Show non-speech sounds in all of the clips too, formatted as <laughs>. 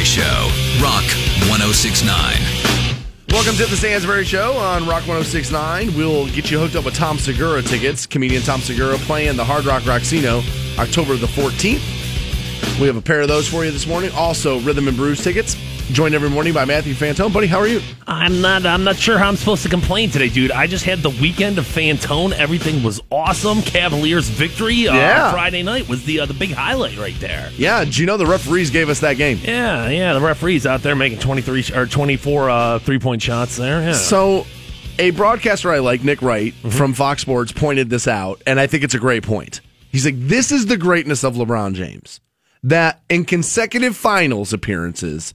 Stansbury Show, Rock 1069. Welcome to the Stansbury Show on Rock 1069. We'll get you hooked up with Tom Segura tickets. Comedian Tom Segura playing the Hard Rock Rocksino October the 14th. We have a pair of those for you this morning. Also, Rhythm and Brews tickets. Joined every morning by Matthew Fantone. Buddy, how are you? I'm not. I'm not sure how I'm supposed to complain today, dude. I just had the weekend of Fantone. Everything was awesome. Cavaliers victory. Uh, Yeah. Friday night was the uh, the big highlight right there. Yeah, do you know the referees gave us that game? Yeah, yeah. The referees out there making 23 or 24 uh, three point shots there. Yeah. So, a broadcaster I like, Nick Wright from Fox Sports, pointed this out, and I think it's a great point. He's like, This is the greatness of LeBron James. That in consecutive finals appearances,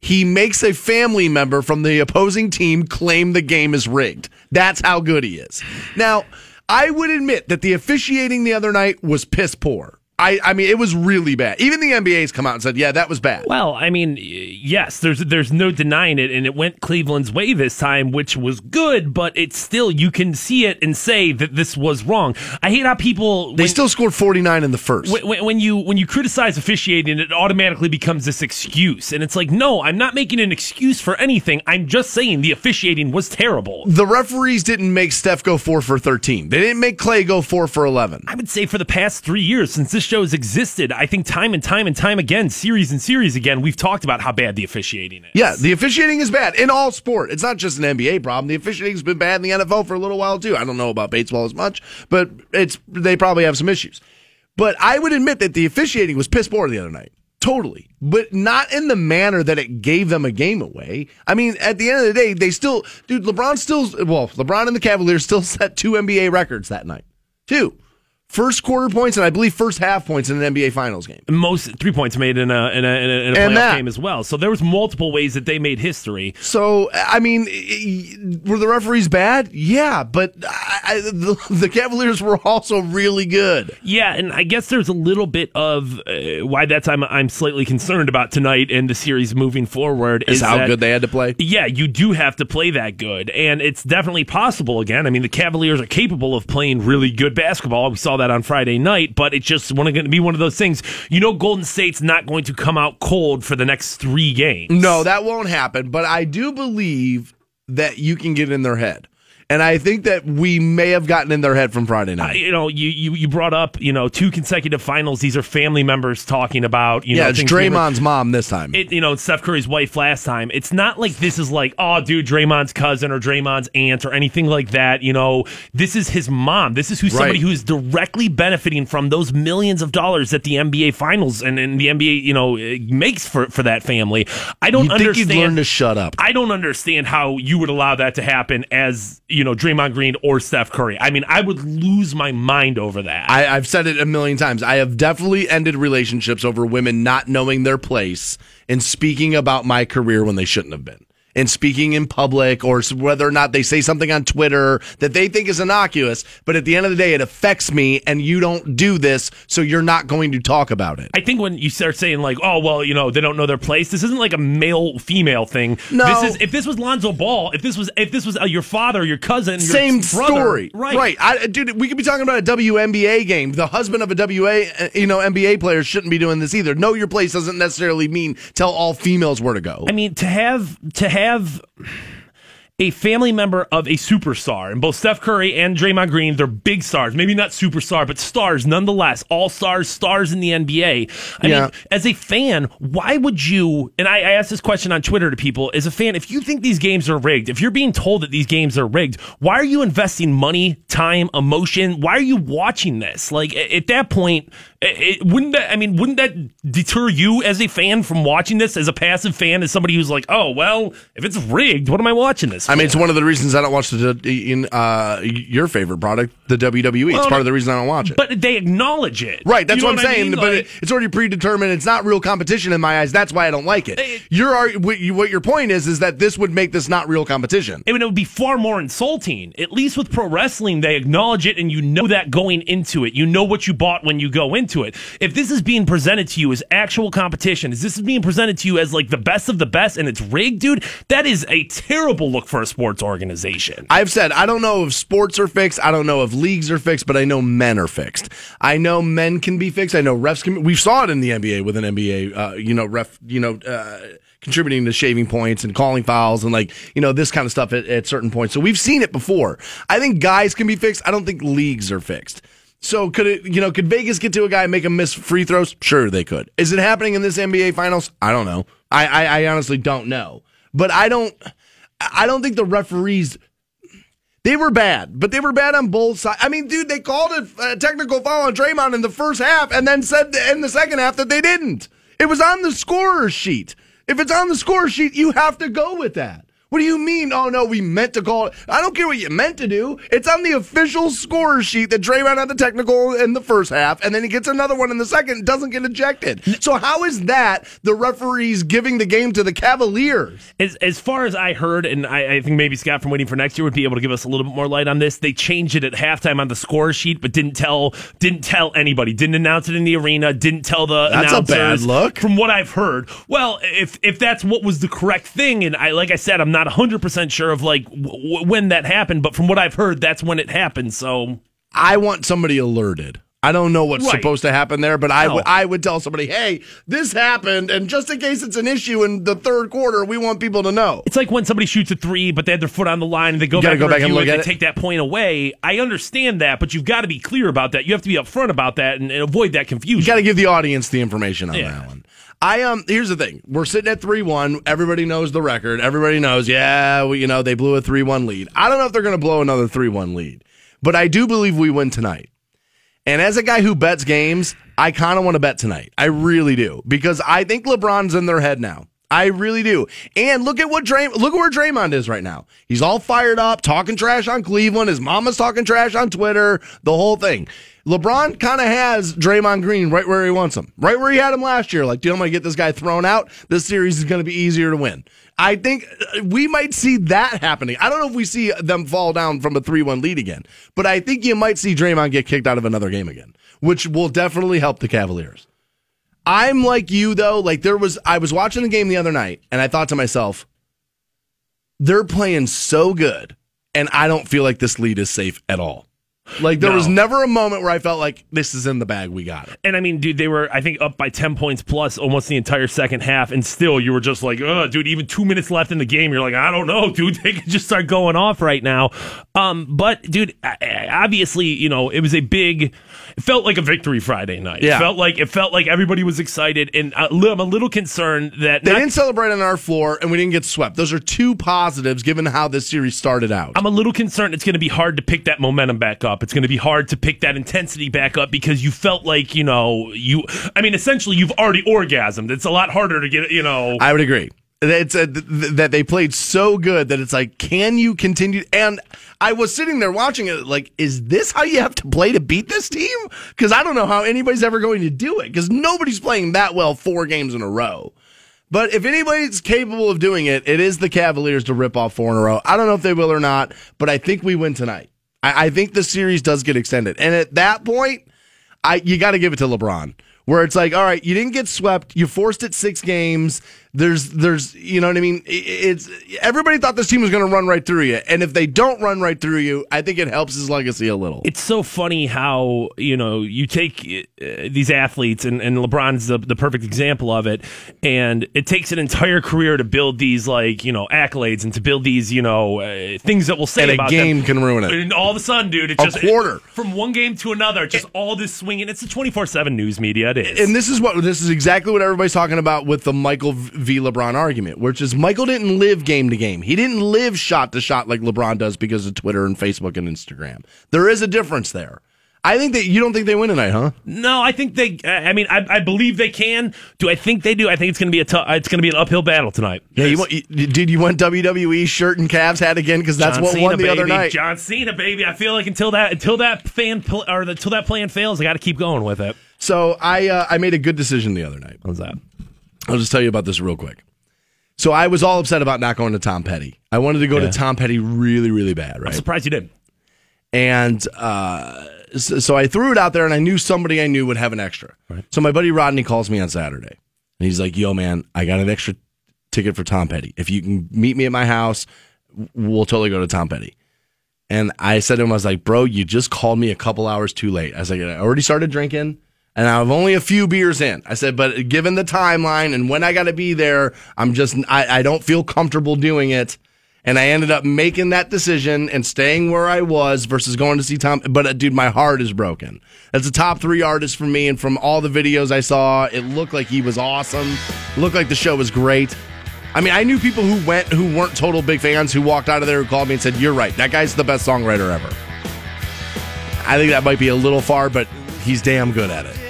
he makes a family member from the opposing team claim the game is rigged. That's how good he is. Now, I would admit that the officiating the other night was piss poor. I, I mean, it was really bad. Even the NBA's come out and said, yeah, that was bad. Well, I mean, yes, there's there's no denying it, and it went Cleveland's way this time, which was good. But it's still you can see it and say that this was wrong. I hate how people They when- still scored 49 in the first. when, when- when you when you criticize officiating, it automatically becomes this excuse, and it's like, no, I'm not making an excuse for anything. I'm just saying the officiating was terrible. the referees didn't make Steph go four for 13. They didn't make Clay go four for 11. I would say for the past three years since this show has existed, I think time and time and time again, series and series again, we've talked about how bad the officiating is. Yeah, the officiating is bad in all sport. It's not just an NBA problem. The officiating's been bad in the NFL for a little while too. I don't know about baseball as much, but it's they probably have some issues. But I would admit that the officiating was piss poor the other night. Totally. But not in the manner that it gave them a game away. I mean, at the end of the day, they still dude, LeBron still well, LeBron and the Cavaliers still <laughs> set two NBA records that night. Two. First quarter points and I believe first half points in an NBA finals game. most three points made in a in a, in a, in a playoff that. game as well. So there was multiple ways that they made history. So, I mean, were the referees bad? Yeah, but I, the, <laughs> the Cavaliers were also really good. Yeah, and I guess there's a little bit of uh, why that's I'm I'm slightly concerned about tonight and the series moving forward Is how that- good they had to play. Yeah, you do have to play that good, and it's definitely possible again. I mean, the Cavaliers are capable of playing really good basketball. We saw that on Friday night, but it's just going to be one of those things. You know, Golden State's not going to come out cold for the next three games. No, that won't happen. But I do believe that you can get in their head. And I think that we may have gotten in their head from Friday night. you know, you, you you brought up, you know, two consecutive finals. These are family members talking about, you yeah, know, it's Draymond's mom this time. it, you know, Steph Curry's wife last time. It's not like this is like, oh, dude, Draymond's cousin or Draymond's aunt or anything like that. You know, this is his mom. This is who somebody Right. who is directly benefiting from those millions of dollars that the NBA Finals and, and the NBA, you know, eh, makes for for that family. I don't you think understand. you'd learn to shut up. I don't understand how you would allow that to happen as, you know, Draymond Green or Steph Curry. I mean, I would lose my mind over that. I, I've said it a million times. I have definitely ended relationships over women not knowing their place and speaking about my career when they shouldn't have been. And speaking in public, or whether or not they say something on Twitter that they think is innocuous, but at the end of the day, it affects me, and you don't do this, so you're not going to talk about it. I think when you start saying like, oh well, you know, they don't know their place. This isn't like a male female thing. No. this is if this was Lonzo Ball, if this was if this was uh, your father, your cousin, your Same brother, story, right? Right, I, dude. We could be talking about a WNBA game. The husband of a WA, uh, you know, NBA player shouldn't be doing this either. Know your place doesn't necessarily mean tell all females where to go. I mean, to have to have a family member of a superstar, and both Steph Curry and Draymond Green, they're big stars. Maybe not superstar, but stars nonetheless. All stars, stars in the NBA. I Yeah. mean, as a fan, why would you? And I, I asked this question on Twitter to people: as a fan, if you think these games are rigged, if you're being told that these games are rigged, why are you investing money, time, emotion? Why are you watching this? Like at that point, it, it- wouldn't that? I mean, wouldn't that deter you as a fan from watching this? As a passive fan, as somebody who's like, oh well, if it's rigged, what am I watching this? I mean, it's one of the reasons I don't watch the in uh, your favorite product, the WWE. it's Well, part of the reason I don't watch it. but they acknowledge it, Right, that's You know what I'm I saying. mean? But Like- it, it's already predetermined. It's not real competition in my eyes. That's why I don't like it. Eh, it- Your what, you, what your point is is that this would make this not real competition. I mean, it would be far more insulting. At least with pro wrestling, they acknowledge it and you know that going into it. You know what you bought when you go into into it. If this is being presented to you as actual competition, is this is being presented to you as like the best of the best and it's rigged, dude, that is a terrible look for a sports organization. I've said I don't know if sports are fixed. I don't know if leagues are fixed, but I know men are fixed. I know men can be fixed. I know refs can. We saw it in the NBA with an NBA, uh, you know, ref, you know, uh, contributing to shaving points and calling fouls and like you know this kind of stuff at, at certain points. So we've seen it before. I think guys can be fixed. I don't think leagues are fixed. So could it, you know, could Vegas get to a guy and make him miss free throws? Sure, they could. Is it happening in this NBA Finals? I don't know. I, I, I honestly don't know. But I don't, I don't think the referees. They were bad, but they were bad on both sides. I mean, dude, they called a, a uh, technical foul on Draymond in the first half, and then said in the second half that they didn't. It was on the scorer's sheet. If it's on the score sheet, you have to go with that. What do you mean? Oh no, we meant to call it. I don't care what you meant to do. It's on the official score sheet that Draymond had the technical in the first half, and then he gets another one in the second, and doesn't get ejected. So how is that the referees giving the game to the Cavaliers? As, as far as I heard, and I, I think maybe Scott from Waiting for Next Year would be able to give us a little bit more light on this. They changed it at halftime on the score sheet, but didn't tell didn't tell anybody. Didn't announce it in the arena. Didn't tell the That's a bad look. From what I've heard, well, if if that's what was the correct thing, and I like I said, I'm not 100 percent sure of like w- when that happened, but from what I've heard, that's when it happened. So I want somebody alerted. I don't know what's Right. supposed to happen there, but I No. would I would tell somebody, hey, this happened, and just in case it's an issue in the third quarter, we want people to know. It's like when somebody shoots a three, but they had their foot on the line and they go back, go and back and look it, at they it. take that point away. I understand that, but you've got to be clear about that. You have to be upfront about that and, and avoid that confusion. You got to give the audience the information on Yeah. that one. I um. Here's the thing: we're sitting at three one. Everybody knows the record. Everybody knows. Yeah, we, you know they blew a three one lead. I don't know if they're going to blow another three one lead, but I do believe we win tonight. And as a guy who bets games, I kind of want to bet tonight. I really do because I think LeBron's in their head now. I really do. And look at what Dray- look at where Draymond is right now. He's all fired up, talking trash on Cleveland. His mama's talking trash on Twitter. The whole thing. LeBron kind of has Draymond Green right where he wants him, right where he had him last year. Like, dude, I'm to get this guy thrown out. This series is going to be easier to win. I think uh, we might see that happening. I don't know if we see them fall down from a 3 1 lead again, but I think you might see Draymond get kicked out of another game again, which will definitely help the Cavaliers. I'm like you though. Like there was, I was watching the game the other night, and I thought to myself, they're playing so good, and I don't feel like this lead is safe at all. Like there No. was never a moment where I felt like this is in the bag. We got it. And I mean, dude, they were, I think, up by 10 points plus almost the entire second half. And still, you were just like, oh, dude, even two minutes left in the game. You're like, I don't know, dude. <laughs> They could just start going off right now. Um, but, dude, obviously, you know, it was a big, it felt like a victory Friday night. Yeah. It felt like, it felt like everybody was excited. And I'm a little concerned that. They not- didn't celebrate on our floor, and we didn't get swept. Those are two positives given how this series started out. I'm a little concerned it's going to be hard to pick that momentum back up. It's going to be hard to pick that intensity back up because you felt like, you know, you, I mean, essentially you've already orgasmed. It's a lot harder to get, you know. I would agree. It's a, uh, th- th- that they played so good that it's like, can you continue? And I was sitting there watching it, like, is this how you have to play to beat this team? Because I don't know how anybody's ever going to do it. Because nobody's playing that well four games in a row. But if anybody's capable of doing it, it is the Cavaliers to rip off four in a row. I don't know if they will or not, but I think we win tonight. I, I think the series does get extended, and at that point, I you got to give it to LeBron, where it's like, all right, you didn't get swept, you forced it six games. There's, there's, you know what I mean? It's everybody thought this team was going to run right through you, and if they don't run right through you, I think it helps his legacy a little. it's so funny how you know you take uh, these athletes and, and LeBron's the, the perfect example of it and it takes an entire career to build these like you know accolades and to build these you know uh, things that we'll say And a game them. can ruin it. and all of a sudden dude it's A just quarter. from one game to another just all this swinging it's a 24-7 news media it is and this is what this is exactly what everybody's talking about with the Michael v LeBron argument, which is Michael didn't live game to game. He didn't live shot to shot like LeBron does because of Twitter and Facebook and Instagram. There is a difference there. I think that you don't think they win tonight, huh? no I think they I mean I, I believe they can do I think they do I think it's gonna be a tough it's gonna be an uphill battle tonight Yeah, you want, you, dude. You want WWE shirt and Cavs hat again because that's John what Cena, won the baby. other night. John Cena, baby. I feel like until that until that fan pl- or until that plan fails, I got to keep going with it. So I uh, I made a good decision the other night. What was that? I'll just tell you about this real quick. So I was all upset about not going to Tom Petty. I wanted to go Yeah. to Tom Petty really, really bad, Right? I'm surprised you didn't. and uh, so, so I threw it out there, and I knew somebody I knew would have an extra. Right. So my buddy Rodney calls me on Saturday, and he's like, "Yo, man, I got an extra ticket for Tom Petty. If you can meet me at my house, we'll totally go to Tom Petty." And I said to him, I was like, bro, you just called me a couple hours too late. I was like, I already started drinking and I'm only a few beers in. I said, but given the timeline and when I got to be there, I'm just, I, I don't feel comfortable doing it. And I ended up making that decision and staying where I was versus going to see Tom. But uh, dude, my heart is broken. That's a top three artist for me. And from all the videos I saw, it looked like he was awesome. Looked like the show was great. I mean, I knew people who went who weren't total big fans who walked out of there who called me and said, "You're right. That guy's the best songwriter ever." I think that might be a little far, but he's damn good at it.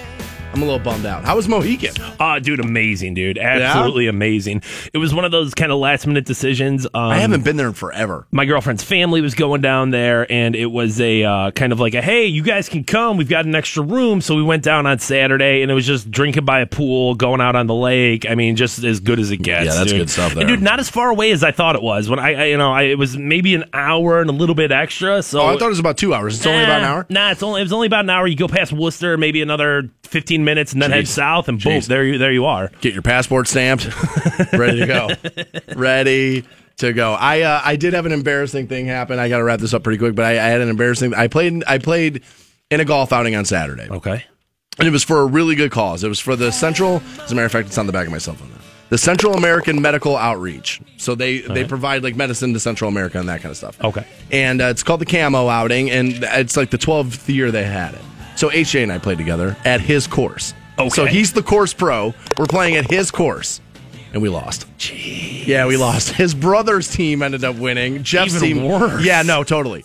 I'm a little bummed out. How was Mohican? Uh, dude, amazing, dude. Absolutely amazing. It was one of those kind of last minute decisions. Um, I haven't been there in forever. my girlfriend's family was going down there, and it was a uh, kind of like a hey, you guys can come. We've got an extra room, so we went down on Saturday, and it was just drinking by a pool, going out on the lake. I mean, just as good as it gets. Yeah, that's dude. good stuff And dude, not as far away as I thought it was. When I, I you know, I, it was maybe an hour and a little bit extra. So Oh, I thought it was about two hours. It's only about an hour. Nah, it's only it was only about an hour. You go past Wooster, maybe another fifteen minutes, and then head south, and boom, Jeez. there you there you are. Get your passport stamped. <laughs> Ready to go. Ready to go. I uh, I did have an embarrassing thing happen. I got to wrap this up pretty quick, but I, I had an embarrassing. I played I played in a golf outing on Saturday. Okay. and it was for a really good cause. It was for the Central. As a matter of fact, it's on the back of my cell phone. Now. The Central American Medical Outreach. So they they provide like medicine to Central America and that kind of stuff. Okay. And uh, it's called the Camo Outing, and it's like the 12th year they had it. So HJ and I played together at his course. Okay. So he's the course pro. We're playing at his course, and we lost. Jeez. Yeah, we lost. His brother's team ended up winning. Jeff's Even team. worse. Yeah, no, totally.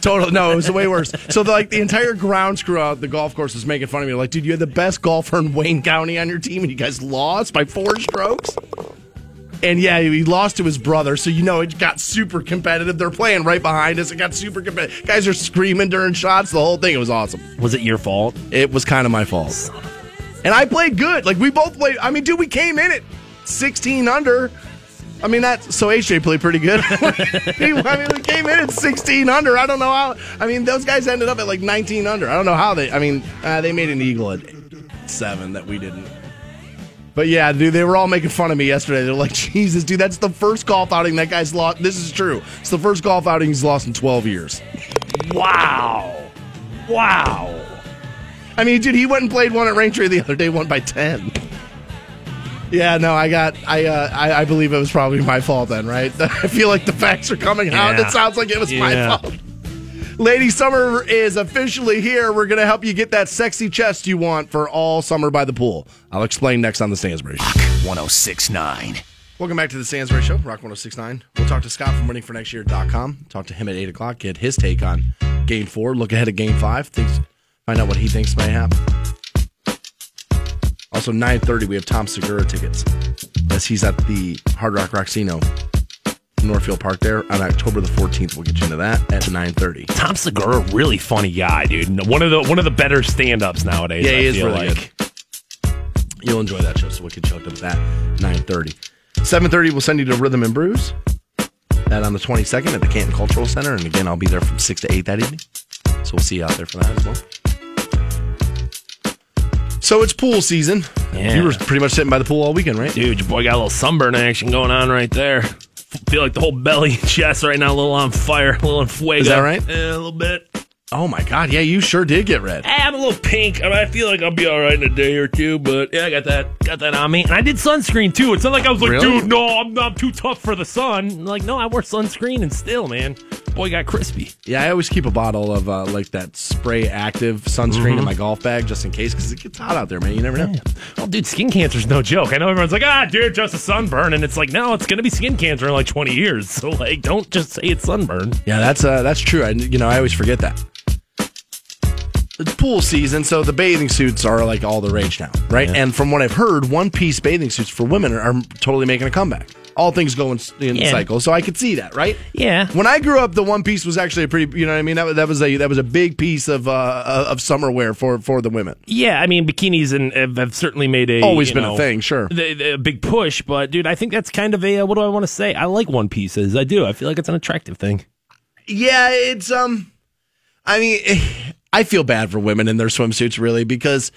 Total. No, it was way worse. So the, like the entire ground crew out the golf course was making fun of me. Like, dude, you had the best golfer in Wayne County on your team, and you guys lost by four strokes. And yeah, he lost to his brother, so you know it got super competitive. They're playing right behind us. It got super competitive. Guys are screaming during shots. The whole thing. It was awesome. Was it your fault? It was kind of my fault. And I played good. Like we both played. I mean, dude, we came in at 16 under. I mean that. So AJ played pretty good. <laughs> He- I mean, we came in at 16 under. I don't know how. I mean, those guys ended up at like 19 under. I don't know how they. I mean, uh, they made an eagle at seven that we didn't. But yeah, dude, they were all making fun of me yesterday. They're like, <laughs> Jesus, dude, that's the first golf outing that guy's lost. This is true. It's the first golf outing he's lost in 12 years. Wow. Wow. I mean, dude, he went and played one at Raintree the other day, won by ten. Yeah, no, I got, I, uh, I, I believe it was probably my fault then, right? <laughs> I feel like the facts are coming out. Yeah. It sounds like it was my fault. Lady Summer is officially here. We're going to help you get that sexy chest you want for all summer by the pool. I'll explain next on the Stansbury Show. 1069. Welcome back to the Stansbury Show, Rock 1069. We'll talk to Scott from waitingfornextyear.com. Talk to him at 8 o'clock, get his take on game four, look ahead at game five, things, find out what he thinks may happen. Also, 9.30, we have Tom Segura tickets as he's at the Hard Rock Rocksino Northfield Park there on October the 14th. We'll get you into that at 9.30. Tom Segura, really funny guy, dude. One of the one of the better stand-ups nowadays. Yeah, I he is really like. good. You'll enjoy that show, so we'll get you hooked up with that 9.30. 7.30, we'll send you to Rhythm and Brews. That on the 22nd at the Canton Cultural Center. And again, I'll be there from 6 to 8 that evening. So we'll see you out there for that as well. So it's pool season. Yeah. You were pretty much sitting by the pool all weekend, right? Dude, your boy got a little sunburn action going on right there. Feel like the whole belly and chest right now a little on fire, a little on fuego. Is that right? Yeah, a little bit. Oh my God. Yeah, you sure did get red. Hey, I'm a little pink. I, mean, I feel like I'll be all right in a day or two, but yeah, I got that, got that on me. And I did sunscreen too. It's not like I was like, Really? dude, no, I'm not too tough for the sun. Like, no, I wore sunscreen, and still, man, boy got crispy. Yeah, I always keep a bottle of uh, like that spray active sunscreen in my golf bag just in case because it gets hot out there, man. You never know. Oh, dude, skin cancer's no joke. I know everyone's like, ah, dude, just a sunburn, and it's like, no, it's gonna be skin cancer in like 20 years. <laughs> So like, don't just say it's sunburn. Yeah, that's uh, that's true. I, you know, I always forget that. It's pool season, so the bathing suits are like all the rage now, right? And from what I've heard, one piece bathing suits for women are totally making a comeback. All things go in, in Yeah. cycles, so I could see that, right? Yeah. When I grew up, the one piece was actually a pretty, you know what I mean? That was, that was a that was a big piece of uh, of summer wear for for the women. Yeah, I mean, bikinis and have, have certainly made a Always been a thing, sure. the- the- a big push. But dude, I think that's kind of a uh, what do I want to say? I like one pieces. I do. I feel like it's an attractive thing. Yeah, it's um I mean, <sighs> I feel bad for women in their swimsuits, really, because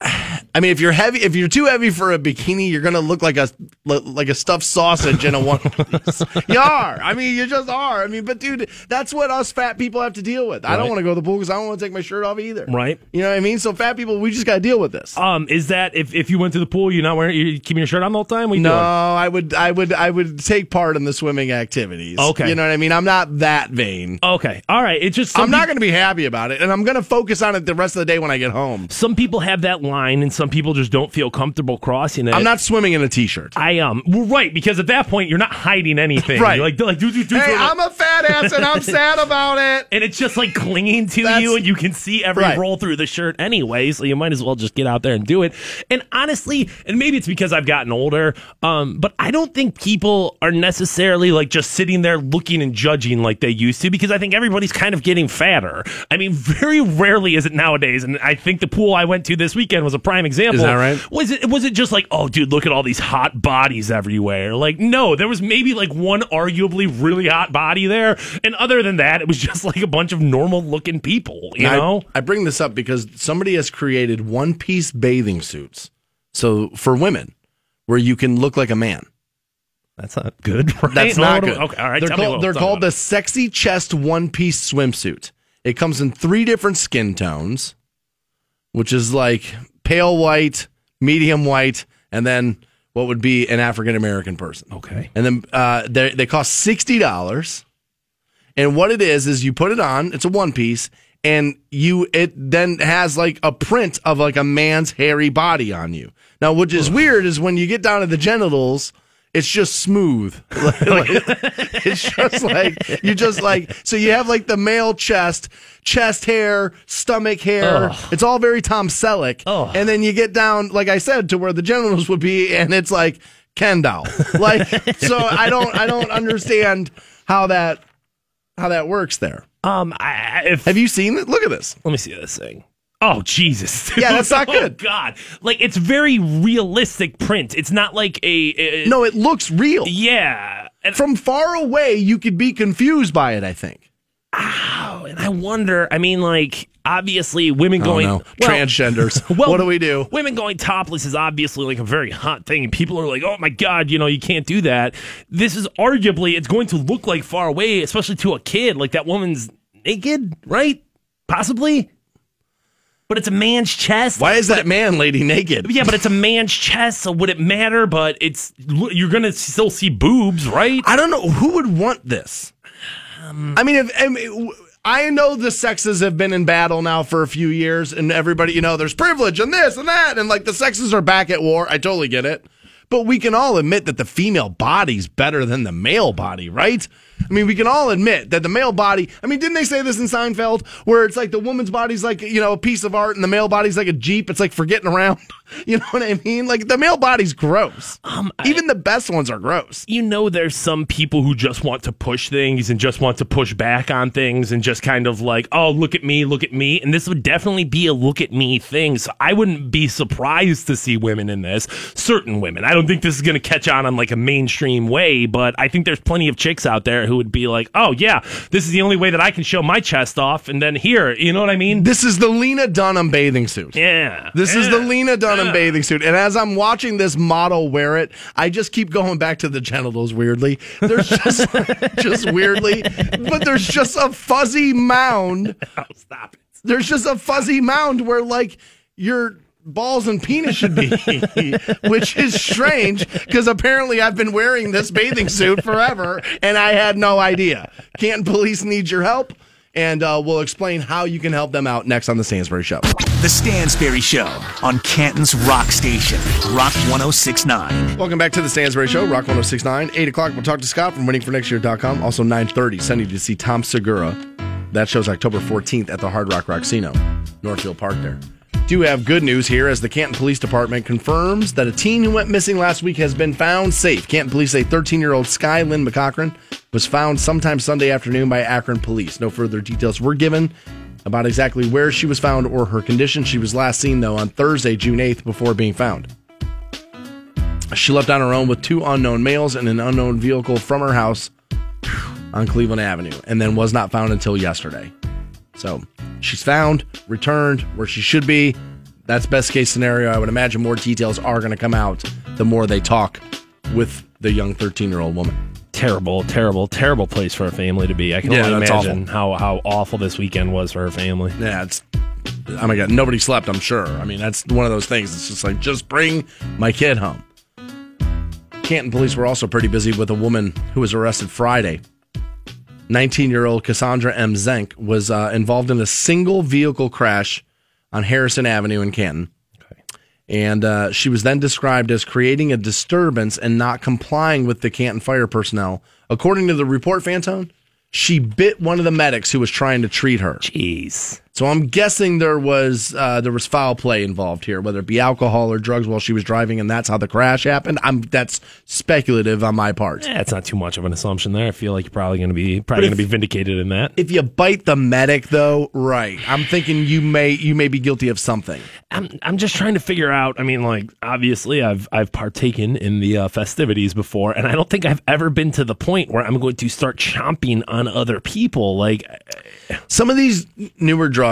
<sighs> I mean, if you're heavy, if you're too heavy for a bikini, you're gonna look like a like a stuffed sausage in a one. <laughs> you are. I mean, you just are. I mean, but dude, that's what us fat people have to deal with. I don't want to go to the pool because I don't want to take my shirt off either. Right. You know what I mean? So fat people, we just got to deal with this. Um, is that if, if you went to the pool, you're not wearing, you're keeping your shirt on the whole time? No, doing? I would, I would, I would take part in the swimming activities. Okay. you know what I mean. I'm not that vain. Okay, all right. It's just I'm not going to be happy about it, and I'm going to focus on it the rest of the day when I get home. Some people have that line, and some people just don't feel comfortable crossing it. I'm not swimming in a t-shirt. I um well, right because at that point you're not hiding anything. <laughs> Right. You're like like do do do. Hey, I'm a fat ass, and I'm <laughs> sad about it. and it's just like clinging to you, and you can see every Right. roll through the shirt anyway. So you might as well just get out there and do it. And honestly, and maybe it's because I've gotten older, um, but I don't think people are necessarily like just sitting there looking and judging like they used to because I think everybody's kind of getting fatter. I mean, <laughs> very rarely is it nowadays, and I think the pool I went to this weekend was a prime example. Is that right? Was it was it just like, oh, dude, look at all these hot bodies everywhere? Like, no, there was maybe like one arguably really hot body there, and other than that, it was <laughs> just like a bunch of normal looking people. You I- know, I, bring this up because somebody has created one piece bathing suits. So for women, where you can look like a man. that's not good. <laughs> Right? That's No, not good. Okay, all right. They're called, they're called the sexy chest one piece swimsuit. It comes in three different skin tones, which is like pale white, medium white, and then what would be an African American person. Okay. And then uh, they they cost sixty dollars. And what it is is you put it on. It's a one piece, and you it then has like a print of like a man's hairy body on you. Now, which is weird is when you get down to the genitals. It's just smooth. <laughs> <laughs> Like- it's just like you just like so you have like the male chest, chest hair, stomach hair. Ugh. It's all very Tom Selleck. Ugh. And then you get down, like I said, to where the genitals would be, and it's like Ken doll. <laughs> Like so, I don't, I don't understand how that, how that works there. Um, I, I- if Have you seen it? Look at this. let me see this thing. Oh Jesus! <laughs> Yeah, that's not Oh, good. God, like it's very realistic print. It's not like a, a No, it looks real. Yeah, and, From far away, you could be confused by it. I think. oh, and I wonder. I mean, like obviously, women going oh no, well, transgenders. <laughs> Well, what do we do? Women going topless is obviously like a very hot thing, and people are like, "Oh my god, you know, you can't do that." This is arguably it's going to look like far away, especially to a kid. Like that woman's naked, right? Possibly, but it's a man's chest. Why is that man lady naked? Yeah, but it's a man's chest, so would it matter? But it's you're gonna still see boobs, right? I don't know who would want this. I mean, if I know the sexes have been in battle now for a few years, and everybody, you know, there's privilege and this and that, and like the sexes are back at war. I totally get it, but we can all admit that the female body's better than the male body, right? I mean, we can all admit that the male body. I mean, didn't they say this in Seinfeld, where it's like the woman's body's like you know a piece of art, and the male body's like a jeep. It's like for getting around. <laughs> You know what I mean? Like the male body's gross. Um, Even the best ones are gross. you know there's some people who just want to push things and just want to push back on things and just kind of like oh look at me look at me and this would definitely be a look at me thing so i wouldn't be surprised to see women in this certain women i don't think this is going to catch on in like a mainstream way but i think there's plenty of chicks out there who would be like oh yeah this is the only way that i can show my chest off and then here you know what i mean This is the Lena Dunham bathing suit. yeah This is the Lena Dunham Yeah. bathing suit. And as I'm watching this model wear it, I just keep going back to the genitals weirdly. There's just <laughs> just weirdly, but there's just a fuzzy mound. Oh, <laughs> stop it There's just a fuzzy mound where like your balls and penis should be, <laughs> which is strange because apparently I've been wearing this bathing suit forever and I had no idea. Canton Police need your help. And uh, we'll explain how you can help them out next on the Stansbury Show. The Stansbury Show on Canton's Rock Station, Rock 1069. Welcome back to the Stansbury Show, Rock 1069. 8 o'clock, we'll talk to Scott from waitingfornextyear.com. Also 9.30, sending you to see Tom Segura. That show's October 14th at the Hard Rock Rocksino, Northfield Park there. Do have good news here as the Canton Police Department confirms that a teen who went missing last week has been found safe. Canton Police say 13-year-old Sky Lynn McCochran was found sometime Sunday afternoon by Akron Police. No further details were given about exactly where she was found or her condition. She was last seen, though, on Thursday, June 8th, before being found. She left on her own with two unknown males in an unknown vehicle from her house on Cleveland Avenue and then was not found until yesterday. So she's found, returned where she should be. That's best case scenario. I would imagine more details are going to come out the more they talk with the young 13 year old woman. Terrible, terrible, terrible place for a family to be. I can Yeah, only imagine how, how awful this weekend was for her family. Yeah, it's. Oh my god, nobody slept. I'm sure. I mean, that's one of those things. It's just like just bring my kid home. Canton police were also pretty busy with a woman who was arrested Friday. 19 year old Cassandra M. Zenk was uh, involved in a single vehicle crash on Harrison Avenue in Canton. And uh, she was then described as creating a disturbance and not complying with the Canton fire personnel. According to the report, Fantone, she bit one of the medics who was trying to treat her. Jeez. So I'm guessing there was uh, there was foul play involved here, whether it be alcohol or drugs while she was driving, and that's how the crash happened. I'm that's speculative on my part. Yeah, it's not too much of an assumption there. I feel like you're probably going to be probably going to be vindicated in that. If you bite the medic, though, right? I'm thinking you may you may be guilty of something. I'm I'm just trying to figure out. I mean, like obviously, I've I've partaken in the uh, festivities before, and I don't think I've ever been to the point where I'm going to start chomping on other people. Like, Some of these newer drugs,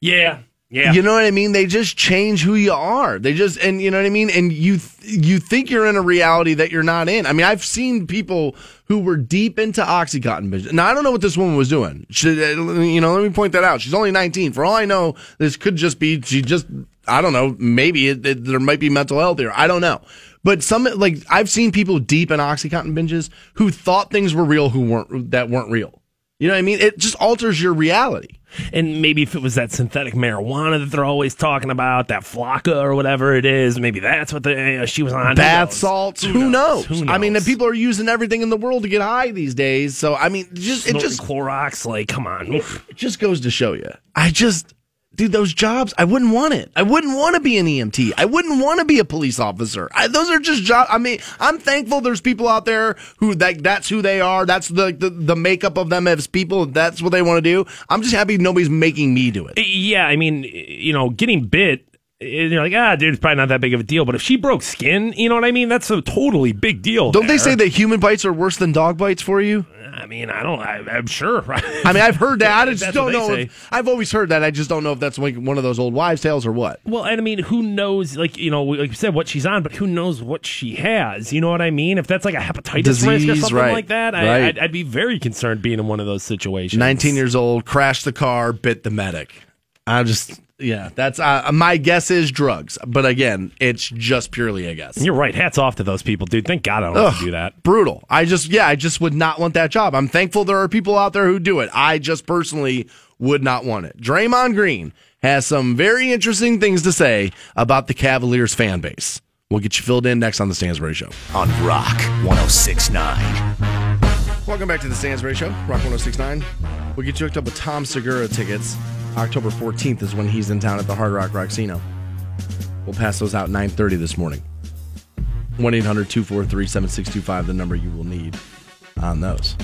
yeah, yeah, you know what I mean? They just change who you are. They just and you know what I mean. And you th- you think you're in a reality that you're not in. I mean, I've seen people who were deep into OxyContin. business. Now I don't know what this woman was doing. She, you know, let me point that out. She's only 19. For all I know, this could just be she just I don't know. Maybe it, it, there might be mental health here. I don't know. But some like I've seen people deep in OxyContin binges who thought things were real who weren't that weren't real. You know what I mean? It just alters your reality. And maybe if it was that synthetic marijuana that they're always talking about, that flakka or whatever it is, maybe that's what the, uh, she was on. Who bath knows? salts. Who, knows? Who I mean, the people are using everything in the world to get high these days. So I mean, just it just Clorox. Like, come on. it just goes to show you. I just. Dude, those jobs, I wouldn't want it. I wouldn't want to be an EMT. I wouldn't want to be a police officer. I, those are just jobs. I mean, I'm thankful there's people out there who that that's who they are. That's the, the the makeup of them as people. That's what they want to do. I'm just happy nobody's making me do it. Yeah, I mean, you know, getting bit. You're like, ah, dude, it's probably not that big of a deal. But if she broke skin, you know what I mean? That's a totally big deal. Don't they say that human bites are worse than dog bites for you? I mean, I don't. I, I'm sure. <laughs> I mean, I've heard that. I <laughs> just don't know. If, I've always heard that. I just don't know if that's like one of those old wives' tales or what. Well, and I mean, who knows? Like you know, like you said, what she's on, but who knows what she has? You know what I mean? If that's like a hepatitis risk or something right, like that, I, right. I'd, I'd be very concerned being in one of those situations. 19 years old, crashed the car, bit the medic. I just, yeah, that's uh, my guess is drugs. But again, it's just purely a guess. You're right. Hats off to those people, dude. Thank God I don't have to do that. Brutal. I just, yeah, I just would not want that job. I'm thankful there are people out there who do it. I just personally would not want it. Draymond Green has some very interesting things to say about the Cavaliers fan base. We'll get you filled in next on the Stansbury Show. on Rock 1069. Welcome back to the Stansbury Show, Rock 1069. We'll get you hooked up with Tom Segura tickets. October 14th is when he's in town at the Hard Rock Rocksino. We'll pass those out 9.30 this morning. 1-800-243-7625, the number you will need on those.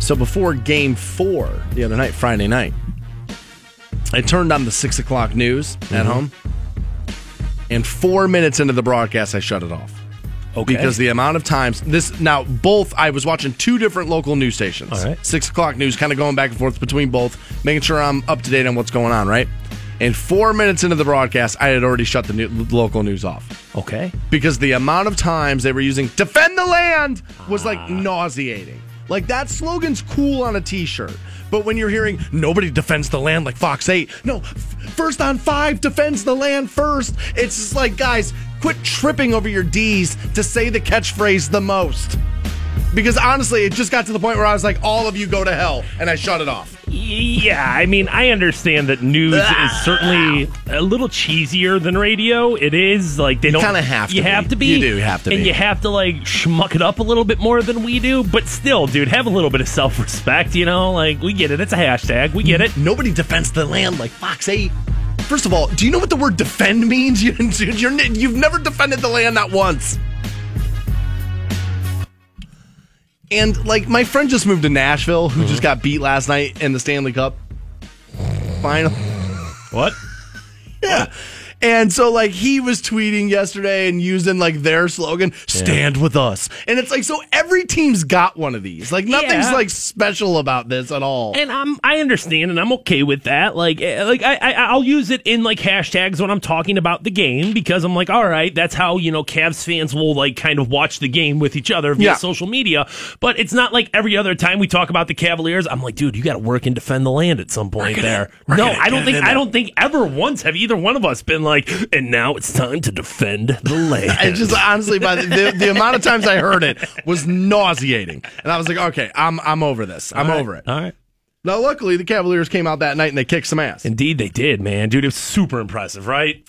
So before game four the other night, Friday night, I turned on the 6 o'clock news at mm-hmm. home. And four minutes into the broadcast, I shut it off Okay. because the amount of times this now both I was watching two different local news stations. All right. Six o'clock news, kind of going back and forth between both, making sure I'm up to date on what's going on. Right. And four minutes into the broadcast, I had already shut the new, local news off okay. because the amount of times they were using "defend the land" was like ah. nauseating. Like that slogan's cool on a T-shirt, but when you're hearing "nobody defends the land" like Fox Eight, no, f- first on five defends the land first. It's just like guys, quit tripping over your D's to say the catchphrase the most. Because honestly, it just got to the point where I was like, "All of you go to hell," and I shut it off. Yeah, I mean, I understand that news is ah. certainly a little cheesier than radio. It is like they don't kinda have to You be. have to be. You do have to and be. you have to like schmuck it up a little bit more than we do. But still, dude, have a little bit of self respect. You know, like we get it. It's a hashtag. We get it. Nobody defends the land like Fox 8. First of all, do you know what the word defend means? <laughs> You, you're, you've never defended the land not once. And like my friend just moved to Nashville, who just mm-hmm. got beat last night in the Stanley Cup final. What? <laughs> Yeah. And so like he was tweeting yesterday and using like their slogan, stand with us. And it's like, so every team's got one of these. Like nothing's Yeah. like special about this at all. And I'm I understand and I'm okay with that. Like eh, like I, I I'll use it in like hashtags when I'm talking about the game because I'm like, all right, that's how you know Cavs fans will like kind of watch the game with each other via Yeah. social media. But it's not like every other time we talk about the Cavaliers. I'm like, dude, you got to work and defend the land at some point there. we're No, gonna I don't think I don't think ever once have either one of us been like, and now it's time to defend the land. <laughs> I just honestly, by the, the, the amount of times I heard it was nauseating, and I was like, okay, I'm I'm over this. I'm right, over it. All right. Now, luckily, the Cavaliers came out that night and they kicked some ass. Indeed, they did, man. Dude, it was super impressive, right?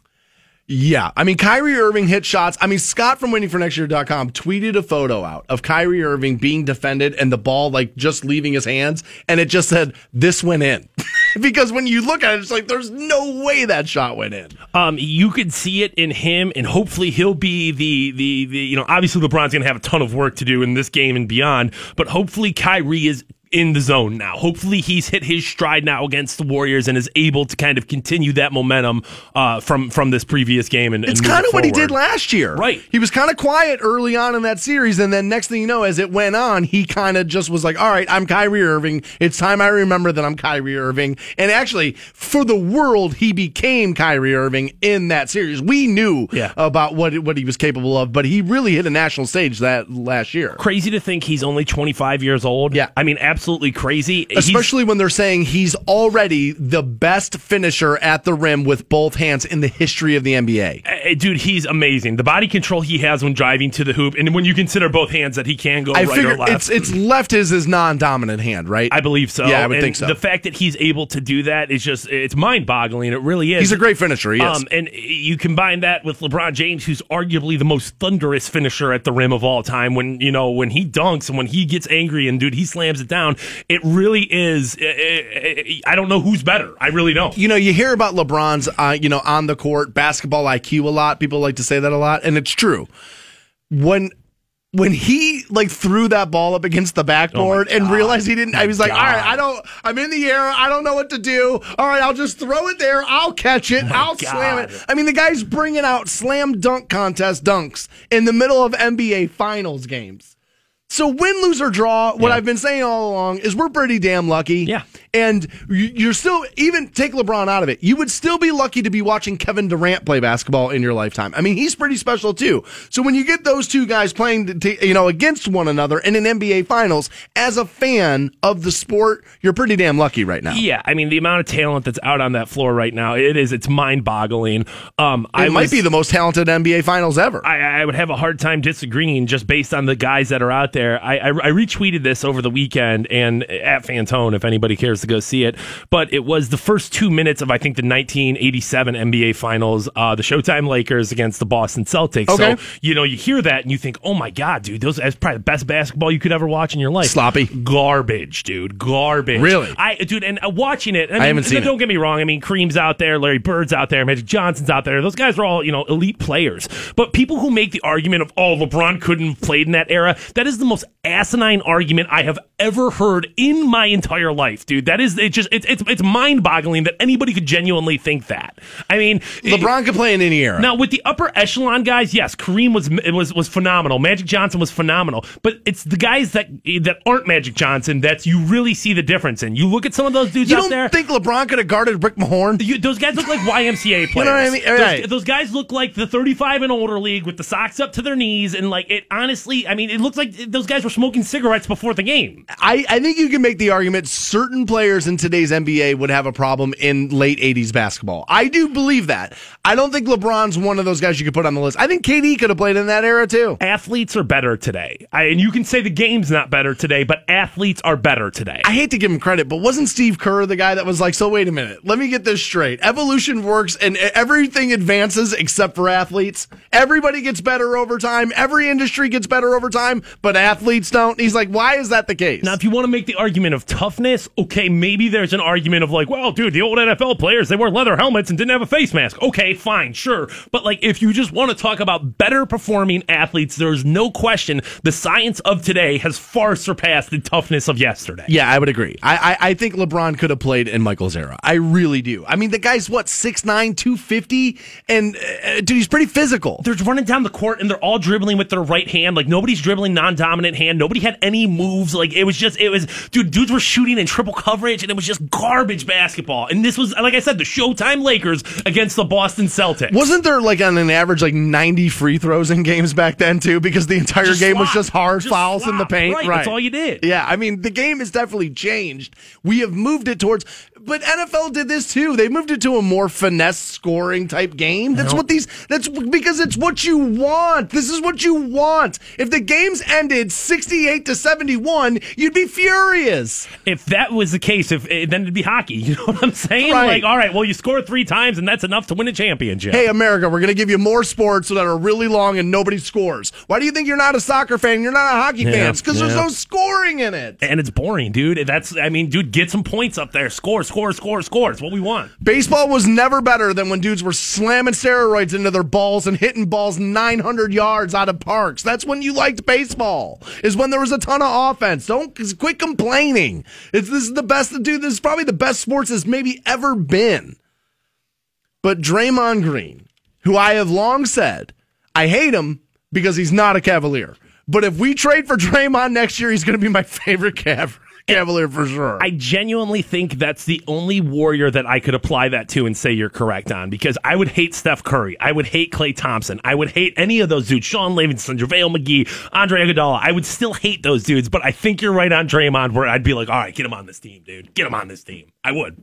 Yeah. I mean, Kyrie Irving hit shots. I mean, Scott from waitingfornextyear.com tweeted a photo out of Kyrie Irving being defended and the ball like just leaving his hands. And it just said, this went in. <laughs> because when you look at it, it's like, there's no way that shot went in. Um, you could see it in him, and hopefully he'll be the the the you know obviously LeBron's going to have a ton of work to do in this game and beyond, but hopefully Kyrie is in the zone now. Hopefully he's hit his stride now against the Warriors and is able to kind of continue that momentum uh, from from this previous game. And, It's and move kind of what he did last year. Right. He was kind of quiet early on in that series. And then next thing you know, as it went on, he kind of just was like, all right, I'm Kyrie Irving. It's time I remember that I'm Kyrie Irving. And actually, for the world, he became Kyrie Irving in that series. We knew Yeah. about what, what he was capable of, but he really hit a national stage that last year. Crazy to think he's only 25 years old. Yeah. I mean, absolutely crazy. He's- Especially when they're saying he's already the best finisher at the rim with both hands in the history of the NBA. Uh, dude, he's amazing. The body control he has when driving to the hoop, and when you consider both hands that he can go I right or left. it's it's left is his non-dominant hand, right? I believe so. Yeah, I would And think so. The fact that he's able to do that is just it's mind boggling. It really is. He's a great finisher. He is. Um, and you combine that with LeBron James, who's arguably the most thunderous finisher at the rim of all time. When you know when he dunks and when he gets angry and dude, he slams it down. It really is. uh, uh, I don't know who's better. I really don't. you know, you hear about LeBron's, uh, you know, on the court basketball IQ a lot. People like to say that a lot, and it's true. When when he like threw that ball up against the backboard and realized he didn't, I was like, all right, I don't, I'm in the air, I don't know what to do. All right, I'll just throw it there, I'll catch it, I'll slam it. I mean, the guy's bringing out slam dunk contest dunks in the middle of NBA Finals games. So win, lose, or draw, what Yeah. I've been saying all along is we're pretty damn lucky. Yeah. And you- you're still, even take LeBron out of it, you would still be lucky to be watching Kevin Durant play basketball in your lifetime. I mean, he's pretty special too. So when you get those two guys playing, t- you know, against one another in an NBA Finals, as a fan of the sport, you're pretty damn lucky right now. Yeah, I mean the amount of talent that's out on that floor right now, it is it's mind boggling. Um, It I might was- be the most talented NBA Finals ever. I, I would have a hard time disagreeing just based on the guys that are out there. I, I, I retweeted this over the weekend and at Fantone if anybody cares to go see it. But it was the first two minutes of I think the 1987 NBA Finals, uh, the Showtime Lakers against the Boston Celtics. Okay. So you know you hear that and you think, oh my god, dude, those that's probably the best basketball you could ever watch in your life. Sloppy. garbage, dude, garbage. Really? I dude, and uh, watching it, I, mean, haven't seen Don't it. get me wrong. I mean, Kareem's out there, Larry Bird's out there, Magic Johnson's out there. Those guys are all you know elite players. But people who make the argument of oh LeBron couldn't have played in that era, that is the most asinine argument I have ever heard in my entire life, dude. That is it. Just it's it's it's mind boggling that anybody could genuinely think that. I mean, LeBron could play in any era. now with the upper echelon guys, yes, Kareem was it was was phenomenal. Magic Johnson was phenomenal, but it's the guys that that aren't Magic Johnson that you really see the difference in. You look at some of those dudes you out don't think LeBron could have guarded Rick Mahorn? you, those guys look like YMCA players. <laughs> you know what I mean? Those, Right. those guys look like the 35 and older league with the socks up to their knees, and like it. Honestly, I mean, it looks like those guys were smoking cigarettes before the game. I, I think you can make the argument certain players in today's NBA would have a problem in late 80s basketball. I do believe that. I don't think LeBron's one of those guys you could put on the list. I think KD could have played in that era too. Athletes are better today, I, and you can say the game's not better today, but athletes are better today. I hate to give him credit, but wasn't Steve Kerr the guy that was like, so wait a minute, let me get this straight. Evolution works and everything advances except for athletes. Everybody gets better over time. Every industry gets better over time, but athletes don't? He's like, why is that the case? Now, if you want to make the argument of toughness, okay, maybe there's an argument of like, well, dude, the old NFL players, they wore leather helmets and didn't have a face mask. Okay, fine, sure. But like, if you just want to talk about better performing athletes, there's no question the science of today has far surpassed the toughness of yesterday. Yeah, I would agree. I, I, I think LeBron could have played in Michael's era. I really do. I mean, the guy's what, 6'9, 250? And, uh, dude, he's pretty physical. They're running down the court and they're all dribbling with their right hand. Like nobody's dribbling non-dominant hand. Nobody had any moves. Like it was just, it was, dude, dudes were shooting in triple coverage and it was just garbage basketball. And this was, like I said, the Showtime Lakers against the Boston Celtics. Wasn't there like on an average like 90 free throws in games back then too? Because the entire Just game was just hard Just fouls in the paint. Right, that's all you did. Yeah, I mean the game has definitely changed. We have moved it towards, but NFL did this too. They moved it to a more finesse scoring type game. That's what these. That's because it's what you want. This is what you want. If the games ended 68 to 71, you'd be furious. If that was the case, if eh, then it'd be hockey. <laughs> You know what I'm saying? Right. Like, all right, well, you score three times and that's enough to win a championship. Hey, America, we're going to give you more sports that are really long and nobody scores. Why do you think you're not a soccer fan? You're not a hockey Yeah, fan? It's because there's no scoring in it. and it's boring, dude. That's, I mean, dude, get some points up there. Score, score, score, score. It's what we want. Baseball was never better than when dudes were slamming steroids into their balls and hitting balls 900 yards out of parks. That's when you liked baseball. Is when there was a ton of offense. Don't quit complaining. It's this is the best dude. This is probably the best sports has maybe ever been. But Draymond Green, who I have long said I hate him because he's not a Cavalier. But if we trade for Draymond next year, he's going to be my <laughs> favorite Cav- Cavalier for sure. I genuinely think that's the only warrior that I could apply that to and say you're correct on because I would hate Steph Curry. I would hate Klay Thompson. I would hate any of those dudes. Shaun Livingston, JaVale McGee, Andre Iguodala. I would still hate those dudes, but I think you're right on Draymond where I'd be like, all right, get him on this team, dude. Get him on this team. I would.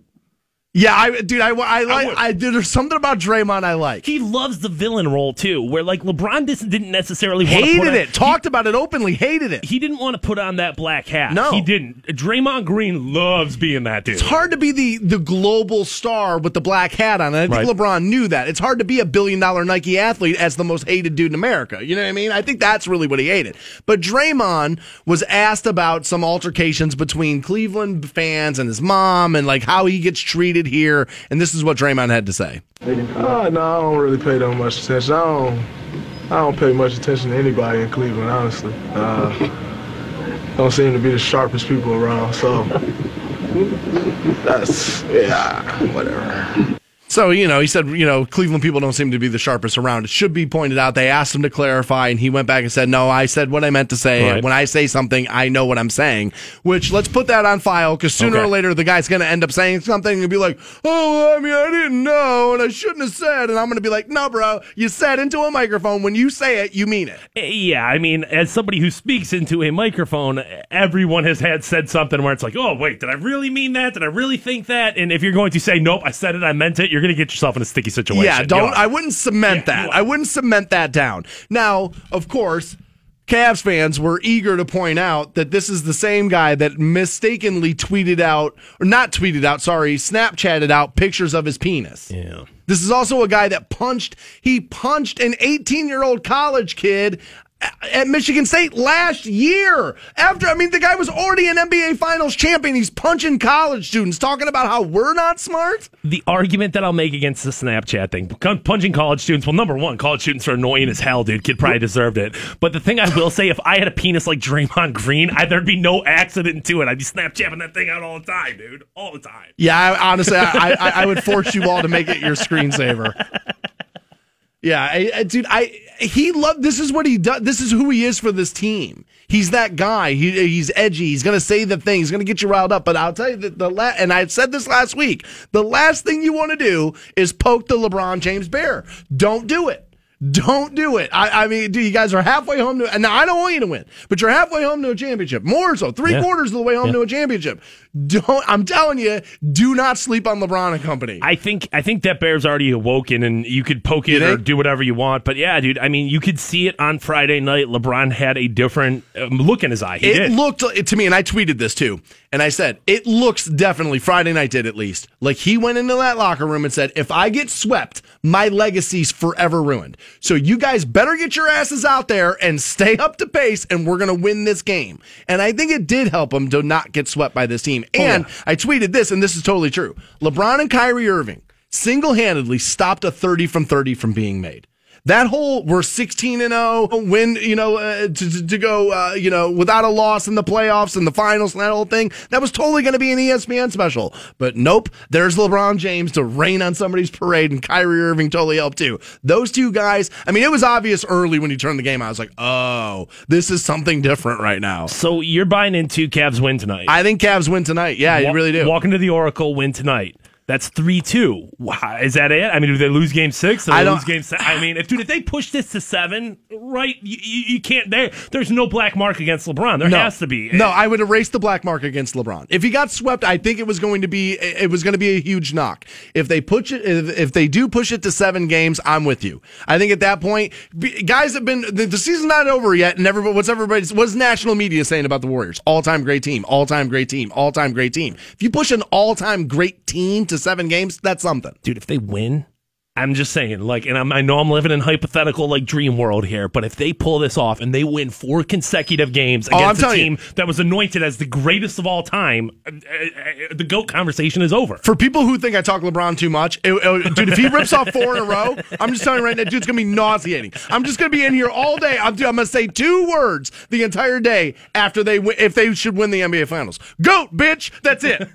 Yeah, I, dude, I, I like. would. I, dude, there's something about Draymond I like. He loves the villain role too, where like LeBron didn't necessarily want to put hated on- it. Talked about it openly. Hated it. He didn't want to put on that black hat. No. he didn't. Draymond Green loves being that dude. It's hard to be the the global star with the black hat on. And I think Right. LeBron knew that. It's hard to be a billion dollar Nike athlete as the most hated dude in America. You know what I mean? I think that's really what he hated. But Draymond was asked about some altercations between Cleveland fans and his mom and like how he gets treated here. And this is what Draymond had to say. Uh, no, I don't really pay that much attention. I don't, I don't pay much attention to anybody in Cleveland, honestly. Uh, don't seem to be the sharpest people around, so <laughs> that's yeah, whatever. So, you know, he said, you know, Cleveland people don't seem to be the sharpest around. It should be pointed out. They asked him to clarify, and he went back and said, no, I said what I meant to say. Right. When I say something, I know what I'm saying. Which, let's put that on file, because sooner Okay. or later, the guy's going to end up saying something and be like, oh, I mean, I didn't know, and I shouldn't have said. And I'm going to be like, no, bro, you said into a microphone. When you say it, you mean it. Eh, yeah, I mean, as somebody who speaks into a microphone, everyone has had said something where it's like, oh, wait, did I really mean that? Did I really think that? And if you're going to say, nope, I said it, I meant it, you're going to get yourself in a sticky situation. Yeah, don't. I wouldn't cement Yeah, that. I wouldn't cement that down. Now, of course, Cavs fans were eager to point out that this is the same guy that mistakenly tweeted out, or not tweeted out, sorry, Snapchatted out pictures of his penis. Yeah. This is also a guy that punched. He punched an 18 year old college kid at Michigan State last year. After, I mean, the guy was already an NBA Finals champion. He's punching college students, talking about how we're not smart. The argument that I'll make against the Snapchat thing, punching college students. Well, number one, college students are annoying as hell, dude. Kid probably deserved it. But the thing I will say, if I had a penis like Draymond Green, I, there'd be no accident to it. I'd be Snapchatting that thing out all the time, dude, all the time. Yeah, I, honestly, I, I, I would force you all to make it your screensaver. Yeah, I, I- dude, I he loved. This is what he does. This is who he is for this team. He's that guy. He, he's edgy. He's gonna say the thing. He's gonna get you riled up. But I'll tell you that the la- and I said this last week. The last thing you want to do is poke the LeBron James bear. Don't do it. Don't do it. I, I mean, dude, you guys are halfway home to, and now I don't want you to win, but you're halfway home to a championship. More so, three Yeah. quarters of the way home Yeah. to a championship. Don't, I'm telling you, do not sleep on LeBron and company. I think I think that bear's already awoken, and you could poke it or do whatever you want. But yeah, dude, I mean, you could see it on Friday night. LeBron had a different um, look in his eye. He it did. looked to me, and I tweeted this too, and I said it looks definitely Friday night did at least like he went into that locker room and said, "If I get swept, my legacy's forever ruined." So you guys better get your asses out there and stay up to pace, and we're going to win this game. And I think it did help him to not get swept by this team. Oh, and I tweeted this, and this is totally true. LeBron and Kyrie Irving single handedly stopped a 30 from 30 from being made. That whole we're 16 and 0, win, you know, uh, to, to, to go, uh, you know, without a loss in the playoffs and the finals and that whole thing, that was totally going to be an ESPN special. But nope, there's LeBron James to rain on somebody's parade, and Kyrie Irving totally helped too. Those two guys, I mean, it was obvious early when you turned the game. I was like, oh, this is something different right now. So you're buying into Cavs win tonight. I think Cavs win tonight. Yeah, you really do. Walk into the Oracle, win tonight. That's three two. Is that it? I mean, do they lose game six? Do they I don't- lose game seven? I mean, if dude, if they push this to seven, right? You, you, you can't. There, there's no black mark against LeBron. There No. has to be. No, I would erase the black mark against LeBron. If he got swept, I think it was going to be it was going to be a huge knock. If they push it, if, if they do push it to seven games, I'm with you. I think at that point, guys have been the, the season's not over yet, and everybody, what's everybody's what's national media saying about the Warriors? All time great team, all time great team, all time great team. If you push an all time great team to seven games, that's something. dude, if they win, I'm just saying, like, and I'm, I know I'm living in hypothetical like dream world here, but if they pull this off and they win four consecutive games Oh, against a telling you. team that was anointed as the greatest of all time, uh, uh, uh, the goat conversation is over. For people who think I talk LeBron too much, it- it- dude, if he rips off four in a row, I'm just telling you right now, dude's gonna be nauseating. I'm just gonna be in here all day. I'm, I'm gonna say two words the entire day after they win, if they should win the NBA Finals. Goat, bitch. That's it.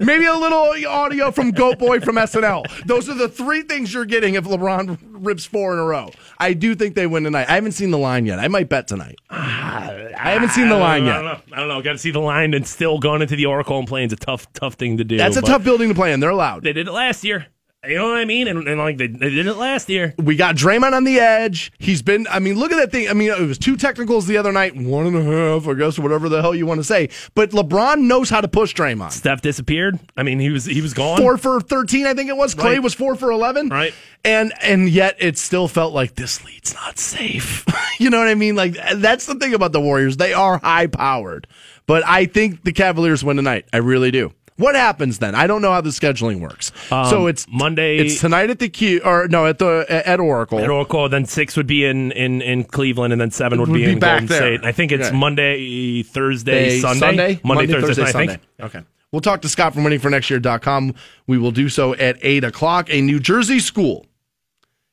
Maybe a little audio from Goat Boy from SNL. Those are the three things you're getting if LeBron rips four in a row. I do think they win tonight. I haven't seen the line yet. I might bet tonight. <sighs> Ah, I haven't seen the line yet. I don't know. I don't know. Got to see the line and still going into the Oracle and playing is a tough, tough thing to do. That's a tough building to play in. They're allowed. They did it last year. You know what I mean? And, and like they, they did it last year. We got Draymond on the edge. He's been, I mean, look at that thing. I mean, it was two technicals the other night, one and a half, I guess, whatever the hell you want to say. But LeBron knows how to push Draymond. Steph disappeared. I mean, he was he was gone. Four for 13, I think it was. Klay Right. was four for 11. Right. And, and yet it still felt like this lead's not safe. <laughs> you know what I mean? Like, that's the thing about the Warriors. They are high powered. But I think the Cavaliers win tonight. I really do. What happens then? I don't know how the scheduling works. so it's Um, Monday- It's tonight at the Q, or no, at the at Oracle. At Oracle, then six would be in, in, in Cleveland, and then seven would, Would be be in back Golden there. State. I think it's Okay. Monday, Thursday, Day, Sunday. Monday, Thursday, I think. Sunday. Okay. We'll talk to Scott from waitingfornextyear.com. We will do so at 8 o'clock. A New Jersey school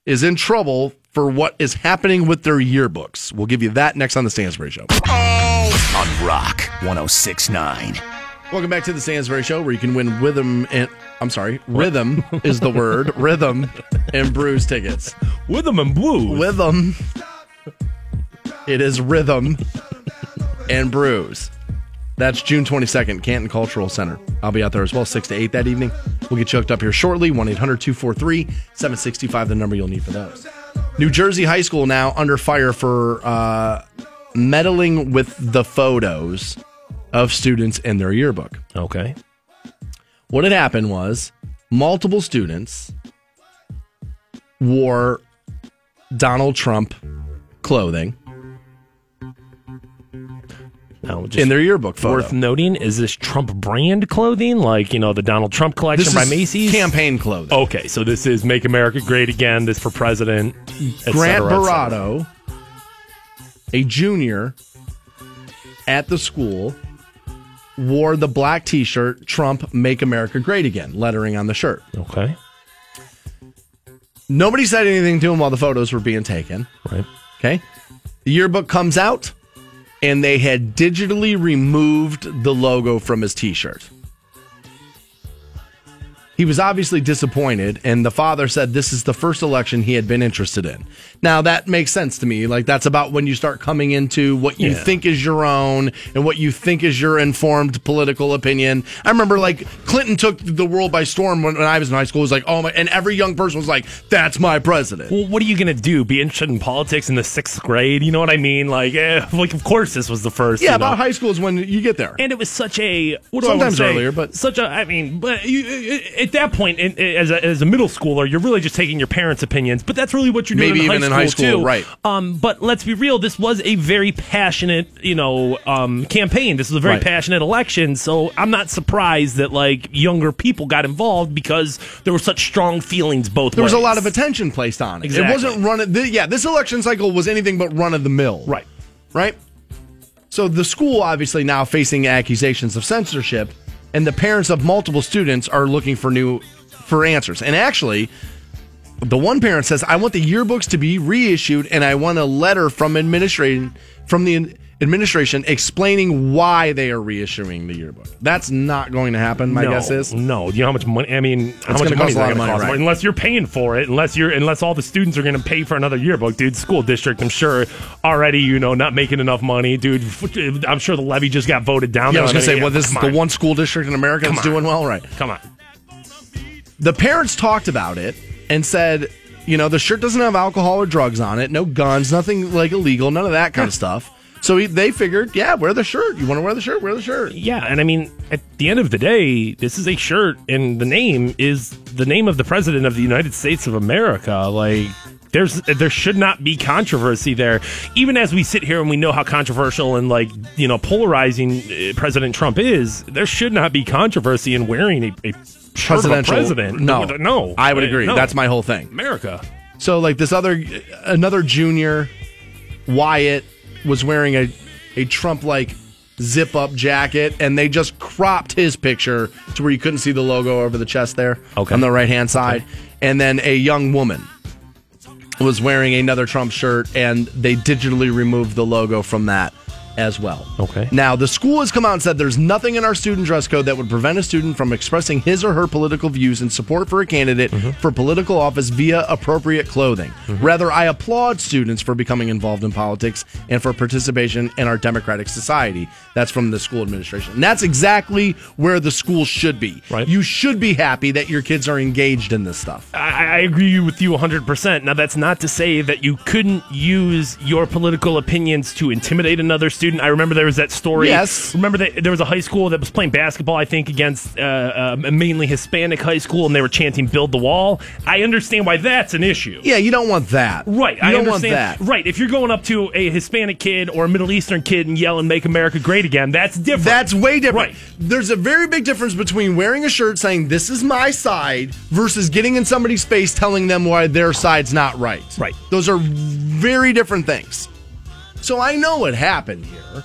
is in trouble for what is happening with their yearbooks. We'll give you that next on the Stansbury Show. On Rock 1069. Welcome back to the Stansbury Show, where you can win rhythm and I'm sorry, rhythm is the word, <laughs> rhythm and brews tickets. With them and blue. Rhythm. It is rhythm and brews. That's June 22nd, Canton Cultural Center. I'll be out there as well, 6 to 8 that evening. We'll get you hooked up here shortly. 1 800 243 765, the number you'll need for those. New Jersey High School now under fire for uh, meddling with the photos of students in their yearbook. Okay. What had happened was multiple students wore Donald Trump clothing in their yearbook photo. worth noting is this Trump brand clothing, like you know the Donald Trump collection this by is Macy's. campaign clothing. Okay, so this is "Make America Great Again." This for president. Grant cetera, et a junior at the school, wore the black T-shirt "Trump Make America Great Again" lettering on the shirt. Okay, Nobody said anything to him while the photos were being taken. right. Okay. The yearbook comes out, and they had digitally removed the logo from his t shirt. He was obviously disappointed, and the father said this is the first election he had been interested in. Now, that makes sense to me. Like, that's about when you start coming into what you Yeah. think is your own and what you think is your informed political opinion. I remember, like, Clinton took the world by storm when, when I was in high school. It was like, oh my, and every young person was like, that's my president. Well, what are you gonna do? Be interested in politics in the sixth grade? You know what I mean? Like, eh, like of course this was the first. yeah, you know? about high school is when you get there. and it was such a what do I Sometimes say? earlier, but- such a. I mean, but you, it, at that point, in, as, a, as a middle schooler, you're really just taking your parents' opinions, but that's really what you're doing Maybe in, even high in high school, too. right. Um, but let's be real, this was a very passionate, you know, um, campaign. This was a very Right. passionate election, so I'm not surprised that like younger people got involved because there were such strong feelings both There was a lot of attention placed on it. Exactly. It wasn't run. Th- yeah, this election cycle was anything but run of the mill. Right. Right. So the school obviously now facing accusations of censorship, and the parents of multiple students are looking for new for answers. And actually, the one parent says, "I want the yearbooks to be reissued, and I want a letter from administration from the administration explaining why they are reissuing the yearbook." That's not going to happen. My no, guess is. no. Do you know how much money? I mean, how much gonna money is a that lot of gonna money, cost? right. Unless you're paying for it, unless you're, unless all the students are going to pay for another yearbook, dude. School district, I'm sure already, you know, not making enough money, dude. I'm sure the levy just got voted down. Yeah, I was going to say, Yeah, well, this is come the one school district in America that's doing well, right? Come on. the parents talked about it and said, you know, the shirt doesn't have alcohol or drugs on it, no guns, nothing like illegal, none of that kind of stuff. So he, they figured, yeah, wear the shirt. You want to wear the shirt? Wear the shirt. Yeah, and I mean, at the end of the day, this is a shirt, and the name is the name of the president of the United States of America. Like, there's there should not be controversy there. Even as we sit here and we know how controversial and like you know polarizing uh, President Trump is, there should not be controversy in wearing a, a shirt of a Presidential. president. No, no, I would agree. no. That's my whole thing. America. So like this other, another junior, Wyatt was wearing a a Trump like zip up jacket, and they just cropped his picture to where you couldn't see the logo over the chest there Okay. on the right hand side. And then a young woman was wearing another Trump shirt, and they digitally removed the logo from that as well. Okay. Now, the school has come out and said there's nothing in our student dress code that would prevent a student from expressing his or her political views and support for a candidate mm-hmm. for political office via appropriate clothing. Mm-hmm. Rather, I applaud students for becoming involved in politics and for participation in our democratic society. That's from the school administration. And that's exactly where the school should be. Right. You should be happy that your kids are engaged in this stuff. I, I agree with you 100%. Now, that's not to say that you couldn't use your political opinions to intimidate another student. I remember there was that story. Yes. Remember that there was a high school that was playing basketball, I think, against uh, uh, a mainly Hispanic high school, and they were chanting "Build the Wall." I understand why that's an issue. Yeah, you don't want that. Right, You I don't understand. want that. Right, if you're going up to a Hispanic kid or a Middle Eastern kid and yelling "Make America Great Again," that's different. That's way different. Right. There's a very big difference between wearing a shirt saying this is my side versus getting in somebody's face telling them why their side's not right. Right. Those are very different things. So I know what happened here.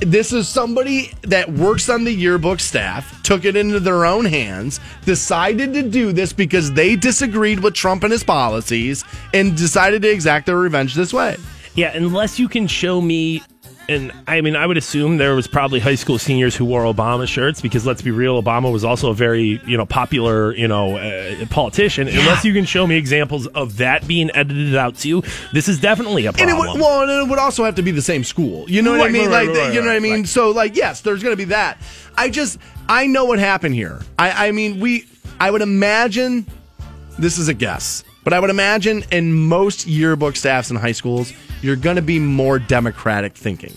This is somebody that works on the yearbook staff, took it into their own hands, decided to do this because they disagreed with Trump and his policies, and decided to exact their revenge this way. Yeah, unless you can show me, and I mean, I would assume there was probably high school seniors who wore Obama shirts because let's be real, Obama was also a very you know popular you know uh, politician. Unless you can show me examples of that being edited out too, this is definitely a And problem. it would, well, and it would also have to be the same school. You know what I mean? right, like, right, right, you know what I mean? right. So, like, yes, there's going to be that. I just, I know what happened here. I, I mean, we, I would imagine, this is a guess, but I would imagine in most yearbook staffs in high schools, you're going to be more democratic thinking.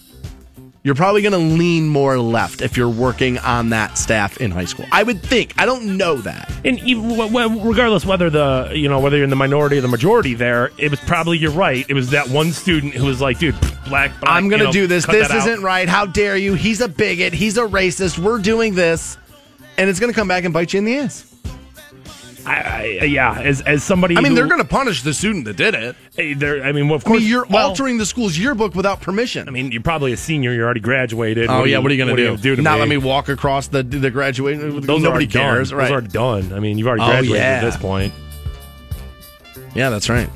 You're probably going to lean more left if you're working on that staff in high school. I would think. I don't know that. and even, regardless whether the you know whether you're in the minority or the majority, there it was probably you're right. It was that one student who was like, dude, black. black I'm going you to know, do this. This isn't right. How dare you? He's a bigot. He's a racist. We're doing this. And it's going to come back and bite you in the ass. I, I, yeah, as as somebody, I mean, who- they're going to punish the student that did it. Hey, they're- I mean, well, of I course, mean, you're well, altering the school's yearbook without permission. I mean, you're probably a senior. You're already graduated. oh, yeah. What are you going to do? gonna do to Not me? let me walk across the the graduation? Those Nobody are cares. Done. Right. Those are already done. I mean, you've already Oh, graduated yeah. at this point. yeah, that's right.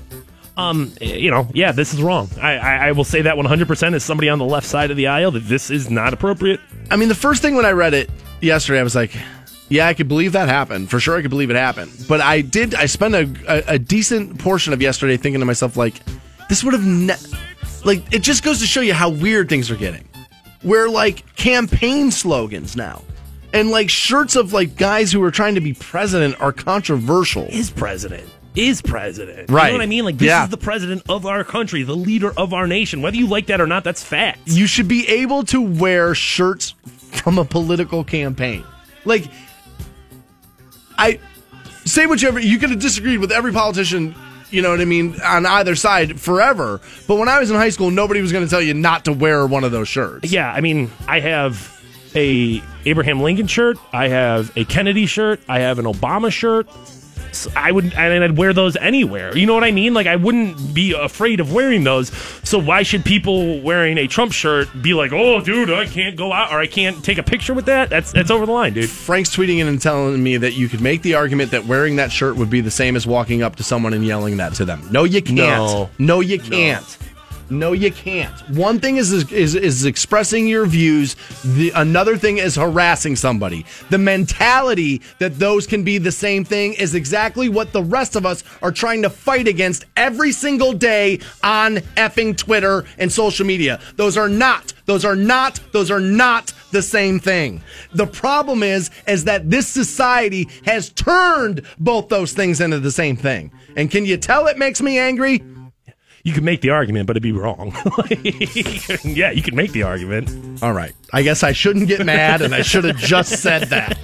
Um, you know, yeah, this is wrong. I, I, I will say that 100 percent as somebody on the left side of the aisle that this is not appropriate. I mean, the first thing when I read it yesterday, I was like, yeah, I could believe that happened. For sure, I could believe it happened. But I did, I spent a, a, a decent portion of yesterday thinking to myself, like, this would have, ne- like, it just goes to show you how weird things are getting. Where, like, campaign slogans now and, like, shirts of, like, guys who are trying to be president are controversial. Is president. Is president. Right. You know what I mean? Like, this Yeah. is the president of our country, the leader of our nation. Whether you like that or not, that's fact. you should be able to wear shirts from a political campaign. Like, I say whichever you could have disagreed with every politician you know what i mean on either side forever but when i was in high school nobody was going to tell you not to wear one of those shirts Yeah, I mean, I have a Abraham Lincoln shirt, I have a Kennedy shirt, I have an Obama shirt. S- I would, and I'd wear those anywhere. You know what I mean? Like I wouldn't be afraid of wearing those. So why should people wearing a Trump shirt be like, "Oh, dude, I can't go out or I can't take a picture with that"? That's that's over the line, dude. frank's tweeting in and telling me that you could make the argument that wearing that shirt would be the same as walking up to someone and yelling that to them no you can't No. no, you can't no. You can't. One thing is, is is expressing your views. The another thing is harassing somebody. The mentality that those can be the same thing is exactly what the rest of us are trying to fight against every single day on effing Twitter and social media. Those are not. Those are not. Those are not the same thing. The problem is is that this society has turned both those things into the same thing. And can you tell it makes me angry? You could make the argument, but it'd be wrong. <laughs> yeah, you could make the argument. All right. I guess I shouldn't get mad, and I should have just said that.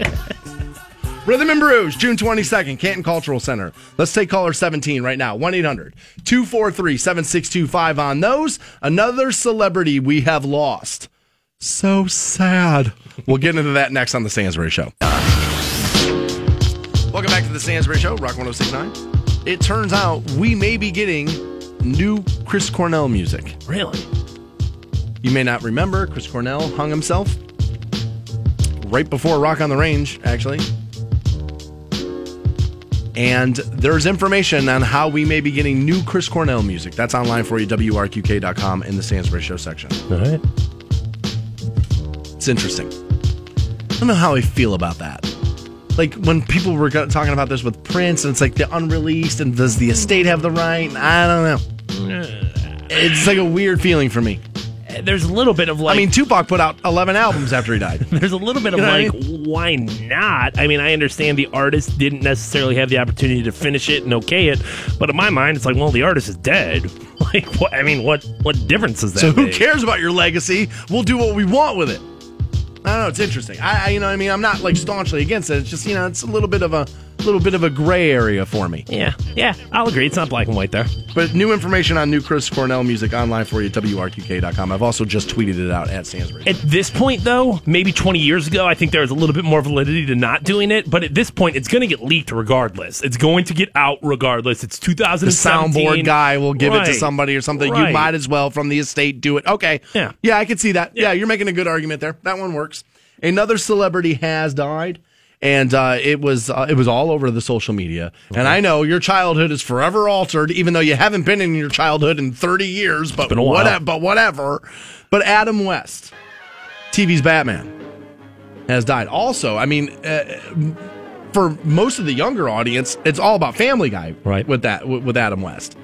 Rhythm and Brews, June 22nd, Canton Cultural Center. Let's take caller 17 right now 1 800 243 7625 on those. Another celebrity we have lost. So sad. We'll get into that next on The Stansbury Show. Welcome back to The Stansbury Show, Rock 1069. It turns out we may be getting new Chris Cornell music. Really? You may not remember, Chris Cornell hung himself right before Rock on the Range, actually. And there's information on how we may be getting new Chris Cornell music. That's online for you, WRQK.com in the Stansbury Show section. All right. It's interesting. I don't know how I feel about that. Like when people were talking about this with Prince, and it's like the unreleased, and does the estate have the right? I don't know. It's like a weird feeling for me. There's a little bit of like. I mean, Tupac put out 11 albums after he died. <laughs> There's a little bit of You know what I like, why not? I mean, I understand the artist didn't necessarily have the opportunity to finish it and okay it, but in my mind, it's like, well, the artist is dead. <laughs> Like, what? I mean, what? What difference does that So who make? cares about your legacy? We'll do what we want with it. I don't know. It's interesting. I, I you know, I mean, I'm not like staunchly against it. It's just, you know, it's a little bit of a little bit of a gray area for me. Yeah, yeah, I'll agree. It's not black and white there. But new information on new Chris Cornell music online for you at WRQK.com. I've also just tweeted it out at Stansbury. At this point, though, maybe 20 years ago, I think there was a little bit more validity to not doing it. But at this point, it's going to get leaked regardless. It's going to get out regardless. It's the soundboard guy will give it to somebody or something. You might as well from the estate do it. Okay. Yeah. Yeah, I can see that. Yeah. Yeah. you're making a good argument there. That one works. Another celebrity has died. And uh, it was uh, it was all over the social media, and I know your childhood is forever altered, even though you haven't been in your childhood in thirty years. But been a while. whatever, but whatever. But Adam West, TV's Batman, has died. Also, I mean, uh, for most of the younger audience, it's all about Family Guy, Right. With that, with Adam West.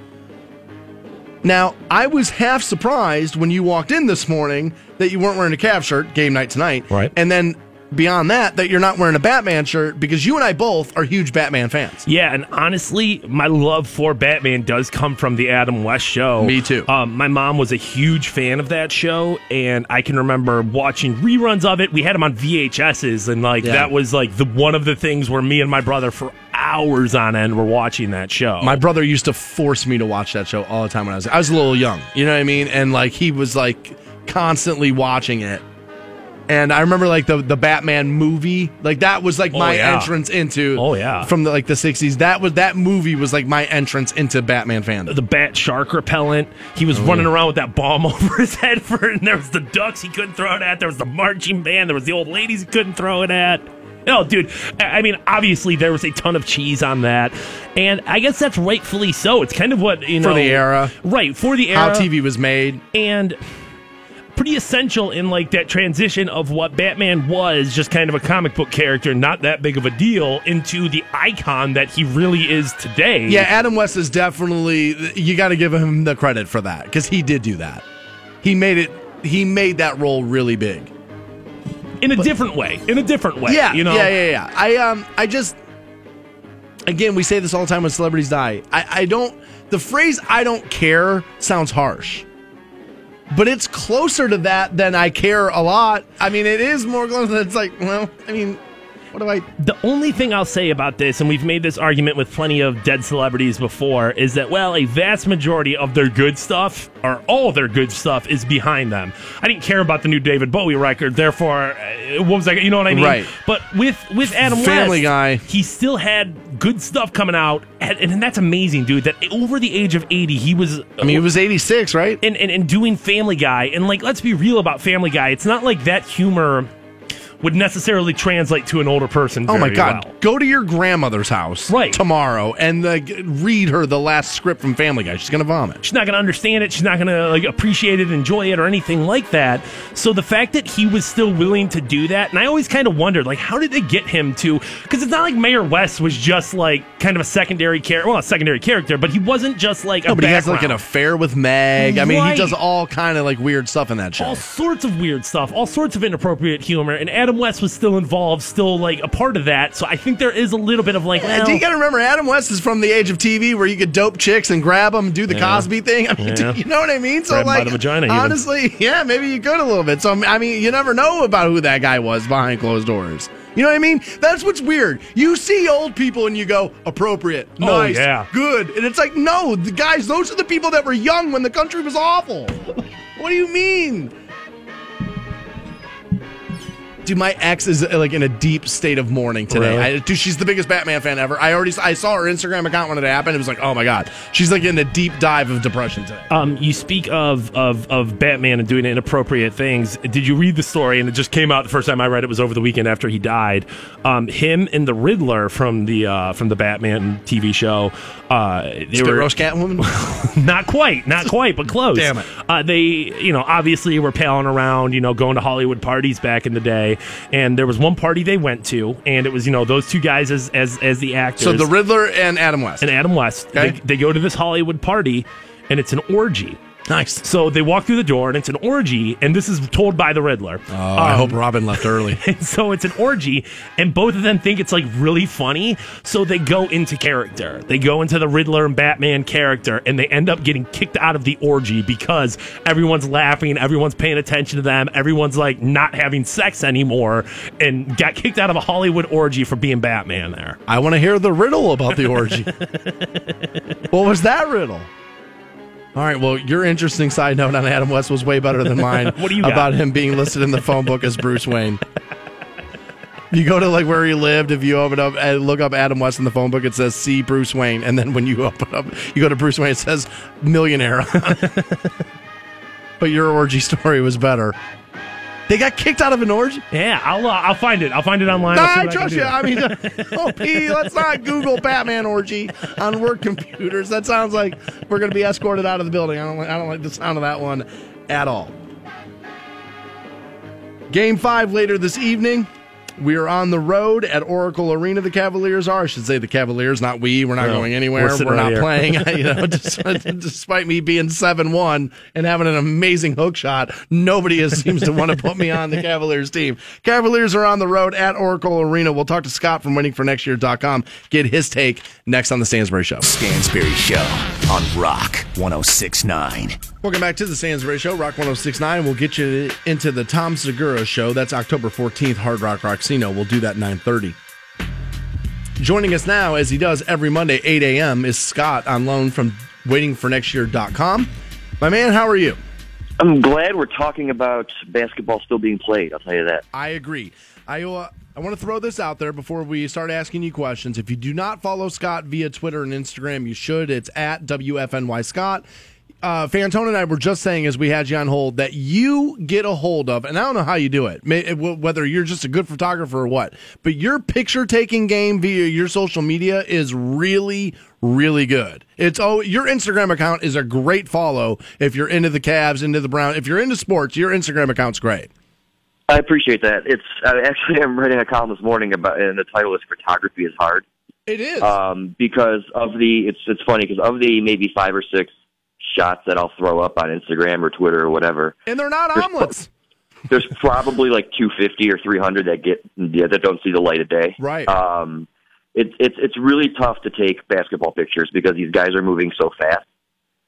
Now, I was half surprised when you walked in this morning that you weren't wearing a Cavs shirt, game night tonight, Right. And then beyond that, that you're not wearing a Batman shirt because you and I both are huge Batman fans. Yeah, and honestly, my love for Batman does come from the Adam West show. Me too. Um, my mom was a huge fan of that show, and I can remember watching reruns of it. We had them on VHSs, and like Yeah. that was like the one of the things where me and my brother for hours on end were watching that show. My brother used to force me to watch that show all the time when I was I was a little young. You know what I mean? And like he was like constantly watching it. And I remember like the the Batman movie, like that was like Oh, my yeah. entrance into Oh, yeah. from the like the 60s. That was that movie was like my entrance into Batman fandom. the bat shark repellent. He Oh, was running around with that bomb <laughs> over his head for and there was the ducks he couldn't throw it at. There was the marching band. There was the old ladies he couldn't throw it at. No, dude. I I mean, obviously there was a ton of cheese on that, and I guess that's rightfully so. It's kind of what you know For the era. right? For the era, How TV was made. and pretty essential in like that transition of what Batman was, just kind of a comic book character, not that big of a deal, into the icon that he really is today. Yeah, Adam West is definitely you got to give him the credit for that cuz he did do that. He made it he made that role really big. in a different way. In a different way. Yeah, you know. yeah, yeah, yeah. I um, I just again, we say this all the time when celebrities die. I, I don't. The phrase "I don't care" sounds harsh, but it's closer to that than "I care a lot." I mean, it is more close. Than it's like, well, I mean, What do I? The only thing I'll say about this, and we've made this argument with plenty of dead celebrities before, is that, well, a vast majority of their good stuff, or all their good stuff, is behind them. I didn't care about the new David Bowie record, therefore, uh, what was I, you know what I mean? Right. But with, with Adam Family West, Guy. he still had good stuff coming out, and, and that's amazing, dude, that over the age of 80, he was. I mean, he was 86, right? and, and, and doing Family Guy, and like, let's be real about Family Guy. It's not like that humor would necessarily translate to an older person. Oh my God! well. Go to your grandmother's house Right. tomorrow and uh, read her the last script from Family Guy. She's gonna vomit. She's not going to understand it. She's not going to like appreciate it, enjoy it, or anything like that. So the fact that he was still willing to do that, and I always kind of wondered, like, how did they get him to? Because it's not like Mayor West was just like kind of a secondary character, well, a secondary character, but he wasn't just like a No, but he has like an affair with Meg. I mean, he does all kind of like weird stuff in that show. all sorts of weird stuff, all sorts of inappropriate humor, and Adam West was still involved, still like a part of that. So I think there is a little bit of like, well, And you got to remember, Adam West is from the age of TV where you could dope chicks and grab them, do the Yeah. Cosby thing. I mean, Yeah. <laughs> you know what I mean? So, Grab 'em by like, the vagina, even. honestly, <laughs> yeah, maybe you could a little bit. So, I mean, you never know about who that guy was behind closed doors. You know what I mean? That's what's weird. You see old people and you go, appropriate, Oh, nice, yeah. good. And it's like, no, the guys, those are the people that were young when the country was awful. <laughs> what do you mean? Dude, my ex is uh, like in a deep state of mourning today. Really? I, dude, she's the biggest Batman fan ever. I already I saw her Instagram account when it happened. It was like, oh my god, she's like in a deep dive of depression today. Um, you speak of, of of Batman and doing inappropriate things. Did you read the story? And it just came out the first time I read it was over the weekend after he died. Um, him and the Riddler from the uh, from the Batman TV show. Uh, they Spit were roast Catwoman. <laughs> not quite, not quite, but close. Damn it. Uh, they, you know, obviously were palling around, you know, going to Hollywood parties back in the day. And there was one party they went to, and it was, you know, those two guys as as as the actors. so the Riddler and Adam West. and Adam West. Okay. They, they go to this Hollywood party, and it's an orgy. Nice. So they walk through the door, and it's an orgy, and this is told by the Riddler. Oh, I Um, hope <laughs> Robin left early. <laughs> and so it's an orgy, and both of them think it's like really funny. So they go into character. They go into the Riddler and Batman character, and they end up getting kicked out of the orgy because everyone's laughing, everyone's paying attention to them, everyone's like not having sex anymore, and got kicked out of a Hollywood orgy for being Batman there. I want to hear the riddle about the orgy. <laughs> what was that riddle? All right. Well, your interesting side note on Adam West was way better than mine. <laughs> What do you got? about him being listed in the phone book as Bruce Wayne? You go to like where he lived. If you open up and look up Adam West in the phone book, it says "See Bruce Wayne," and then when you open up, you go to Bruce Wayne, it says "millionaire." <laughs> but your orgy story was better. They got kicked out of an orgy. Yeah, I'll uh, I'll find it. I'll find it online. See I trust you. I mean, <laughs> oh, P, let's not Google Batman orgy on work computers. That sounds like we're going to be escorted out of the building. I don't, like, I don't like the sound of that one at all. Game five later this evening. We are on the road at Oracle Arena. The Cavaliers are. I should say the Cavaliers, not we. We're not No, going anywhere. we're We're, not here. playing. <laughs> you know, despite, <laughs> despite me being seven one and having an amazing hook shot, nobody is, seems to want to put me on the Cavaliers team. Cavaliers are on the road at Oracle Arena. We'll talk to Scott from WaitingForNextYear.com. Get his take next on the Stansbury Show. Stansbury Show on Rock 1069. Welcome back to the Stansbury Show, Rock 1069. We'll get you into the Tom Segura Show. That's October 14th, Hard Rock Rocksino. We'll do that 930. Joining us now, as he does every Monday, 8 a.m., is Scott on loan from waitingfornextyear.com. My man, how are you? I'm glad we're talking about basketball still being played. I'll tell you that. I agree. I uh, I want to throw this out there before we start asking you questions. If you do not follow Scott via Twitter and Instagram, you should. It's at WFNY Scott. Uh, Fantone and I were just saying as we had you on hold that you get a hold of, and I don't know how you do it, may, whether you're just a good photographer or what, but your picture taking game via your social media is really, really good. It's oh, your Instagram account is a great follow if you're into the Cavs, into the Brown. If you're into sports, your Instagram account's great. I appreciate that. It's uh, actually <laughs> I'm writing a column this morning about, and the title is "Photography is Hard," It is. um, because of the. It's it's funny because of the maybe five or six shots that I'll throw up on Instagram or Twitter or whatever. and they're not There's- omelets. <laughs> There's probably like 250 or 300 that get yeah, that don't see the light of day. Right. Um, it's it's it's really tough to take basketball pictures because these guys are moving so fast.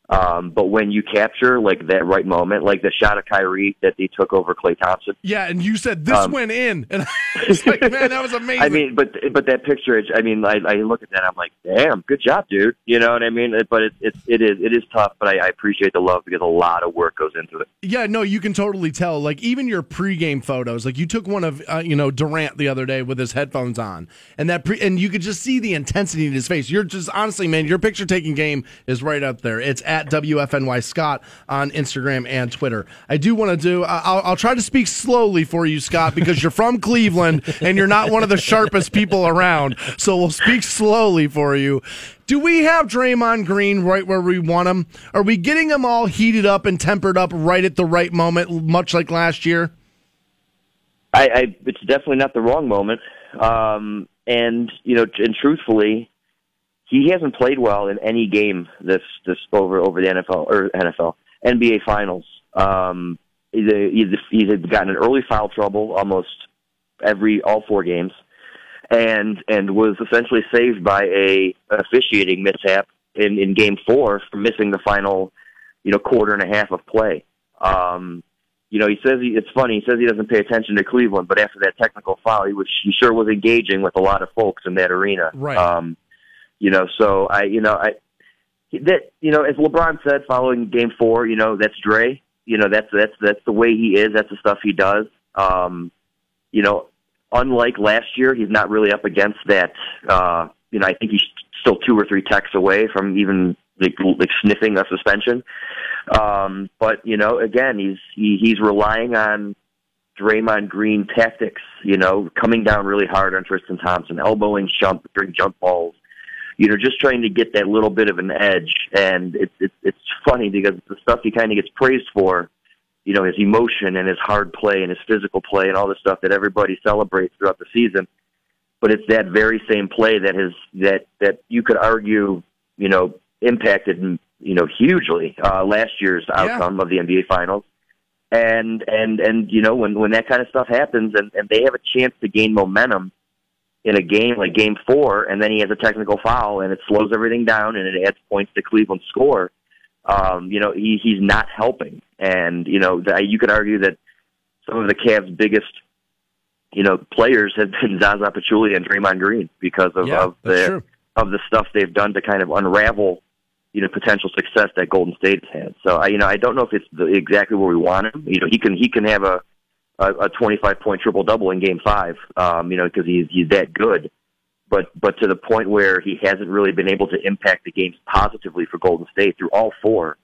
Um, but when you capture like that right moment, like the shot of Kyrie that they took over Klay Thompson, Yeah, and you said this Um, went in, and I <laughs> was like, man, that was amazing. I mean, but but that picture, I mean, I, I look at that, I'm like, damn, good job, dude. You know what I mean? But it, it's it is it is tough, but I, I appreciate the love because a lot of work goes into it. Yeah, no, you can totally tell. Like even your pregame photos, like you took one of uh, you know Durant the other day with his headphones on, and that pre- and you could just see the intensity in his face. You're just honestly, man, your picture taking game is right up there. It's at WFNY Scott on Instagram and Twitter. I do want to do. I'll, I'll try to speak slowly for you, Scott, because you're from <laughs> Cleveland and you're not one of the sharpest people around. So we'll speak slowly for you. Do we have Draymond Green right where we want him? Are we getting him all heated up and tempered up right at the right moment, much like last year? I, I it's definitely not the wrong moment. Um, and you know, and truthfully, he hasn't played well in any game this this over over the NFL or NFL NBA Finals. Um, he's, a, he's, a, he's gotten an early foul trouble almost every all four games, and and was essentially saved by a officiating mishap in in Game Four for missing the final, you know, quarter and a half of play. Um, you know, he says he, it's funny. He says he doesn't pay attention to Cleveland, but after that technical foul, he was he sure was engaging with a lot of folks in that arena. Right. Um, you know, so I, you know, I that you know, as LeBron said following Game Four, you know, that's Dre. You know, that's that's that's the way he is. That's the stuff he does. Um, you know, unlike last year, he's not really up against that. Uh, you know, I think he's still two or three techs away from even like, like sniffing a suspension. Um, but you know, again, he's he, he's relying on Draymond Green tactics. You know, coming down really hard on Tristan Thompson, elbowing jump during jump balls. You know, just trying to get that little bit of an edge. And it's it's it's funny because the stuff he kind of gets praised for. You know, his emotion and his hard play and his physical play and all the stuff that everybody celebrates throughout the season. But it's that very same play that has that that you could argue, you know, impacted you know hugely uh, last year's outcome of the NBA Finals. And and and you know when when that kind of stuff happens and and they have a chance to gain momentum in a game like Game Four, and then he has a technical foul and it slows everything down and it adds points to Cleveland's score. Um, you know he he's not helping, and you know that you could argue that some of the Cavs' biggest you know players have been <laughs> Zaza Pachulia and Draymond Green because of, Yeah, of the true. of the stuff they've done to kind of unravel, you know, potential success that Golden State has had. So I, you know, I don't know if it's the, exactly where we want him. You know, he can he can have a a, a 25 point triple double in Game Five, um, you know, because he's he's that good. But but to the point where he hasn't really been able to impact the games positively for Golden State through all four,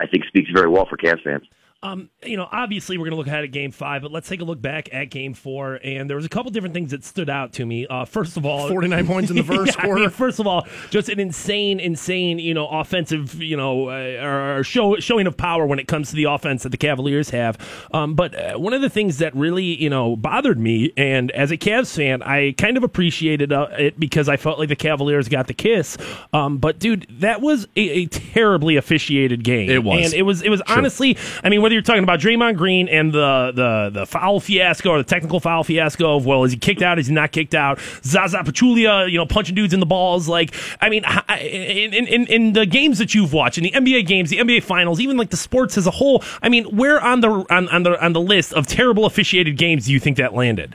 I think speaks very well for Cavs fans. Um, you know, obviously we're going to look ahead at Game Five, but let's take a look back at Game Four. And there was a couple different things that stood out to me. Uh, first of all, 49 points in the <laughs> first Yeah, I quarter. mean, first of all, just an insane, insane, you know, offensive, you know, uh, or, show showing of power when it comes to the offense that the Cavaliers have. Um, but uh, one of the things that really, you know, bothered me, and as a Cavs fan, I kind of appreciated uh, it because I felt like the Cavaliers got the kiss. Um, but dude, that was a, a terribly officiated game. It was. and it was, it was honestly, I mean, whether you're talking about Draymond Green and the the the foul fiasco or the technical foul fiasco of well, is he kicked out? Is he not kicked out? Zaza Pachulia, you know, punching dudes in the balls. Like, I mean, in in in, the games that you've watched, in the NBA games, the NBA finals, even like the sports as a whole. I mean, where on the on, on the on the list of terrible officiated games do you think that landed?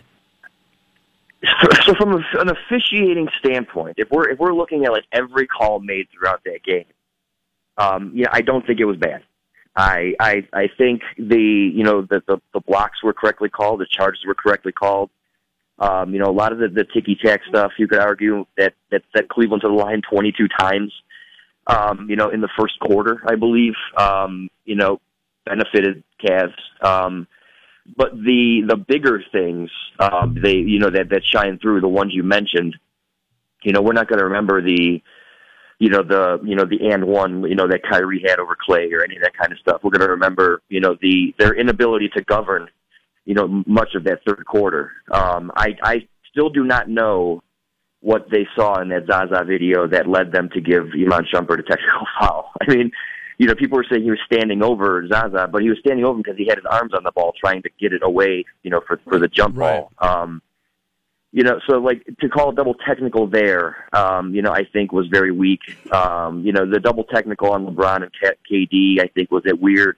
<laughs> so from an officiating standpoint, if we're if we're looking at like every call made throughout that game, um, yeah, I don't think it was bad. I I I think the you know the the, the blocks were correctly called, the charges were correctly called. Um, you know, a lot of the, the ticky tack stuff you could argue that that set Cleveland to the line 22 times. Um, you know, in the first quarter, I believe. Um, you know, benefited Cavs. Um, but the the bigger things, um, they you know that that shine through the ones you mentioned. You know, we're not going to remember the, you know the you know the and one you know that Kyrie had over Klay or any of that kind of stuff. We're going to remember you know the their inability to govern, you know, much of that third quarter. Um, I I still do not know what they saw in that Zaza video that led them to give Iman Shumpert a technical <laughs> foul. I mean, you know, people were saying he was standing over Zaza, but he was standing over him because he had his arms on the ball trying to get it away, you know, for for the jump Right. ball. Um, you know, so like to call a double technical there, um, you know, I think was very weak. Um, you know, the double technical on LeBron and KD, I think was it weird.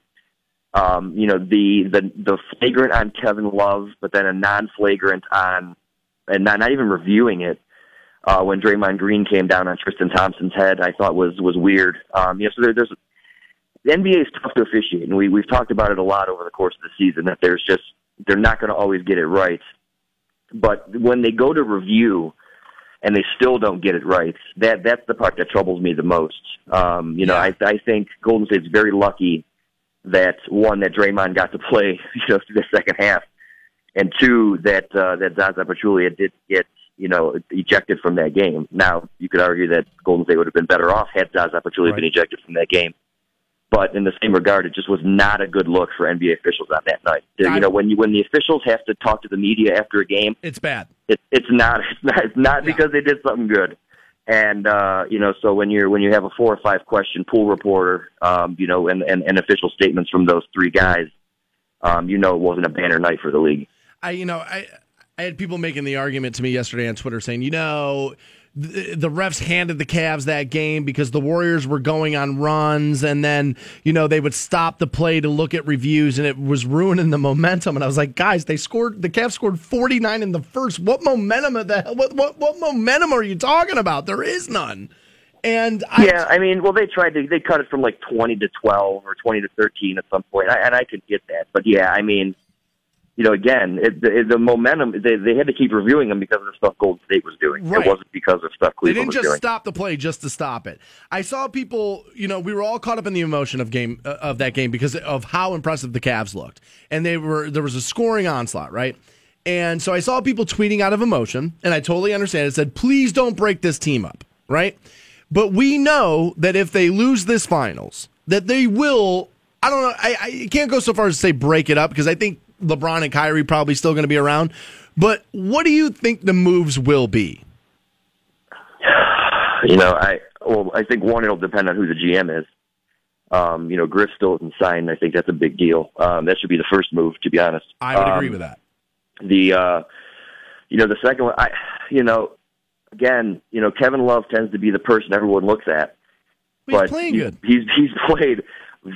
Um, you know, the the the flagrant on Kevin Love, but then a non-flagrant on, and not not even reviewing it. Uh, when Draymond Green came down on Tristan Thompson's head, I thought was was weird. Um, you know, so there, there's the NBA is tough to officiate, and we we've talked about it a lot over the course of the season. That there's just they're not going to always get it right. But when they go to review and they still don't get it right, that that's the part that troubles me the most. Um, you know, I I think Golden State's very lucky that one that Draymond got to <laughs> play, you know, through the second half, and two that uh, that Zaza Pachulia did get you know ejected from that game. Now you could argue that Golden State would have been better off had Zaza Pachulia Right. been ejected from that game. But in the same regard, it just was not a good look for NBA officials on that night. I- You know, when you when the officials have to talk to the media after a game, It's bad. it, it's not <laughs> it's not it's not because they did something good and uh you know so when you're when you have a four or five question pool reporter um you know and and, and official statements from those three guys um you know it wasn't a banner night for the league I, you know, I, I had people making the argument to me yesterday on Twitter saying, you know, the, refs handed the Cavs that game because the Warriors were going on runs, and then you know they would stop the play to look at reviews, and it was ruining the momentum. And I was like, guys, they scored. The Cavs scored forty nine in the first. What momentum of the? What, what what momentum are you talking about? There is none. And I, yeah i mean well they tried to they cut it from like 20 to 12 or 20 to 13 at some point I, and i could get that but yeah i mean you know, again, it, the, the momentum, they, they had to keep reviewing them because of the stuff Golden State was doing. Right. It wasn't because of stuff They didn't just doing. stop the play just to stop it. I saw people, you know, we were all caught up in the emotion of game uh, of that game because of how impressive the Cavs looked, and they were there was a scoring onslaught, right? And so I saw people tweeting out of emotion, and I totally understand. It said, "Please don't break this team up," right? But we know that if they lose this finals, that they will. I don't know. I, I can't go so far as to say break it up because I think LeBron and Kyrie probably still going to be around. But what do you think the moves will be? You know, I well, I think one, it'll depend on who the GM is. Um, you know, Griff still isn't signed. I think that's a big deal. Um, that should be the first move, to be honest. I would Um, agree with that. The, uh, you know, the second one, I, you know, again, you know, Kevin Love tends to be the person everyone looks at. He's but good. He's he's <laughs> played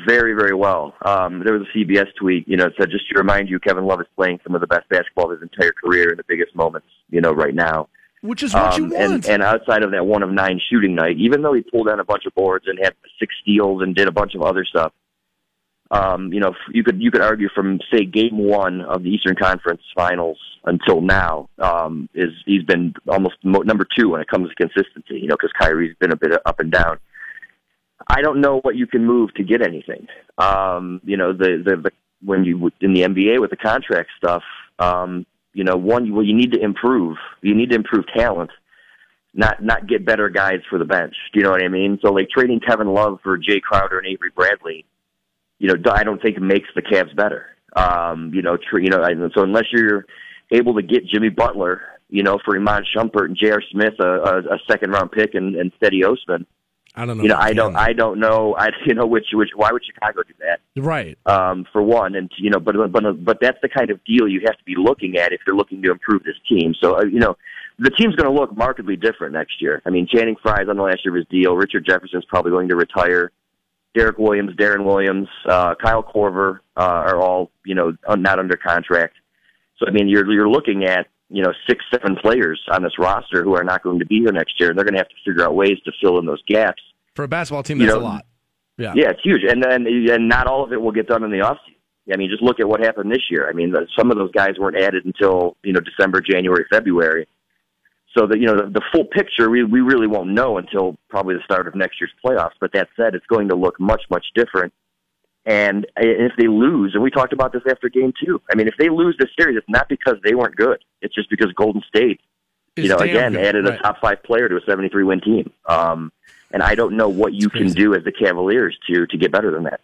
very very well. Um, there was a CBS tweet, you know, it said just to remind you, Kevin Love is playing some of the best basketball of his entire career in the biggest moments, you know, right now. Which is what you Um, want. and and outside of that one of nine shooting night, even though he pulled down a bunch of boards and had six steals and did a bunch of other stuff, um, you know, you could you could argue from say game one of the Eastern Conference Finals until now, um, is he's been almost mo- number two when it comes to consistency. You know, because Kyrie's been a bit up and down. I don't know what you can move to get anything. Um, you know, the, the the when you in the NBA with the contract stuff, um, you know, one well you need to improve. You need to improve talent, not not get better guys for the bench. Do you know what I mean? So like trading Kevin Love for Jae Crowder and Avery Bradley, you know, I don't think makes the Cavs better. Um, you know, tr- you know, so unless you're able to get Jimmy Butler, you know, for Iman Shumpert and J.R. Smith, a, a, a second round pick, and, and Cedi Osman, I don't know. you know, I don't. I don't know, I <laughs> you know which which why would Chicago do that? right. um, for one, and you know, but but but that's the kind of deal you have to be looking at if you're looking to improve this team. So uh, you know, the team's going to look markedly different next year. I mean, Channing Frye's on the last year of his deal. Richard Jefferson's probably going to retire. Derrick Williams, Deron Williams, uh, Kyle Korver uh, are all you know not under contract. So I mean, you're you're looking at you know six, seven players on this roster who are not going to be here next year, and they're going to have to figure out ways to fill in those gaps. For a basketball team, You that's know, a lot. Yeah. Yeah, it's huge, and then and not all of it will get done in the offseason. I mean, just look at what happened this year. I mean, the, some of those guys weren't added until you know December, January, February. So that you know the, the full picture, we we really won't know until probably the start of next year's playoffs. But that said, it's going to look much much different. And if they lose, and we talked about this after Game Two. I mean, if they lose this series, it's not because they weren't good. It's just because Golden State you know, again, good. added a top five player to a 73 win team. Um, and I don't know what you can do as the Cavaliers to to get better than that.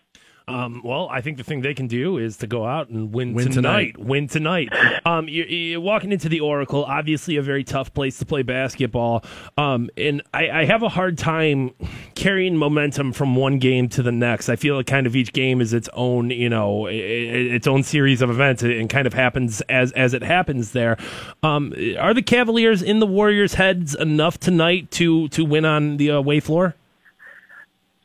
Um, well, I think the thing they can do is to go out and win, Win tonight. tonight. Win tonight. <laughs> Um, you, you're walking into the Oracle, obviously a very tough place to play basketball. Um, and I, I have a hard time carrying momentum from one game to the next. I feel like kind of each game is its own, you know, its own series of events, and kind of happens as as it happens there. Um, are the Cavaliers in the Warriors' heads enough tonight to to win on the away floor?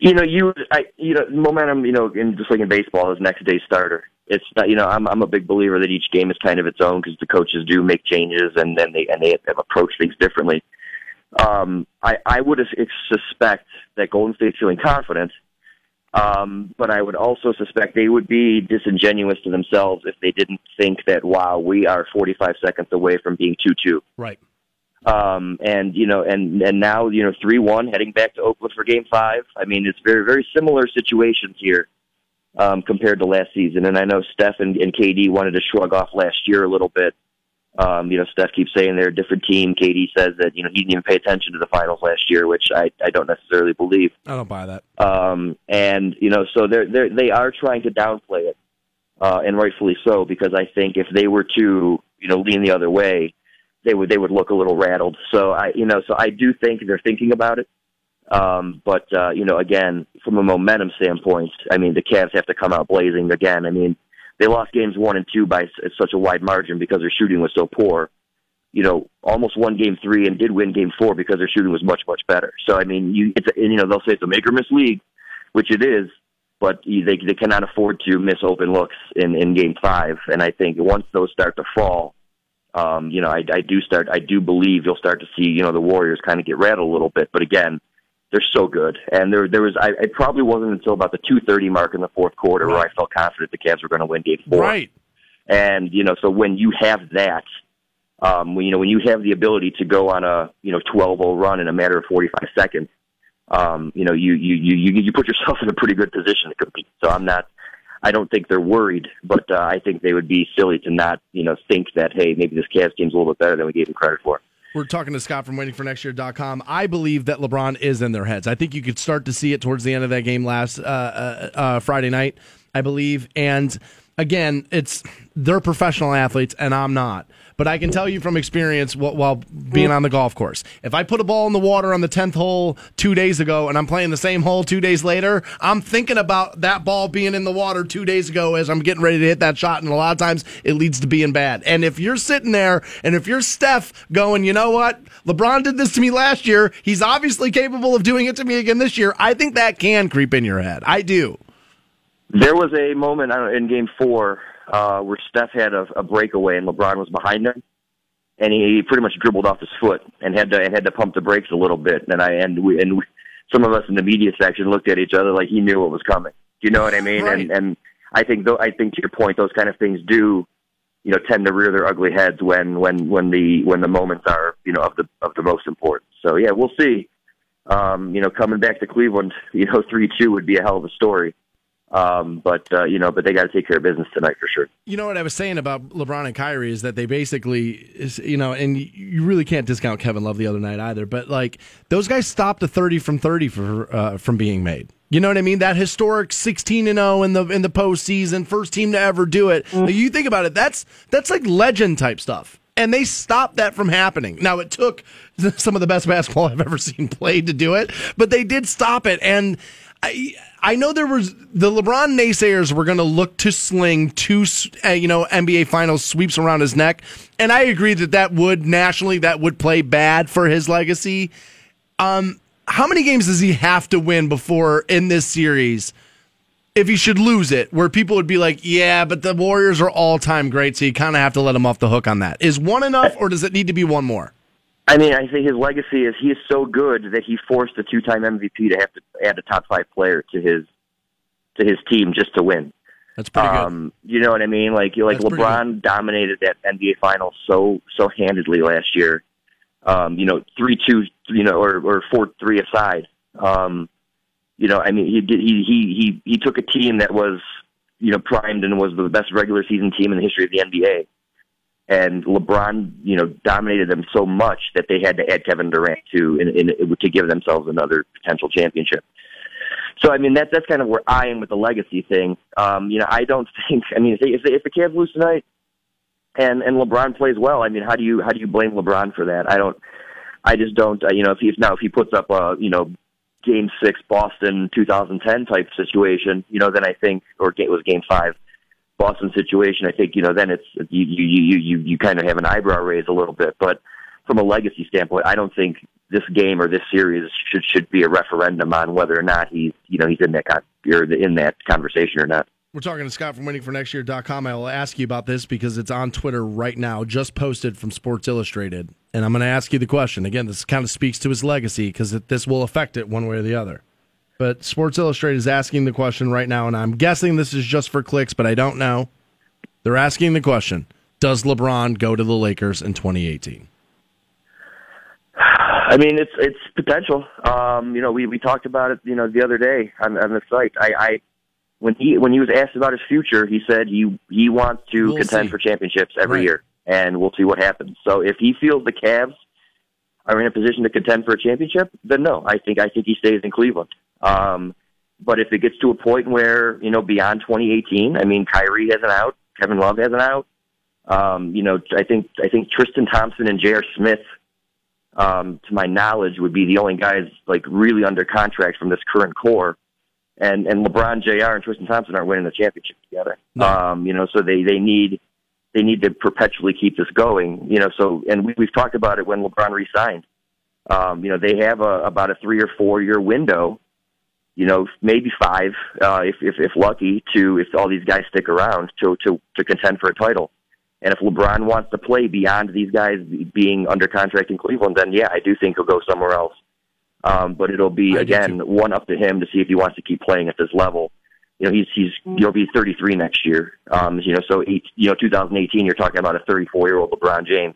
You know, you, I, you know, momentum. You know, in just like in baseball, is next day starter. It's not, you know, I'm I'm a big believer that each game is kind of its own because the coaches do make changes and then they and they have approached things differently. Um, I I would suspect that Golden State's feeling confident, um, but I would also suspect they would be disingenuous to themselves if they didn't think that wow, we are 45 seconds away from being two two. Right. Um, and you know, and and now you know, three one heading back to Oakland for Game Five. I mean, it's very very similar situations here um, compared to last season. And I know Steph and, and KD wanted to shrug off last year a little bit. Um, you know, Steph keeps saying they're a different team. KD says that you know he didn't even pay attention to the finals last year, which I I don't necessarily believe. I don't buy that. Um, and you know, so they're they they are trying to downplay it, uh, and rightfully so, because I think if they were to you know lean the other way, they would they would look a little rattled. So I you know so I do think they're thinking about it. Um, but uh, you know, again, from a momentum standpoint, I mean, the Cavs have to come out blazing again. I mean, they lost games one and two by such a wide margin because their shooting was so poor. You know, almost won game three and did win game four because their shooting was much much better. So I mean, you it's a, and, you know they'll say it's a make or miss league, which it is, but they they cannot afford to miss open looks in in game five. And I think once those start to fall, um, you know, I, I do start I do believe you'll start to see you know the Warriors kind of get rattled a little bit. But again, they're so good, and there there was I it probably wasn't until about the two thirty mark in the fourth quarter where I felt confident the Cavs were going to win game four. Right. And you know, so when you have that, um, when, you know, when you have the ability to go on a you know 12-0 run in a matter of 45 seconds, um, you know, you you you you you put yourself <laughs> in a pretty good position to compete. So I'm not. I don't think they're worried, but uh, I think they would be silly to not, you know, think that hey, maybe this Cavs team's a little bit better than we gave them credit for. We're talking to Scott from waitingfornextyear.com. I believe that LeBron is in their heads. I think you could start to see it towards the end of that game last uh, uh, uh, Friday night, I believe. And again, it's they're professional athletes, and I'm not. But I can tell you from experience wh- while being on the golf course, if I put a ball in the water on the 10th hole two days ago and I'm playing the same hole two days later, I'm thinking about that ball being in the water two days ago as I'm getting ready to hit that shot. And a lot of times it leads to being bad. And if you're sitting there and if you're Steph going, you know what? LeBron did this to me last year. He's obviously capable of doing it to me again this year. I think that can creep in your head. I do. There was a moment in Game Four uh, where Steph had a, a breakaway and LeBron was behind him, and he pretty much dribbled off his foot and had to and had to pump the brakes a little bit. And I and we and we, some of us in the media section looked at each other like he knew what was coming. Do you know what I mean? Right. And and I think though I think to your point, those kind of things do you know tend to rear their ugly heads when when when the when the moments are you know of the of the most important. So yeah, we'll see. Um, you know, coming back to Cleveland, <laughs> you know, three two would be a hell of a story. Um, but uh, you know, but they got to take care of business tonight for sure. You know what I was saying about LeBron and Kyrie is that they basically, is, you know, and you really can't discount Kevin Love the other night either. But like those guys stopped a thirty from thirty for uh, from being made. You know what I mean? That historic sixteen and zero in the in the postseason, first team to ever do it. Now, you think about it. That's that's like legend type stuff. And they stopped that from happening. Now it took <laughs> some of the best basketball I've ever seen played to do it, but they did stop it. And I I know there was the LeBron naysayers were going to look to sling two uh, you know NBA Finals sweeps around his neck, and I agree that that would nationally that would play bad for his legacy. Um, how many games does he have to win before in this series? If he should lose it, where people would be like, "Yeah, but the Warriors are all time great, so you kind of have to let him off the hook on that." Is one enough, or does it need to be one more? I mean, I think his legacy is he is so good that he forced a two-time MVP to have to add a top five player to his to his team just to win. That's pretty good. Um, you know what I mean? Like, like That's LeBron dominated that NBA Finals so so handedly last year. Um, you know, three two, you know, or or four three aside. Um, you know, I mean, he did he he he he took a team that was you know primed and was the best regular season team in the history of the NBA. And LeBron, you know, dominated them so much that they had to add Kevin Durant to in, in, to give themselves another potential championship. So I mean, that that's kind of where I am with the legacy thing. Um, you know, I don't <laughs> think. I mean, if, they, if, they, if the Cavs lose tonight, and and LeBron plays well, I mean, how do you how do you blame LeBron for that? I don't. I just don't. Uh, you know, if he now if he puts up a you know Game Six Boston 2010 type situation, you know, then I think, or it was Game Five Boston situation. I think you know then it's you you you you you kind of have an eyebrow raise a little bit, but from a legacy standpoint, I don't think this game or this series should should be a referendum on whether or not he's you know he's in that con- or in that conversation or not. We're talking to Scott from waitingfornextyear.com. I will ask you about this because it's on Twitter right now, just posted from Sports Illustrated. And I'm going to ask you the question. Again, this kind of speaks to his legacy because this will affect it one way or the other. But Sports Illustrated is asking the question right now, and I'm guessing this is just for clicks, but I don't know. They're asking the question Does LeBron go to the Lakers in 2018? I mean, it's it's potential. Um, you know, we we talked about it. You know, the other day on, on the site. I, I when he when he was asked about his future, he said he he wants to We'll contend see. for championships every Right. year, and we'll see what happens. So if he feels the Cavs are in a position to contend for a championship, then no, I think I think he stays in Cleveland. Um, but if it gets to a point where you know beyond 2018, I mean, Kyrie has an out, Kevin Love has an out. Um, you know, I think I think Tristan Thompson and J.R. Smith um, to my knowledge, would be the only guys like really under contract from this current core. And and LeBron, Jr. and Tristan Thompson aren't winning the championship together. Um, you know, so they they need they need to perpetually keep this going. You know, so and we, we've talked about it when LeBron resigned. Um, you know, they have a about a three or four year window. You know, maybe five, uh, if, if if lucky, to if all these guys stick around to to to contend for a title. And if LeBron wants to play beyond these guys being under contract in Cleveland, then yeah, I do think he'll go somewhere else. Um, but it'll be I again one up to him to see if he wants to keep playing at this level. You know, he's he's he'll be 33 next year. Um, you know, so eight, you know, 2018, you're talking about a 34 year old LeBron James.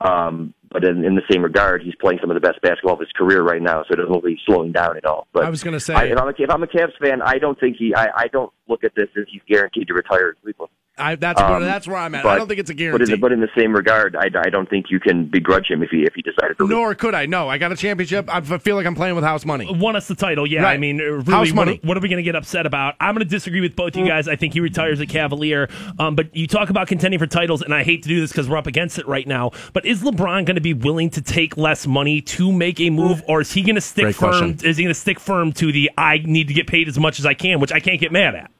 Um, but in, in the same regard, he's playing some of the best basketball of his career right now, so it doesn't look like he's slowing down at all. But I was going to say, I, if I'm a if I'm a Cavs fan, I don't think he. I, I don't look at this as he's guaranteed to retire in Cleveland. I, that's, where, um, that's where I'm at. I don't think it's a But in, guarantee. but in the same regard, I, I don't think you can begrudge him if he if he decided to. leave. Nor could I. No, I got a championship. I feel like I'm playing with house money. won us the title. Yeah, Right. I mean, uh, really, House what, money. what are we going to get upset about? I'm going to disagree with both you guys. I think he retires a Cavalier. Um, but you talk about contending for titles, and I hate to do this because we're up against it right now. But is LeBron going to be willing to take less money to make a move, or is he going to stick Great firm? question. Is he going to stick firm to the I need to get paid as much as I can, which I can't get mad at?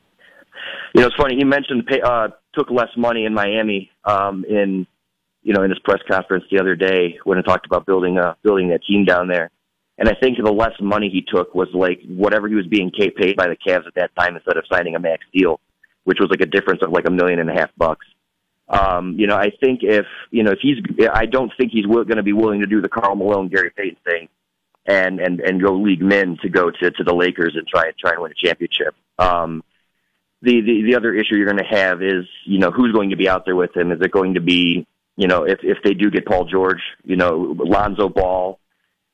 You know, it's funny. He mentioned pay, uh, took less money in Miami um, in you know in his press conference the other day when he talked about building uh, building that team down there. And I think the less money he took was like whatever he was being paid by the Cavs at that time instead of signing a max deal, which was like a difference of like a million and a half bucks. Um, you know, I think if you know if he's, I don't think he's going to be willing to do the Karl Malone, Gary Payton thing, and and and go league men to go to to the Lakers and try and try and win a championship. Um, the, the the other issue you're going to have is you know who's going to be out there with him. Is it going to be you know if if they do get Paul George, you know Lonzo Ball,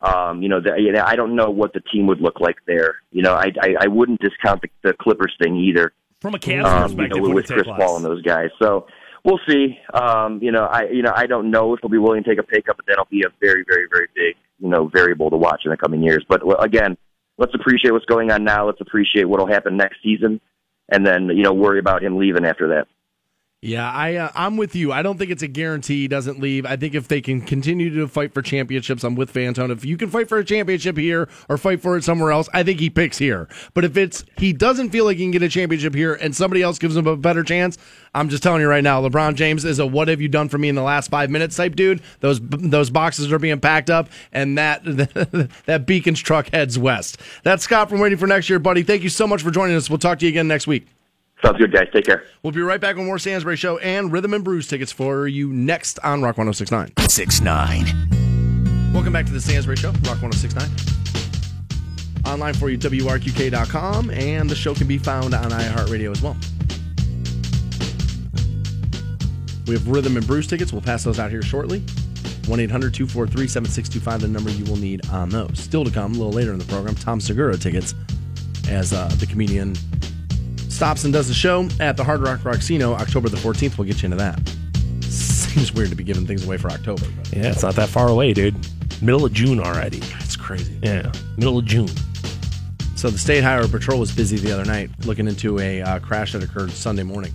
um, you know the, you know, I don't know what the team would look like there. You know I I, I wouldn't discount the, the Clippers thing either. From a Cavs Um, you perspective, know, would with Chris? Paul and those guys. So we'll see. Um, you know I you know I don't know if he'll be willing to take a pay cut, but that'll be a very very very big you know variable to watch in the coming years. But again, let's appreciate what's going on now. Let's appreciate what'll happen next season and then you know worry about him leaving after that. Yeah, I uh, I'm with you. I don't think it's a guarantee he doesn't leave. I think if they can continue to fight for championships, I'm with Fantone. If you can fight for a championship here or fight for it somewhere else, I think he picks here. But if it's he doesn't feel like he can get a championship here and somebody else gives him a better chance, I'm just telling you right now, LeBron James is a what have you done for me in the last 5 minutes type dude. Those those boxes are being packed up and that <laughs> that Bekins truck heads west. That's Scott from Waiting for Next Year, buddy. Thank you so much for joining us. We'll talk to you again next week. Sounds good, guys. Take care. We'll be right back with more Stansbury Show and Rhythm and Brews tickets for you next on Rock 1069. 6 9. Welcome back to the Stansbury Show, Rock 1069. Online for you, WRQK.com, and the show can be found on iHeartRadio as well. We have Rhythm and Brews tickets. We'll pass those out here shortly. 1 800 243 7625, the number you will need on those. Still to come, a little later in the program, Tom Segura tickets as uh, the comedian stops and does the show at the Hard Rock Rocksino October the 14th. We'll get you into that. <laughs> Seems weird to be giving things away for October, but Yeah, it's not that far away, dude. Middle of June already. it's crazy. Yeah, middle of June. So the state highway patrol was busy the other night looking into a uh, crash that occurred Sunday morning,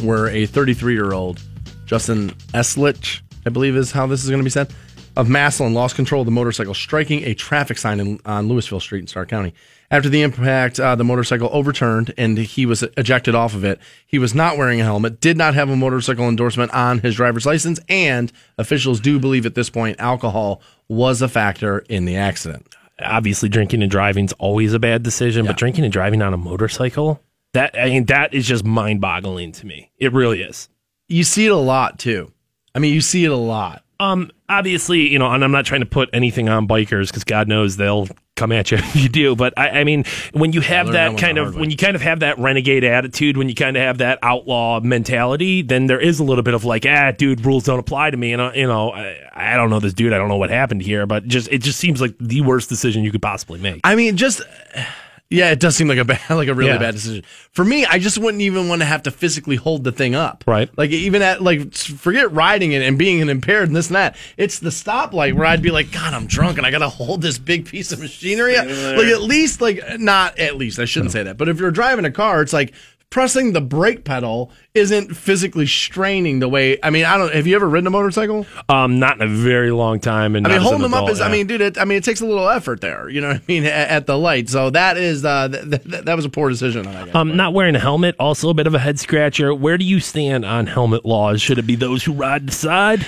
where a 33 year old Justin Eslich, I believe is how this is going to be said, of Massillon lost control of the motorcycle, striking a traffic sign in, on Louisville Street in Stark County. After the impact, uh, the motorcycle overturned and he was ejected off of it. He was not wearing a helmet, did not have a motorcycle endorsement on his driver's license, and officials do believe at this point alcohol was a factor in the accident. Obviously, drinking and driving is always a bad decision, Yeah. but drinking and driving on a motorcycle, that I mean, that is just mind boggling to me. It really is. You see it a lot too. I mean, you see it a lot. Um, obviously, you know, and I'm not trying to put anything on bikers because God knows they'll come at you if <laughs> you do. But I, I mean, when you have that that kind of way. when you kind of have that renegade attitude, when you kind of have that outlaw mentality, then there is a little bit of like, ah, dude, rules don't apply to me. And uh, you know, I, I don't know this dude. I don't know what happened here, but just it just seems like the worst decision you could possibly make. I mean, just yeah, it does seem like a <laughs> bad, like a really Yeah. bad decision for me. I just wouldn't even want to have to physically hold the thing up, Right. Like even at like forget riding it and being an impaired and this and that. It's the stoplight where I'd be like, God, I'm drunk and I got to hold this big piece of machinery. Like at least like not at least I shouldn't say that, but if you're driving a car, it's like. Pressing the brake pedal isn't physically straining the way. I mean, I don't. Have you ever ridden a motorcycle? Um, not in a very long time. And I mean, not as an holding them up adult, is. I mean, dude. It, I mean, it takes a little effort there. You know what I mean? <laughs> At, at the light. So that is. Uh, th- th- that was a poor decision guy's Um, part. not wearing a helmet, also a bit of a head scratcher. Where do you stand on helmet laws? Should it be those who ride the side?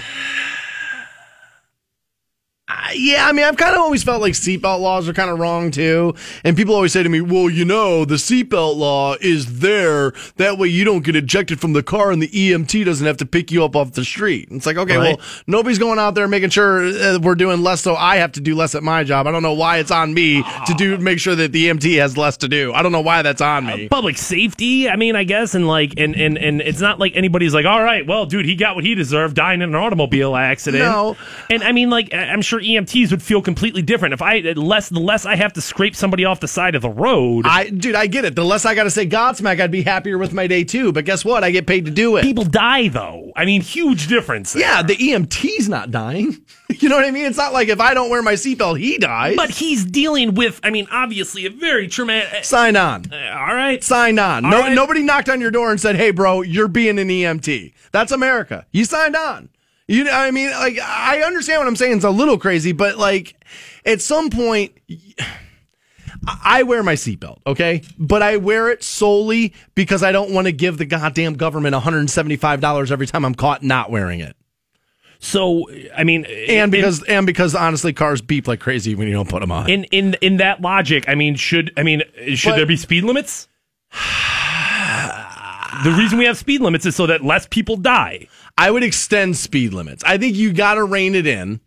Uh, yeah, I mean, I've kind of always felt like seatbelt laws are kind of wrong too. And people always say to me, "Well, you know, the seatbelt law is there that way you don't get ejected from the car, and the EMT doesn't have to pick you up off the street." It's like, okay, Right. well, nobody's going out there making sure uh, we're doing less, so I have to do less at my job. I don't know why it's on me to do make sure that the EMT has less to do. I don't know why that's on me. Public safety, I mean, I guess, and like, and and and it's not like anybody's like, all right, well, dude, he got what he deserved, dying in an automobile accident. No. and I mean, like, I'm sure EMTs would feel completely different if I less the less I have to scrape somebody off the side of the road. I, dude, I get it. The less I got to say Godsmack, I'd be happier with my day too. But guess what? I get paid to do it. People die though. I mean, huge difference. there. Yeah, the EMT's not dying. <laughs> You know what I mean? It's not like if I don't wear my seatbelt, he dies. but he's dealing with, I mean, obviously a very traumatic. Eh, sign on. Eh, all right, Sign on. All No, right. Nobody knocked on your door and said, "Hey, bro, you're being an EMT." That's America. You signed on. You know, I mean, like I understand what I'm saying. It's a little crazy, but like at some point. I wear my seatbelt, okay? But I wear it solely because I don't want to give the goddamn government $175 every time I'm caught not wearing it. so I mean, And because and because honestly cars beep like crazy when you don't put them on. in in in that logic, I mean, should I mean should But- there be speed limits? <sighs> the reason we have speed limits is so that less people die. I would extend speed limits. I think you got to rein it in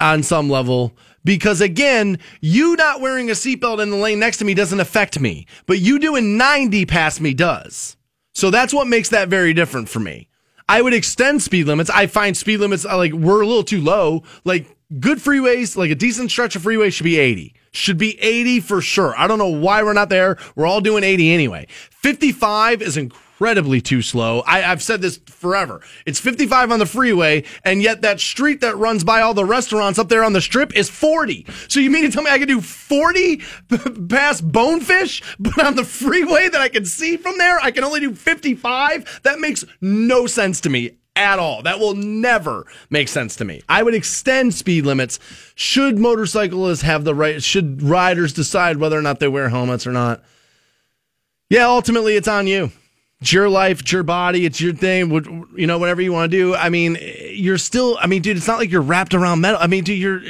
on some level because again, you not wearing a seatbelt in the lane next to me doesn't affect me, but you doing 90 past me does. So that's what makes that very different for me. I would extend speed limits. I find speed limits uh, like we're a little too low. Like good freeways, like a decent stretch of freeway should be 80. Should be 80 for sure. I don't know why we're not there. We're all doing 80 anyway. 55 is incredibly too slow. I, I've said this forever. It's 55 on the freeway, and yet that street that runs by all the restaurants up there on the strip is 40. So you mean to tell me I can do 40 past Bonefish, but on the freeway that I can see from there, I can only do 55? That makes no sense to me at all. That will never make sense to me. I would extend speed limits. Should motorcyclists have the right, should riders decide whether or not they wear helmets or not? Yeah, ultimately it's on you. It's your life, it's your body, it's your thing, you know, whatever you want to do. I mean, you're still, I mean, dude, it's not like you're wrapped around metal. I mean, dude, you're,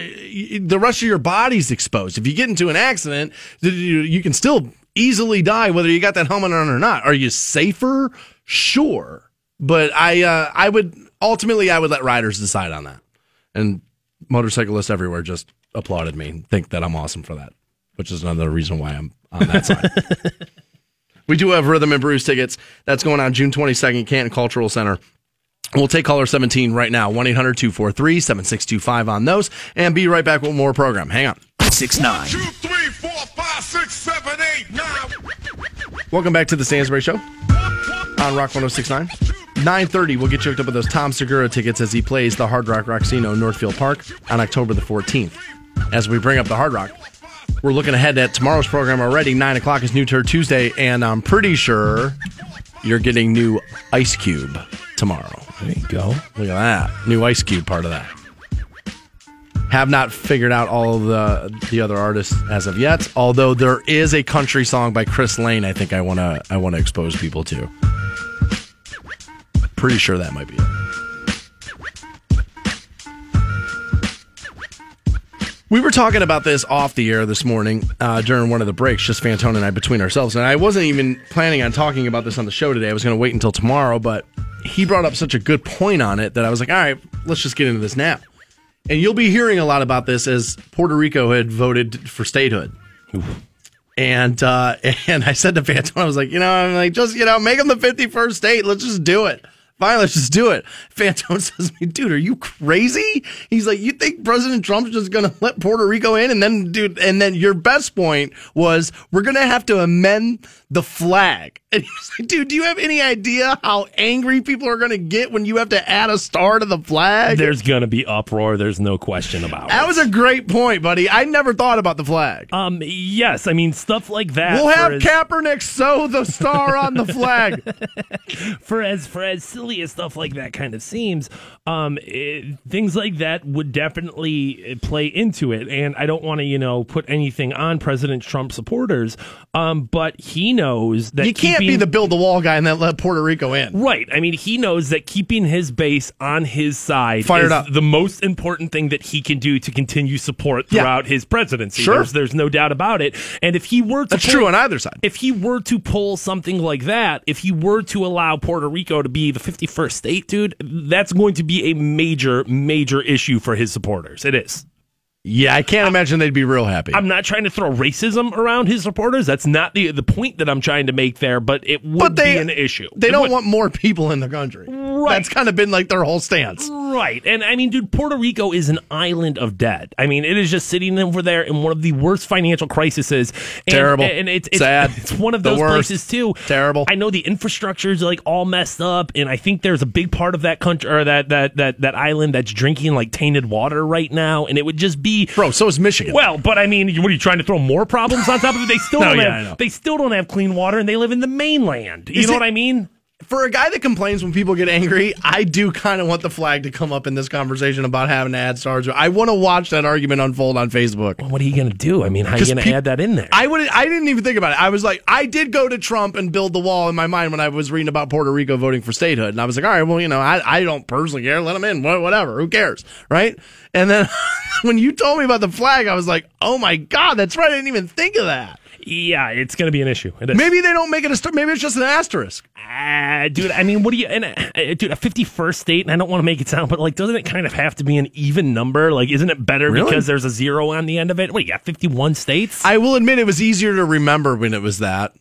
the rest of your body's exposed. If you get into an accident, you can still easily die whether you got that helmet on or not. Are you safer? Sure. But I, uh, I would, ultimately, I would let riders decide on that. And motorcyclists everywhere just applauded me and think that I'm awesome for that, which is another reason why I'm on that side. <laughs> We do have Rhythm and Brews tickets. That's going on June 22nd, Canton Cultural Center. We'll take caller 17 right now, 1 800 243 7625 on those, and be right back with more program. Hang on. 6 9. Two, three, four, five, six, seven, eight, nine. Welcome back to the Stansbury Show on Rock 1069. 9.30, we'll get you hooked up with those Tom Segura tickets as he plays the Hard Rock Rocksino Northfield Park on October the 14th. As we bring up the Hard Rock, We're looking ahead at tomorrow's program already. Nine o'clock is New Turd Tuesday, and I'm pretty sure you're getting new Ice Cube tomorrow. There you go. Look at that. New Ice Cube part of that. Have not figured out all the the other artists as of yet, although there is a country song by Chris Lane I think I want to I want to expose people to. Pretty sure that might be it. We were talking about this off the air this morning uh, during one of the breaks, just Fantone and I between ourselves. And I wasn't even planning on talking about this on the show today. I was going to wait until tomorrow, but he brought up such a good point on it that I was like, all right, let's just get into this now. And you'll be hearing a lot about this as Puerto Rico had voted for statehood. And uh, <laughs> and I said to Fantone, I was like, you know, I'm like, just you know, make them the 51st state. Let's just do it. Fine, let's just do it. Fantone <laughs> says to dude, are you crazy? He's like, you think President Trump's just gonna let Puerto Rico in? And then, dude, and then your best point was we're gonna have to amend the flag. <laughs> And he's like, dude, do you have any idea how angry people are gonna get when you have to add a star to the flag? There's going to be uproar. There's no question about that it. That was a great point, buddy. I never thought about the flag. Um, yes, I mean stuff like that. We'll have as- Kaepernick sew the star on the flag. <laughs> for as for as silly as stuff like that kind of seems, um, it, things like that would definitely uh, play into it. And I don't want to, you know, put anything on President Trump supporters, um, but he knows that You can't be the build the wall guy and then let Puerto Rico in. Right. I mean, he knows that keeping his base on his side Fired is up. the most important thing that he can do to continue support Yeah. throughout his presidency. Sure. There's, there's no doubt about it. And if he were to That's pull- true on either side. if he were to pull something like that, if he were to allow Puerto Rico to be the 51st state, dude, that's going to be a major, major issue for his supporters. It is. Yeah, I can't imagine they'd be real happy. I'm not trying to throw racism around his supporters. That's not the the point that I'm trying to make there, but it would but they be an issue. They It don't would. want more people in the country. Right. That's kind of been like their whole stance. Right. And I mean, dude, Puerto Rico is an island of debt. I mean, it is just sitting over there in one of the worst financial crises. And, Terrible. And it's, it's Sad. It's one of those places too. Terrible. I know the infrastructure is like all messed up, and I think there's a big part of that country or that that that that island that's drinking like tainted water right now, and it would just be Bro, so is Michigan. well, but I mean, what are you trying to throw more problems on top of it? They still No, don't yeah, have they still don't have clean water, and they live in the mainland. You Is know it- what I mean? For a guy that complains when people get angry, I do kind of want the flag to come up in this conversation about having to add stars. I want to watch that argument unfold on Facebook. What are you going to do? I mean, how are you going to peop- add that in there? I would. I didn't even think about it. I was like, I did go to Trump and build the wall in my mind when I was reading about Puerto Rico voting for statehood, and I was like, all right, well, you know, I, I don't personally care. Let them in, Wha- whatever. Who cares, right? And then <laughs> when you told me about the flag, I was like, oh my god, that's right. I didn't even think of that. Yeah, it's going to be an issue. Maybe they don't make it a star. Maybe it's just an asterisk. Ah, dude, I mean, what do you, and, uh, dude, a 51st state, and I don't want to make it sound, but like, doesn't it kind of have to be an even number? Like, isn't it better Really? because there's a zero on the end of it? What, you got 51 states? I will admit it was easier to remember when it was that.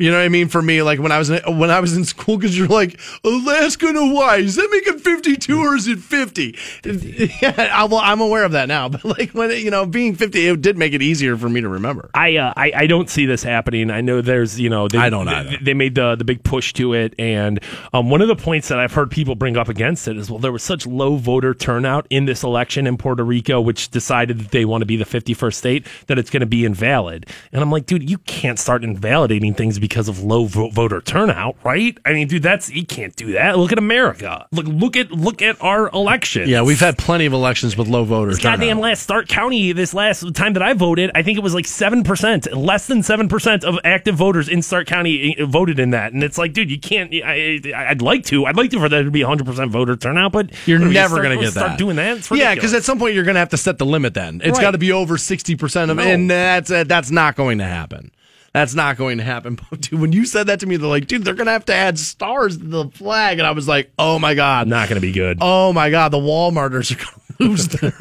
You know what I mean? For me, like when I was in, when I was in school, because you're like Alaska and Hawaii. Does that make it 52 or is it 50? <laughs> Yeah, I, well, I'm aware of that now. <laughs> But like when it, you know being 50, it did make it easier for me to remember. I, uh, I I don't see this happening. I know there's you know they, I don't they, they made the the big push to it, and um, one of the points that I've heard people bring up against it is well there was such low voter turnout in this election in Puerto Rico, which decided that they want to be the 51st state that it's going to be invalid. And I'm like, dude, you can't start invalidating things because of low vo- voter turnout, right? I mean, dude, that's you can't do that. Look at America. Look look at look at our election. Yeah, we've had plenty of elections with low voters. Goddamn last Stark County, this last time that I voted, I think it was like 7%, less than 7% of active voters in Stark County uh, voted in that. And it's like, dude, you can't, I, I'd like to. I'd like to for there to be 100% voter turnout, but You're never going to get start that. doing that. Yeah, because at some point you're going to have to set the limit. Then it's Right. got to be over 60 percent of, No. and that's uh, that's not going to happen. That's not going to happen. <laughs> But dude, when you said that to me, they're like, dude, they're going to have to add stars to the flag, and I was like, oh my god, not going to be good. Oh my god, the Walmarters are gonna <laughs> lose their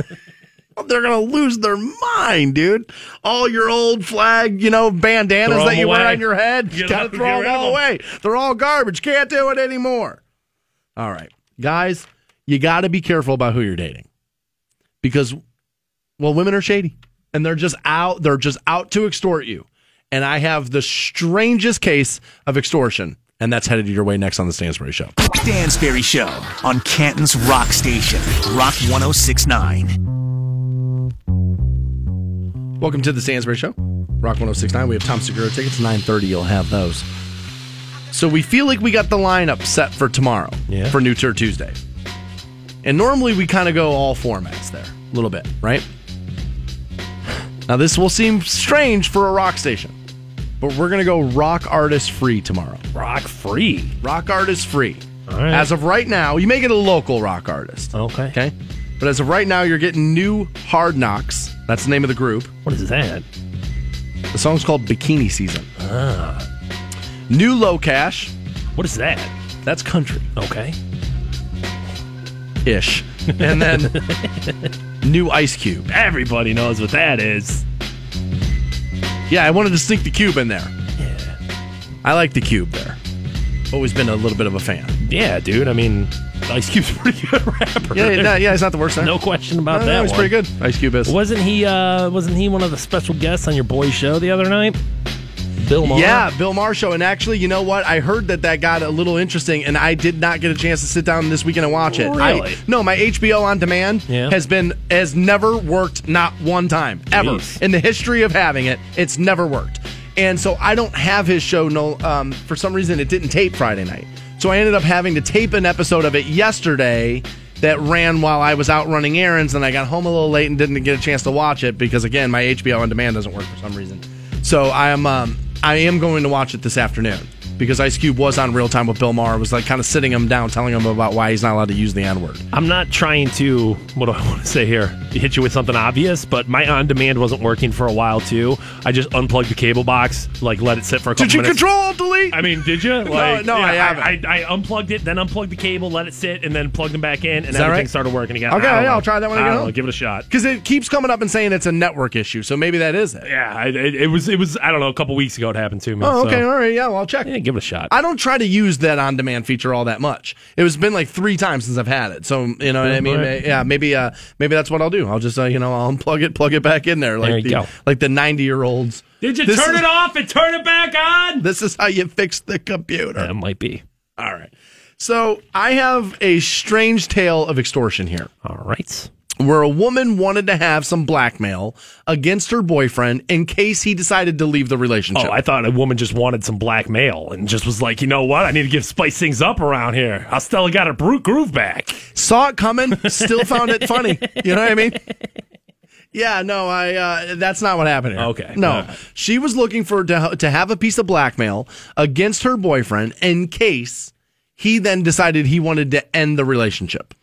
<laughs> they're gonna lose their mind, dude. All your old flag, you know, bandanas that you wear on your head, Get gotta up throw them of away. They're all garbage. Can't do it anymore. All right, guys, you got to be careful about who you're dating because, well, women are shady and they're just out. They're just out to extort you. And I have the strangest case of extortion, and that's headed your way next on the Stansbury Show. Stansbury Show on Canton's Rock Station, Rock 1069. Welcome to the Stansbury Show. Rock 1069. We have Tom Segura tickets. 930. You'll have those. So we feel like we got the lineup set for tomorrow Yeah. for New Tour Tuesday. And normally we kind of go all formats there a little bit, right? Now this will seem strange for a rock station, but we're to go rock artist free tomorrow. Rock free. Rock artist free. All right. As of right now, you may get a local rock artist. Okay. Okay. But as of right now, you're getting new Hard Knocks. That's the name of the group. What is that? The song's called Bikini Season. Ah. New LOCASH. What is that? That's country Okay. ish. And then <laughs> new Ice Cube. Everybody knows what that is. Yeah, I wanted to sneak the cube in there. Yeah. I like the cube there. Always been a little bit of a fan. Yeah, dude. I mean, Ice Cube's a pretty good rapper. Yeah, yeah, yeah, it's not the worst there. No question about No, that. no, he's one. pretty good. Ice Cube is. Wasn't he? uh Wasn't he one of the special guests on your boy's show the other night? Bill Maher. Yeah, Bill Maher show. And actually, you know what? I heard that that got a little interesting, and I did not get a chance to sit down this weekend and watch it. I- Really? no, my HBO on demand Yeah. has been has never worked not one time ever Jeez. in the history of having it. It's never worked, and so I don't have his show. No, um, for some reason it didn't tape Friday night, so I ended up having to tape an episode of it yesterday. That ran while I was out running errands, and I got home a little late and didn't get a chance to watch it because again, my HBO on demand doesn't work for some reason. So I am um, I am going to watch it this afternoon because Ice Cube was on Real Time with Bill Maher, was like kind of sitting him down, telling him about why he's not allowed to use the N word. I'm not trying to, what do I <laughs> want to say here? Hit you with something obvious, but my on demand wasn't working for a while too. I just unplugged the cable box, like let it sit for a couple Did you minutes. control delete? I mean, did you? <laughs> Like, no, I haven't. I, I, unplugged it, then unplugged the cable, let it sit, and then plugged them back in, and everything right? started working again. Okay, yeah, I'll try that one again. I know, Give it a shot. Because it keeps coming up and saying it's a network issue, so maybe that is it. Yeah, I, it, it was. It was. I don't know. A couple weeks ago, it happened to me. Oh, okay, so- all right, yeah, well, I'll check. Yeah, give it a shot. I don't try to use that on demand feature all that much. It was been like three times since I've had it, so you know what I mean. right. Yeah, maybe uh, maybe that's what I'll do. I'll just uh, you know I'll unplug it, plug it back in there, like There you the go. like the ninety year olds. Did you This turn is- it off and turn it back on? This is how you fix the computer. That might be. All right. So I have a strange tale of extortion here. All right. Where a woman wanted to have some blackmail against her boyfriend in case he decided to leave the relationship. Oh, I thought a woman just wanted some blackmail and just was like, you know what? I need to give spice things up around here. I still got her bro- groove back. Saw it coming, still found it funny. You know what I mean? Yeah, no, I. Uh, that's not what happened here. Okay. no, right. she was looking for to to have a piece of blackmail against her boyfriend in case he then decided he wanted to end the relationship.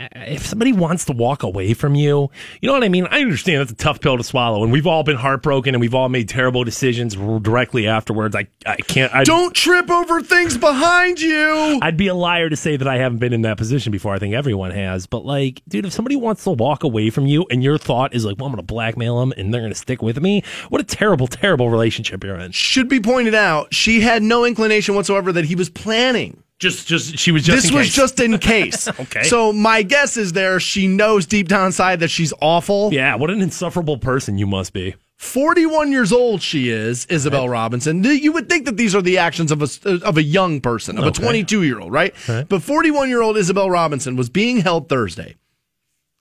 Uh, if somebody wants to walk away from you, you know what I mean? I understand that's a tough pill to swallow, and we've all been heartbroken and we've all made terrible decisions directly afterwards. I, I can't. I, Don't trip over things behind you. I'd be a liar to say that I haven't been in that position before. I think everyone has. But like, dude, if somebody wants to walk away from you and your thought is like, well, I'm going to blackmail them and they're going to stick with me, what a terrible, terrible relationship you're in. Should be pointed out, she had no inclination whatsoever that he was planning. Just, just, she was just. this was just in <laughs> case. Okay. So my guess is there she knows deep down inside that she's awful. Yeah, what an insufferable person you must be. 41 years old she is, Isabel Robinson. You would think that these are the actions of a of a young person, of a 22 year old, right? But 41 year old Isabel Robinson was being held Thursday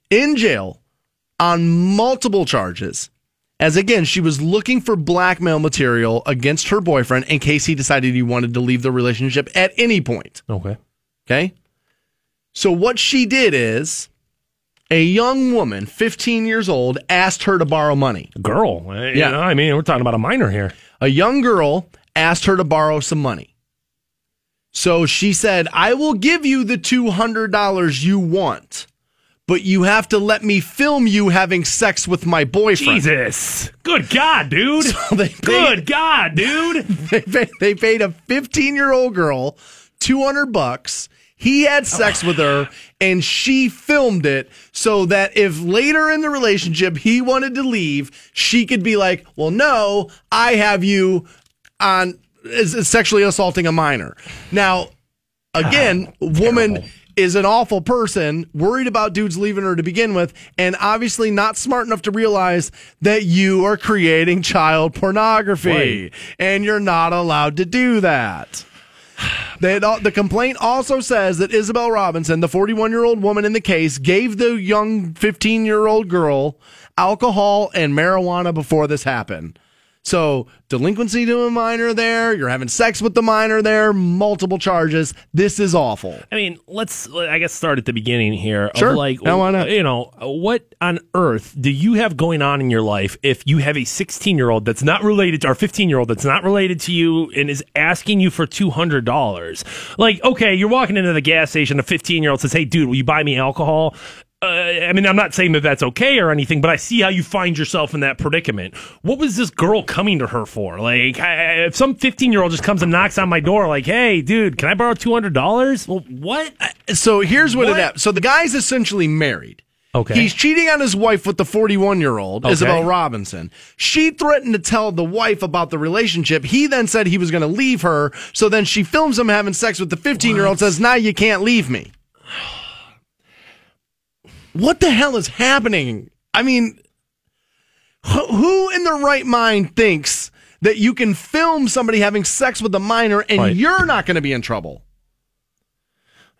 in jail on multiple charges. As again, she was looking for blackmail material against her boyfriend in case he decided he wanted to leave the relationship at any point. Okay. Okay. So what she did is a young woman, 15 years old, asked her to borrow money. Girl. eh, You Yeah. know, I mean, we're talking about a minor here. A young girl asked her to borrow some money. So she said, I will give you the $200 you want, but you have to let me film you having sex with my boyfriend. Jesus. Good God, dude. <laughs> they Good God, dude. <laughs> they paid, they paid a 15 year old girl 200 bucks. He had sex oh. with her and she filmed it so that if later in the relationship he wanted to leave, she could be like, well, no, I have you on sexually assaulting a minor. Now, again, ah, woman terrible. Is an awful person, worried about dudes leaving her to begin with, and obviously not smart enough to realize that you are creating child pornography Right. and you're not allowed to do that. They the complaint also says that Isabel Robinson, the 41 year old woman in the case, gave the young 15 year old girl alcohol and marijuana before this happened. So delinquency to a minor there, you're having sex with the minor there, multiple charges. This is awful. I mean, let's I guess start at the beginning here. Of Sure. like, Yeah, why not? you know, what on earth do you have going on in your life if you have a 16 year old that's not related to, or 15 year old that's not related to you and is asking you for $200? Like, okay, you're walking into the gas station, a 15 year old says, "Hey, dude, will you buy me alcohol?" Uh, I mean, I'm not saying that that's okay or anything, but I see how you find yourself in that predicament. What was this girl coming to her for? Like, I, if some 15 year old just comes and knocks on my door, like, "Hey, dude, can I borrow $200?" Well, what? So here's what, What? it happened. So the guy's essentially married. Okay. He's cheating on his wife with the 41 year old, Okay. Isabel Robinson. She threatened to tell the wife about the relationship. He then said he was going to leave her. So then she films him having sex with the 15 year old, says, Now you can't leave me. What the hell is happening? I mean, who, in their right mind thinks that you can film somebody having sex with a minor and Right. you're not going to be in trouble?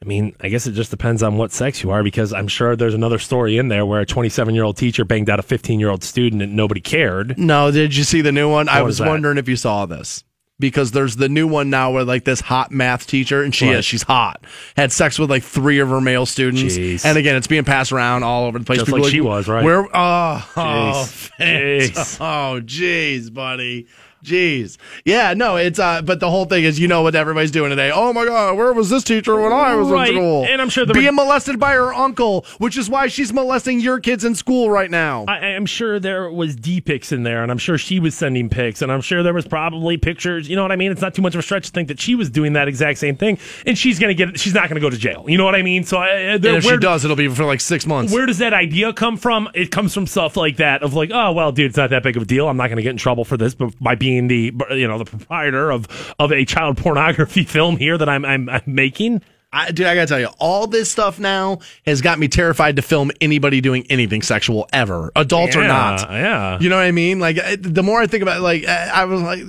I mean, I guess it just depends on what sex you are because I'm sure there's another story in there where a 27 year old teacher banged out a 15 year old student and nobody cared. No, did you see the new one? I was was wondering if you saw this. Because there's the new one now where like this hot math teacher, and she Right. is, she's hot. Had sex with like three of her male students. Jeez. And again, it's being passed around all over the place. Just People like she was, right? Where oh, oh, Jeez. <laughs> oh jeez, buddy. Jeez. Yeah, no, it's uh but the whole thing is you know what everybody's doing today. Oh my god, where was this teacher when I was Right. in school? And I'm sure there being molested by her uncle, which is why she's molesting your kids in school right now. I, I'm sure there was D pics in there, and I'm sure she was sending pics, and I'm sure there was probably pictures. You know what I mean? It's not too much of a stretch to think that she was doing that exact same thing, and she's gonna get. She's not gonna go to jail. You know what I mean? So, I, and there, if where, she does, it'll be for like six months. Where does that idea come from? It comes from stuff like that of like, oh well, dude, it's not that big of a deal. I'm not going to get in trouble for this, but by being the you know the proprietor of of a child pornography <laughs> film here that I'm I'm, I'm making. I, dude, I gotta tell you, all this stuff now has got me terrified to film anybody doing anything sexual ever, adult or not. yeah. You know what I mean? Like, the more I think about it, like, I I was like,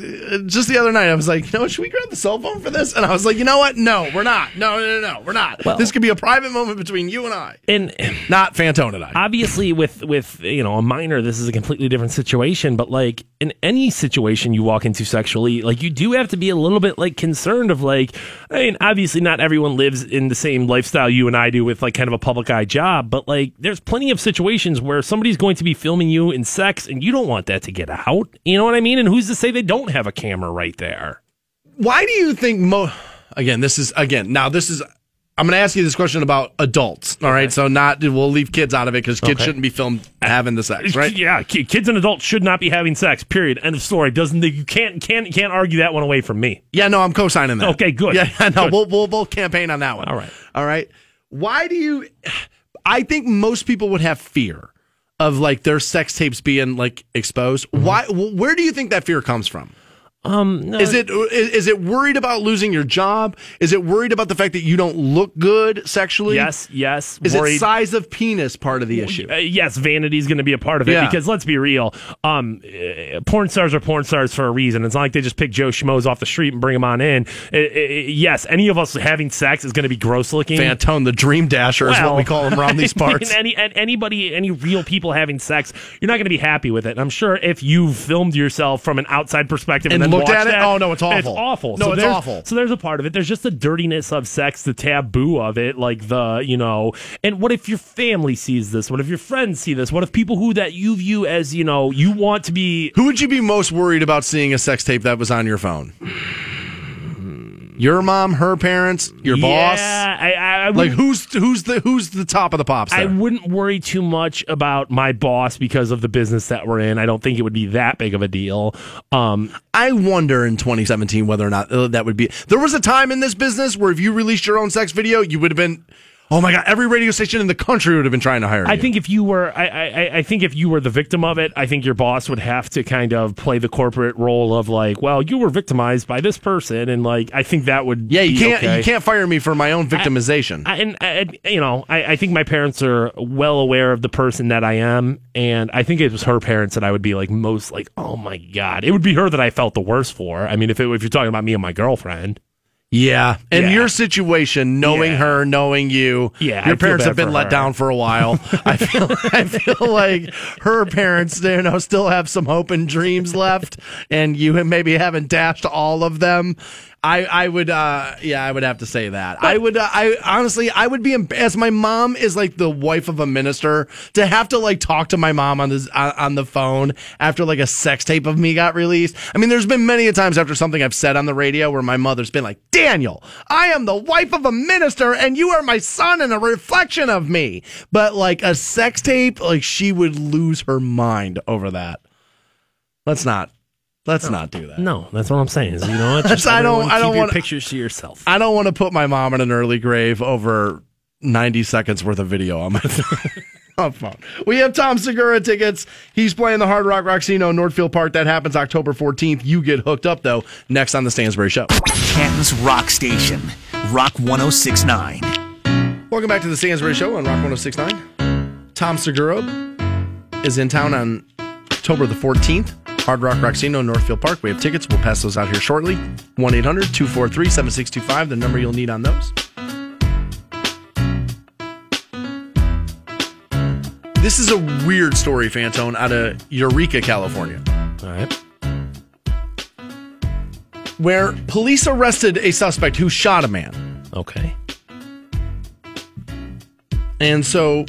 just the other night, I was like, you know what, should we grab the cell phone for this? And I was like, you know what? No, we're not. No, no, no, no, we're not. this could be a private moment between you and I, And not Fantone and I. obviously with with you know a minor this is a completely different situation but like in any situation you walk into sexually like you do have to be a little bit like concerned of like i mean obviously not everyone lives in the same lifestyle you and i do with like kind of a public eye job but like there's plenty of situations where somebody's going to be filming you in sex and you don't want that to get out you know what i mean and who's to say they don't have a camera right there Why do you think mo? Again, this is again. Now, this is. I'm going to ask you this question about adults. All right, so not we'll leave kids out of it because kids Okay. shouldn't be filmed having the sex, right? yeah kids and adults should not be having sex period end of story doesn't you can't can't can't argue that one away from me Yeah, no, I'm co-signing that. Okay, good. Yeah, <laughs> no, Good. we'll we'll both campaign on that one. All right. all right. Why do you? I think most people would have fear of like their sex tapes being like exposed. Mm-hmm. Why? Where do you think that fear comes from? Um no, Is it is, it worried about losing your job? Is it worried about the fact that you don't look good sexually? Yes, yes. Is worried. it size of penis part of the issue? Uh, yes, vanity is going to be a part of it Yeah. because let's be real. Um, uh, porn stars are porn stars for a reason. It's not like they just pick Joe Schmoes off the street and bring them on in. Uh, uh, yes, any of us having sex is going to be gross looking. Fantone, the dream dasher, is what we call him around these <laughs> parts. any anybody, any real people having sex, you're not going to be happy with it. And I'm sure if you filmed yourself from an outside perspective and, And then looked at it, that, oh, no, it's awful. It's awful. No, it's awful. So there's a part of it. There's just the dirtiness of sex, the taboo of it, like the you know. And what if your family sees this? What if your friends see this? What if people who that you view as you know you want to be Who would you be most worried about seeing a sex tape that was on your phone? Your mom, her parents, your boss. Yeah, I, I, I Like who's who's the who's the top of the pops I wouldn't worry too much about my boss because of the business that we're in. I don't think it would be that big of a deal. Um, I wonder in 2017 whether or not uh, that would be. There was a time in this business where if you released your own sex video, you would have been. Oh my god! Every radio station in the country would have been trying to hire I you. think if you were, I, I, I think if you were the victim of it, I think your boss would have to kind of play the corporate role of like, well, you were victimized by this person, and like, I think that would, Yeah, you be can't okay. you can't fire me for my own victimization. I, and, and you know, I, I think my parents are well aware of the person that I am, and I think it was her parents that I would be like most like, oh my god, it would be her that I felt the worst for. I mean, if it, if you're talking about me and my girlfriend, Yeah, and Yeah. your situation, knowing Yeah. her, knowing you, Yeah, your feel parents have been let her. down for a while. <laughs> I feel, I feel like her parents, you know, still have some hope and dreams left, and you maybe haven't dashed all of them. I, I would, uh, yeah, I would have to say that. I would, uh, I honestly, I would be emb- as my mom is like the wife of a minister to have to like talk to my mom on this on, on the phone after like a sex tape of me got released. I mean, there's been many a times after something I've said on the radio where my mother's been like, Daniel, I am the wife of a minister and you are my son and a reflection of me. But like a sex tape, like she would lose her mind over that. Let's not. Let's not do that. No, that's what I'm saying. Is, you know what? <laughs> Just I don't- I don't wanna- pictures to yourself. I don't want to put my mom in an early grave over 90 seconds worth of video on my <laughs> on phone. We have Tom Segura tickets. He's playing the Hard Rock Rocksino Northfield Park. That happens October 14th. You get hooked up, though, next on the Stansbury Show. Canton's Rock Station. Rock 1069. Welcome back to the Stansbury Show on Rock 1069. Tom Segura is in town on October the 14th. Hard Rock Rocksino, Northfield Park. We have tickets. We'll pass those out here shortly. 1 800 243 7625, the number you'll need on those. This is a weird story, Fantone, out of Eureka, California, All right. where police arrested a suspect who shot a man. Okay. And so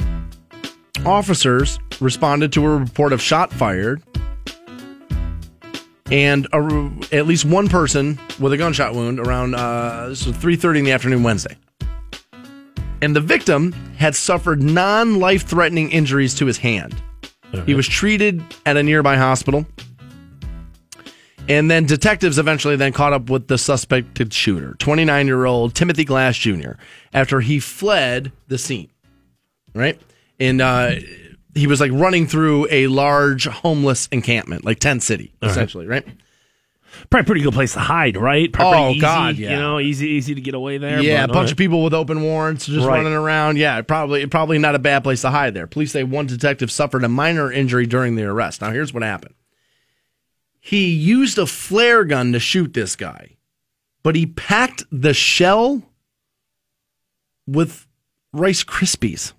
officers responded to a report of shot fired and a, at least one person with a gunshot wound around uh, this was 3.30 in the afternoon Wednesday. And the victim had suffered non-life-threatening injuries to his hand. He was treated at a nearby hospital. And then detectives eventually then caught up with the suspected shooter, 29-year-old Timothy Glass Jr., after he fled the scene right? And uh, he was like running through a large homeless encampment, like tent city, essentially, right? Probably a pretty good place to hide, right? Probably Oh, easy, God, yeah. You know, easy, easy to get away there. Yeah, a bunch all of people with open warrants just Right. running around. Yeah, probably probably not a bad place to hide there. Police say one detective suffered a minor injury during the arrest. Now, here's what happened. He used a flare gun to shoot this guy, but he packed the shell with Rice Krispies.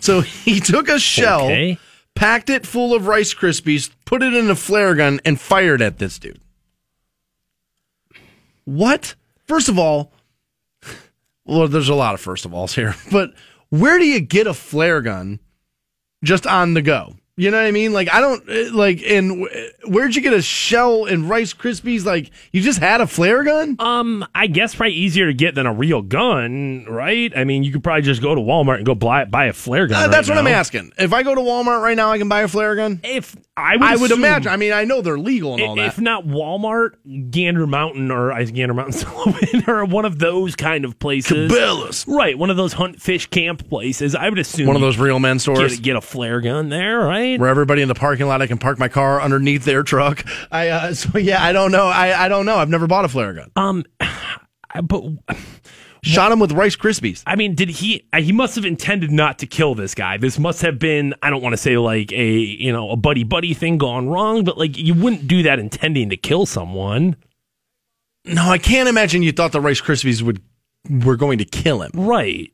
So <laughs> he took a shell, Okay. packed it full of Rice Krispies, put it in a flare gun, and fired at this dude. What? First of all, well, there's a lot of first of alls here, <laughs> but where do you get a flare gun just on the go? You know what I mean? Like I don't eh, like. And where'd you get a shell and Rice Krispies? Like you just had a flare gun? Um, I guess probably easier to get than a real gun, right? I mean, you could probably just go to Walmart and go buy buy a flare gun. Uh, right that's what I'm asking. If I go to Walmart right now, I can buy a flare gun. If I would, I would imagine. I mean, I know they're legal and all that. If not Walmart, Gander Mountain or I Gander Mountain <laughs> or one of those kind of places. Cabela's. Right, one of those hunt fish camp places. I would assume One of those real men stores. get, get a flare gun there, right? where everybody in the parking lot I can park my car underneath their truck. I uh, <laughs> so yeah, I don't know. I, I don't know. I've never bought a flare gun. Um, <sighs> but Shot him with Rice Krispies. I mean, did he? uh, He must have intended not to kill this guy. This must have been. I don't want to say like a you know a buddy buddy thing gone wrong, but like you wouldn't do that intending to kill someone, No, I can't imagine you thought the Rice Krispies would were going to kill him. right?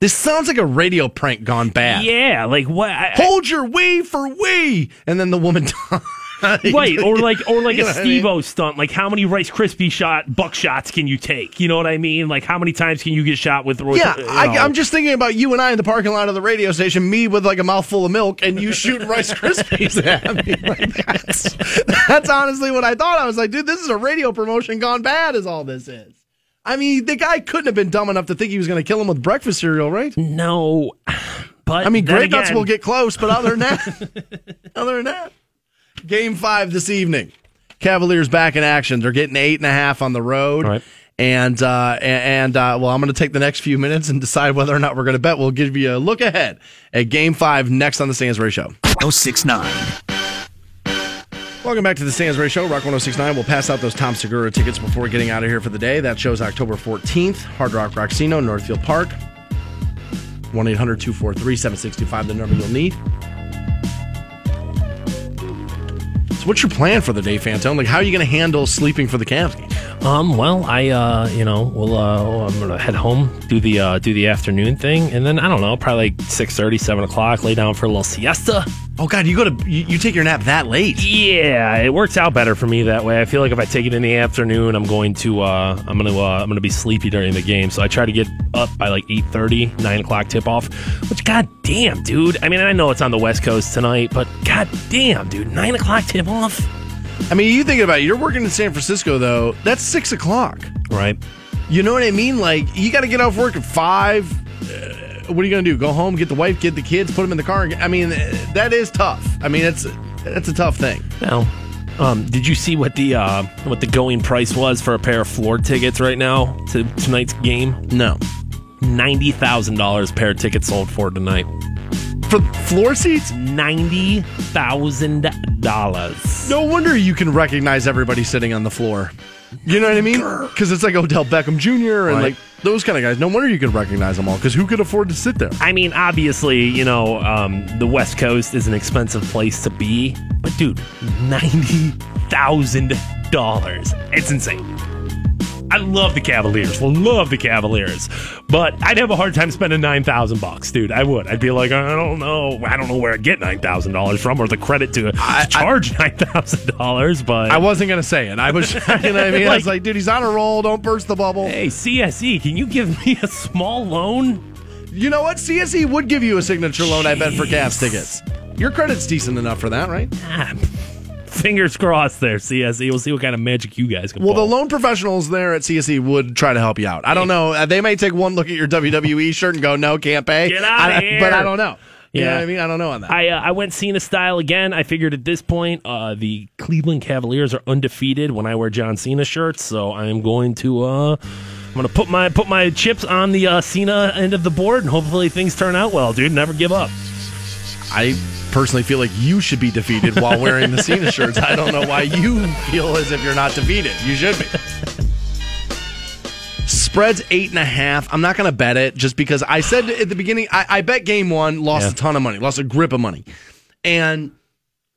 This sounds like a radio prank gone bad. Yeah, like what? I, I- Hold your wee for wee, and then the woman. <laughs> <laughs> right or like or like You a what I mean? stunt like how many rice crispy shot buck shots can you take you know what i mean like how many times can you get shot with Yeah, you I, know? I'm just thinking about you and I in the parking lot of the radio station, me with like a mouthful of milk, and you shooting <laughs> Rice Krispies at me. <laughs> Like, that's, that's honestly what I thought. I was like, dude, this is a radio promotion gone bad, is all this is. I mean, the guy couldn't have been dumb enough to think he was going to kill him with breakfast cereal, right? no <sighs> but I mean, grape nuts will get close, but other than that, other than that, game five this evening. Cavaliers back in action. They're getting eight and a half on the road. Right. And uh, and uh, well, I'm going to take the next few minutes and decide whether or not we're going to bet. We'll give you a look ahead at Game Five next on the Stansbury Show. 1069. Welcome back to the Stansbury Show, Rock 1069. We'll pass out those Tom Segura tickets before getting out of here for the day. That show's October 14th, Hard Rock Rocksino, Northfield Park. 1 800 243 7625, the number you'll need. So, what's your plan for the day, Fantone? Like, how are you going to handle sleeping for the Cavs game? Um, well, I uh, you know, we'll uh, I'm gonna head home, do the uh, do the afternoon thing, and then I don't know, probably like 6 7 o'clock, lay down for a little siesta. Oh God, you go to you, you take your nap that late. Yeah, it works out better for me that way. I feel like if I take it in the afternoon, I'm going to uh, I'm gonna uh, I'm gonna be sleepy during the game. So I try to get up by like 8:30, 9 o'clock tip off. Which, god damn, dude. I mean, I know it's on the West Coast tonight, but god damn, dude, 9 o'clock tip off. I mean, you think about it. You're working in San Francisco though. That's six o'clock. Right. You know what I mean? Like you got to get off work at five. Uh, what are you gonna do? Go home, get the wife, get the kids, put them in the car. and get- I mean, uh, that is tough. I mean, it's that's a tough thing. Now, um, did you see what the uh, what the going price was for a pair of floor tickets right now to tonight's game? No, Ninety thousand dollars pair of tickets sold for tonight. For floor seats. Ninety thousand dollars. No wonder you can recognize everybody sitting on the floor. You know what I mean? Because it's like Odell Beckham Jr. and Right. like those kind of guys. No wonder you can recognize them all. Because who could afford to sit there? I mean, obviously, you know, um, the West Coast is an expensive place to be, but dude, ninety thousand dollars. It's insane. I love the Cavaliers. Love the Cavaliers, but I'd have a hard time spending nine thousand bucks, dude. I would. I'd be like, I don't know. I don't know where I get nine thousand dollars from, or the credit to, I- charge nine thousand dollars. But I wasn't gonna say it. I was, <laughs> you know what I mean? I was <laughs> Like- like, dude, he's on a roll. Don't burst the bubble. hey, CSE, can you give me a small loan? You know what? CSE would give you a signature loan. I bet for Cavs tickets. Your credit's decent enough for that, right? Ah, <laughs> fingers crossed there, CSE. We'll see what kind of magic you guys can Well, the pull. loan professionals there at CSE would try to help you out. I don't know. Uh, They may take one look at your WWE shirt and go, "No, can't pay." Get outta I- here. But I don't know. You know Yeah. what I mean? I don't know on that. I uh, I went Cena style again. I figured at this point, uh, the Cleveland Cavaliers are undefeated when I wear John Cena shirts. So I am going to uh, I'm gonna put my put my chips on the uh, Cena end of the board, and hopefully things turn out well, dude. Never give up. I personally feel like you should be defeated while wearing the Cena shirts. I don't know why you feel as if you're not defeated. You should be. Spreads eight and a half. I'm not going to bet it just because I said at the beginning, I, I bet game one, lost Yeah. a ton of money, lost a grip of money. And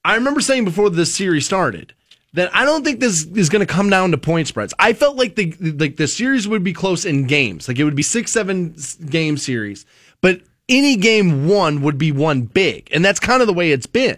I remember saying before this series started that I don't think this is going to come down to point spreads. I felt like the like the series would be close in games, like it would be six seven game series, but any game one would be one big, and that's kind of the way it's been.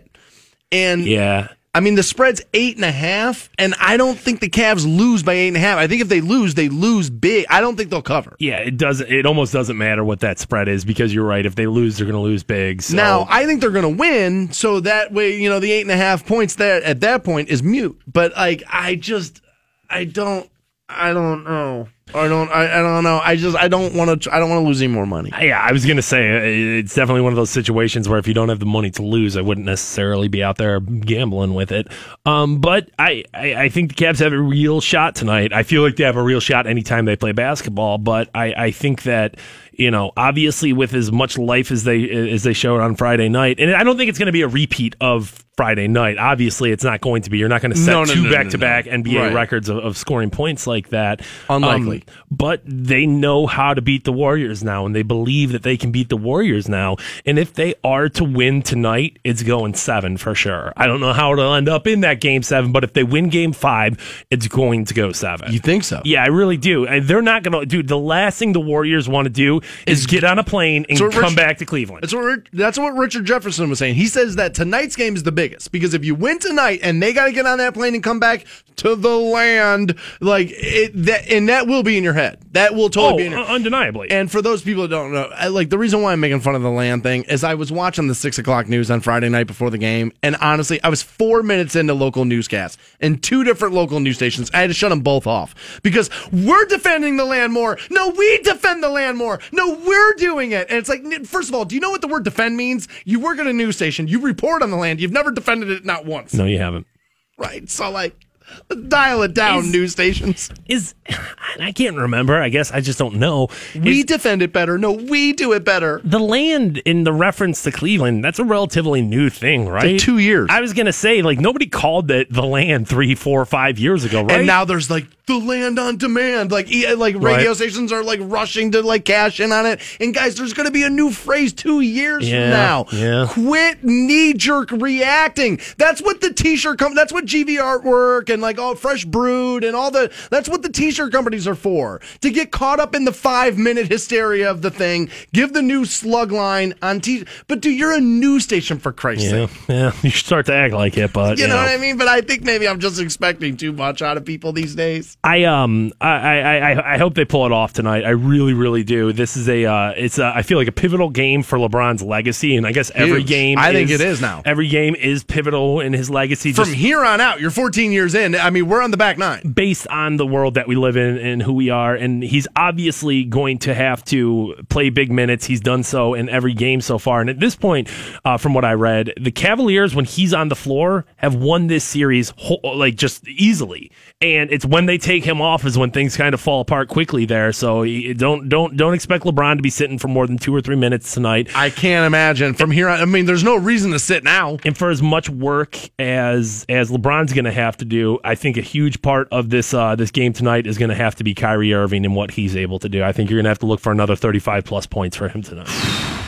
And Yeah. I mean, the spread's eight and a half, and I don't think the Cavs lose by eight and a half. I think if they lose, they lose big. I don't think they'll cover. Yeah, it does. It almost doesn't matter what that spread is because you're right. If they lose, they're going to lose big. So. Now, I think they're going to win, so that way, you know, the eight and a half points there at that point is mute. But like, I just, I don't, I don't know. I don't, I, I don't know. I just, I don't want to, I don't want to lose any more money. Yeah, I was gonna say uh, it's definitely one of those situations where if you don't have the money to lose, I wouldn't necessarily be out there gambling with it. Um, but I, I, I think the Cavs have a real shot tonight. I feel like they have a real shot anytime they play basketball. But I, I think that you know, obviously with as much life as they as they showed on Friday night, and I don't think it's going to be a repeat of Friday night. Obviously, it's not going to be. You're not going to set No, no, two no, back to back. NBA Right. records of, of scoring points like that. Unlikely. Um, but they know how to beat the Warriors now, and they believe that they can beat the Warriors now. And if they are to win tonight, it's going seven for sure. I don't know how it'll end up in that game seven, but if they win game five, it's going to go seven. You think so? Yeah, I really do. And they're not going to, dude. The last thing the Warriors want to do is get on a plane and come back to Cleveland. That's what that's what Richard Jefferson was saying. He says that tonight's game is the biggest because if you win tonight and they got to get on that plane and come back to the land, like it, that, and that will be in your head. That will totally Oh, be in your undeniably. And for those people that don't know, I, like the reason why I'm making fun of the land thing is I was watching the six o'clock news on Friday night before the game, and honestly, I was four minutes into local newscasts and two different local news stations. I had to shut them both off because we're defending the land more. No, we defend the land more. No, we're doing it. And it's like, first of all, do you know what the word defend means? You work at a news station, you report on the land, you've never defended it not once, no, you haven't. right? So like, dial it down, Is- news stations. Is I can't remember. I guess I just don't know. We Is- defend it better. No, we do it better. the land in the reference to Cleveland, that's a relatively new thing, right? two years. I was gonna say, like nobody called it the land three, four, five years ago, right? And now there's like the land on demand. Like like radio Right. stations are like rushing to like cash in on it. And guys, there's going to be a new phrase two years Yeah, from now. yeah. Quit knee jerk reacting. That's what the t-shirt com- That's what GV artwork and like all fresh brewed and all the. That's what the t-shirt companies are for. To get caught up in the five minute hysteria of the thing. Give the new slug line on t. But do you're a news station for Christ's Yeah, sake. yeah. You start to act like it, but You know, what I mean? But I think maybe I'm just expecting too much out of people these days. I um I, I I I hope they pull it off tonight. I really really do. This is a uh, it's a, I feel like a pivotal game for LeBron's legacy, and I guess every Huge. game. I think it is now. Every game is pivotal in his legacy. From here on out, you're 14 years in. I mean, we're on the back nine. based on the world that we live in and who we are. And he's obviously going to have to play big minutes. He's done so in every game so far. And at this point, uh, from what I read, the Cavaliers, when he's on the floor, have won this series ho- like just easily. And it's when they take him off is when things kind of fall apart quickly there. So don't don't don't expect LeBron to be sitting for more than two or three minutes tonight. I can't imagine from here on. I mean, there's no reason to sit now. And for as much work as as LeBron's going to have to do, I think a huge part of this uh, this game tonight is going to have to be Kyrie Irving and what he's able to do. I think you're going to have to look for another 35 plus points for him tonight.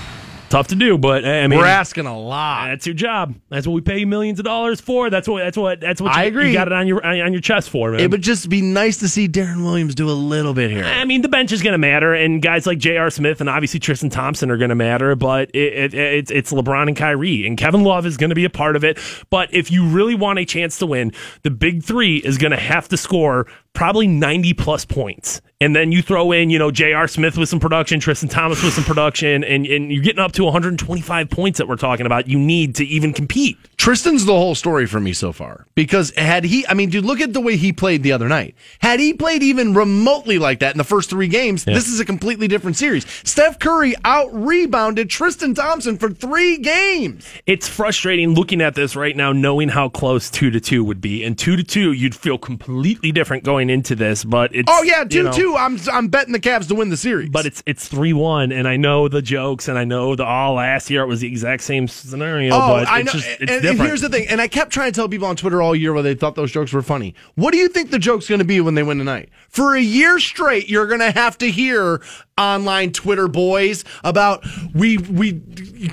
Tough to do, but I mean, We're asking a lot. that's your job. That's what we pay you millions of dollars for. That's what that's what that's what I you, agree. you got it on your on your chest for, man. It would just be nice to see Deron Williams do a little bit here. I mean, the bench is going to matter, and guys like J.R. Smith and obviously Tristan Thompson are going to matter, but it, it, it's, it's LeBron and Kyrie, and Kevin Love is going to be a part of it. But if you really want a chance to win, the big three is going to have to score probably 90 plus points. And then you throw in, you know, J.R. Smith with some production, Tristan Thompson with some production, and, and you're getting up to 125 points that we're talking about. You need to even compete. Tristan's the whole story for me so far because had he, I mean, dude, look at the way he played the other night. Had he played even remotely like that in the first three games, this is a completely different series. Steph Curry out rebounded Tristan Thompson for three games. it's frustrating looking at this right now, knowing how close two to two would be. And two to two, you'd feel completely different going into this. But it's Oh yeah, you two know, two. I'm I'm betting the Cavs to win the series. But it's it's three one, and I know the jokes, and I know the all last year it was the exact same scenario. Oh, but I it's know. just it's and, and here's the thing, and I kept trying to tell people on Twitter all year where they thought those jokes were funny. What do you think the joke's going to be when they win tonight? For a year straight, you're going to have to hear online Twitter boys about we we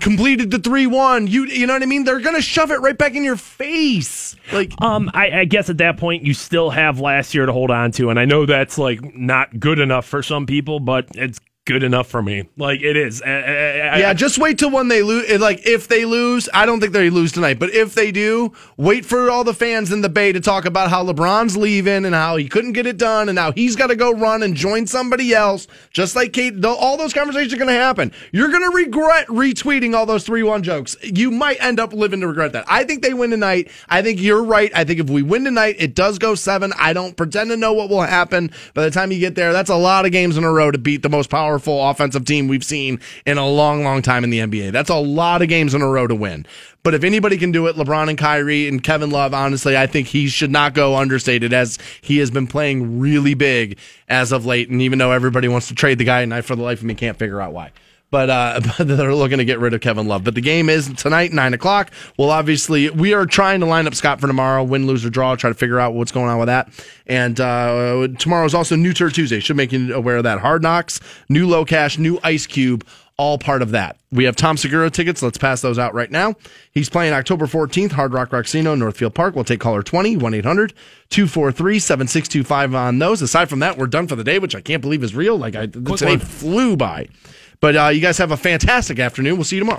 completed the three one. You you know what I mean? They're going to shove it right back in your face. Like Um, I, I guess at that point you still have last year to hold on to, and I know that's like not good enough for some people, but it's good enough for me. Like it is. I- I- I- Yeah, just wait till when they lose. Eh, like if they lose, I don't think they lose tonight. But if they do, wait for all the fans in the Bay to talk about how LeBron's leaving and how he couldn't get it done and now he's got to go run and join somebody else. Just like KD, all those conversations are going to happen. You're going to regret retweeting all those three-one jokes. You might end up living to regret that. I think they win tonight. I think you're right. I think if we win tonight, it does go seven. I don't pretend to know what will happen by the time you get there. That's a lot of games in a row to beat the most powerful offensive team we've seen in a long, long time in the NBA. That's a lot of games in a row to win. But if anybody can do it, LeBron and Kyrie and Kevin Love, honestly, I think he should not go understated as he has been playing really big as of late. And even though everybody wants to trade the guy, and I, for the life of me, can't figure out why. But, uh, <laughs> but they're looking to get rid of Kevin Love. But the game is tonight, nine o'clock. Well, obviously, we are trying to line up Scott for tomorrow, win, lose, or draw, try to figure out what's going on with that. And uh, tomorrow is also New Tour Tuesday. Should make you aware of that. Hard Knocks, new LOCASH, new Ice Cube, all part of that. We have Tom Segura tickets. Let's pass those out right now. He's playing October 14th, Hard Rock Rocksino, Northfield Park. We'll take caller 20, 1 800 243 7625 on those. Aside from that, we're done for the day, which I can't believe is real. Like, I, today one. flew by. But uh, you guys have a fantastic afternoon. We'll see you tomorrow.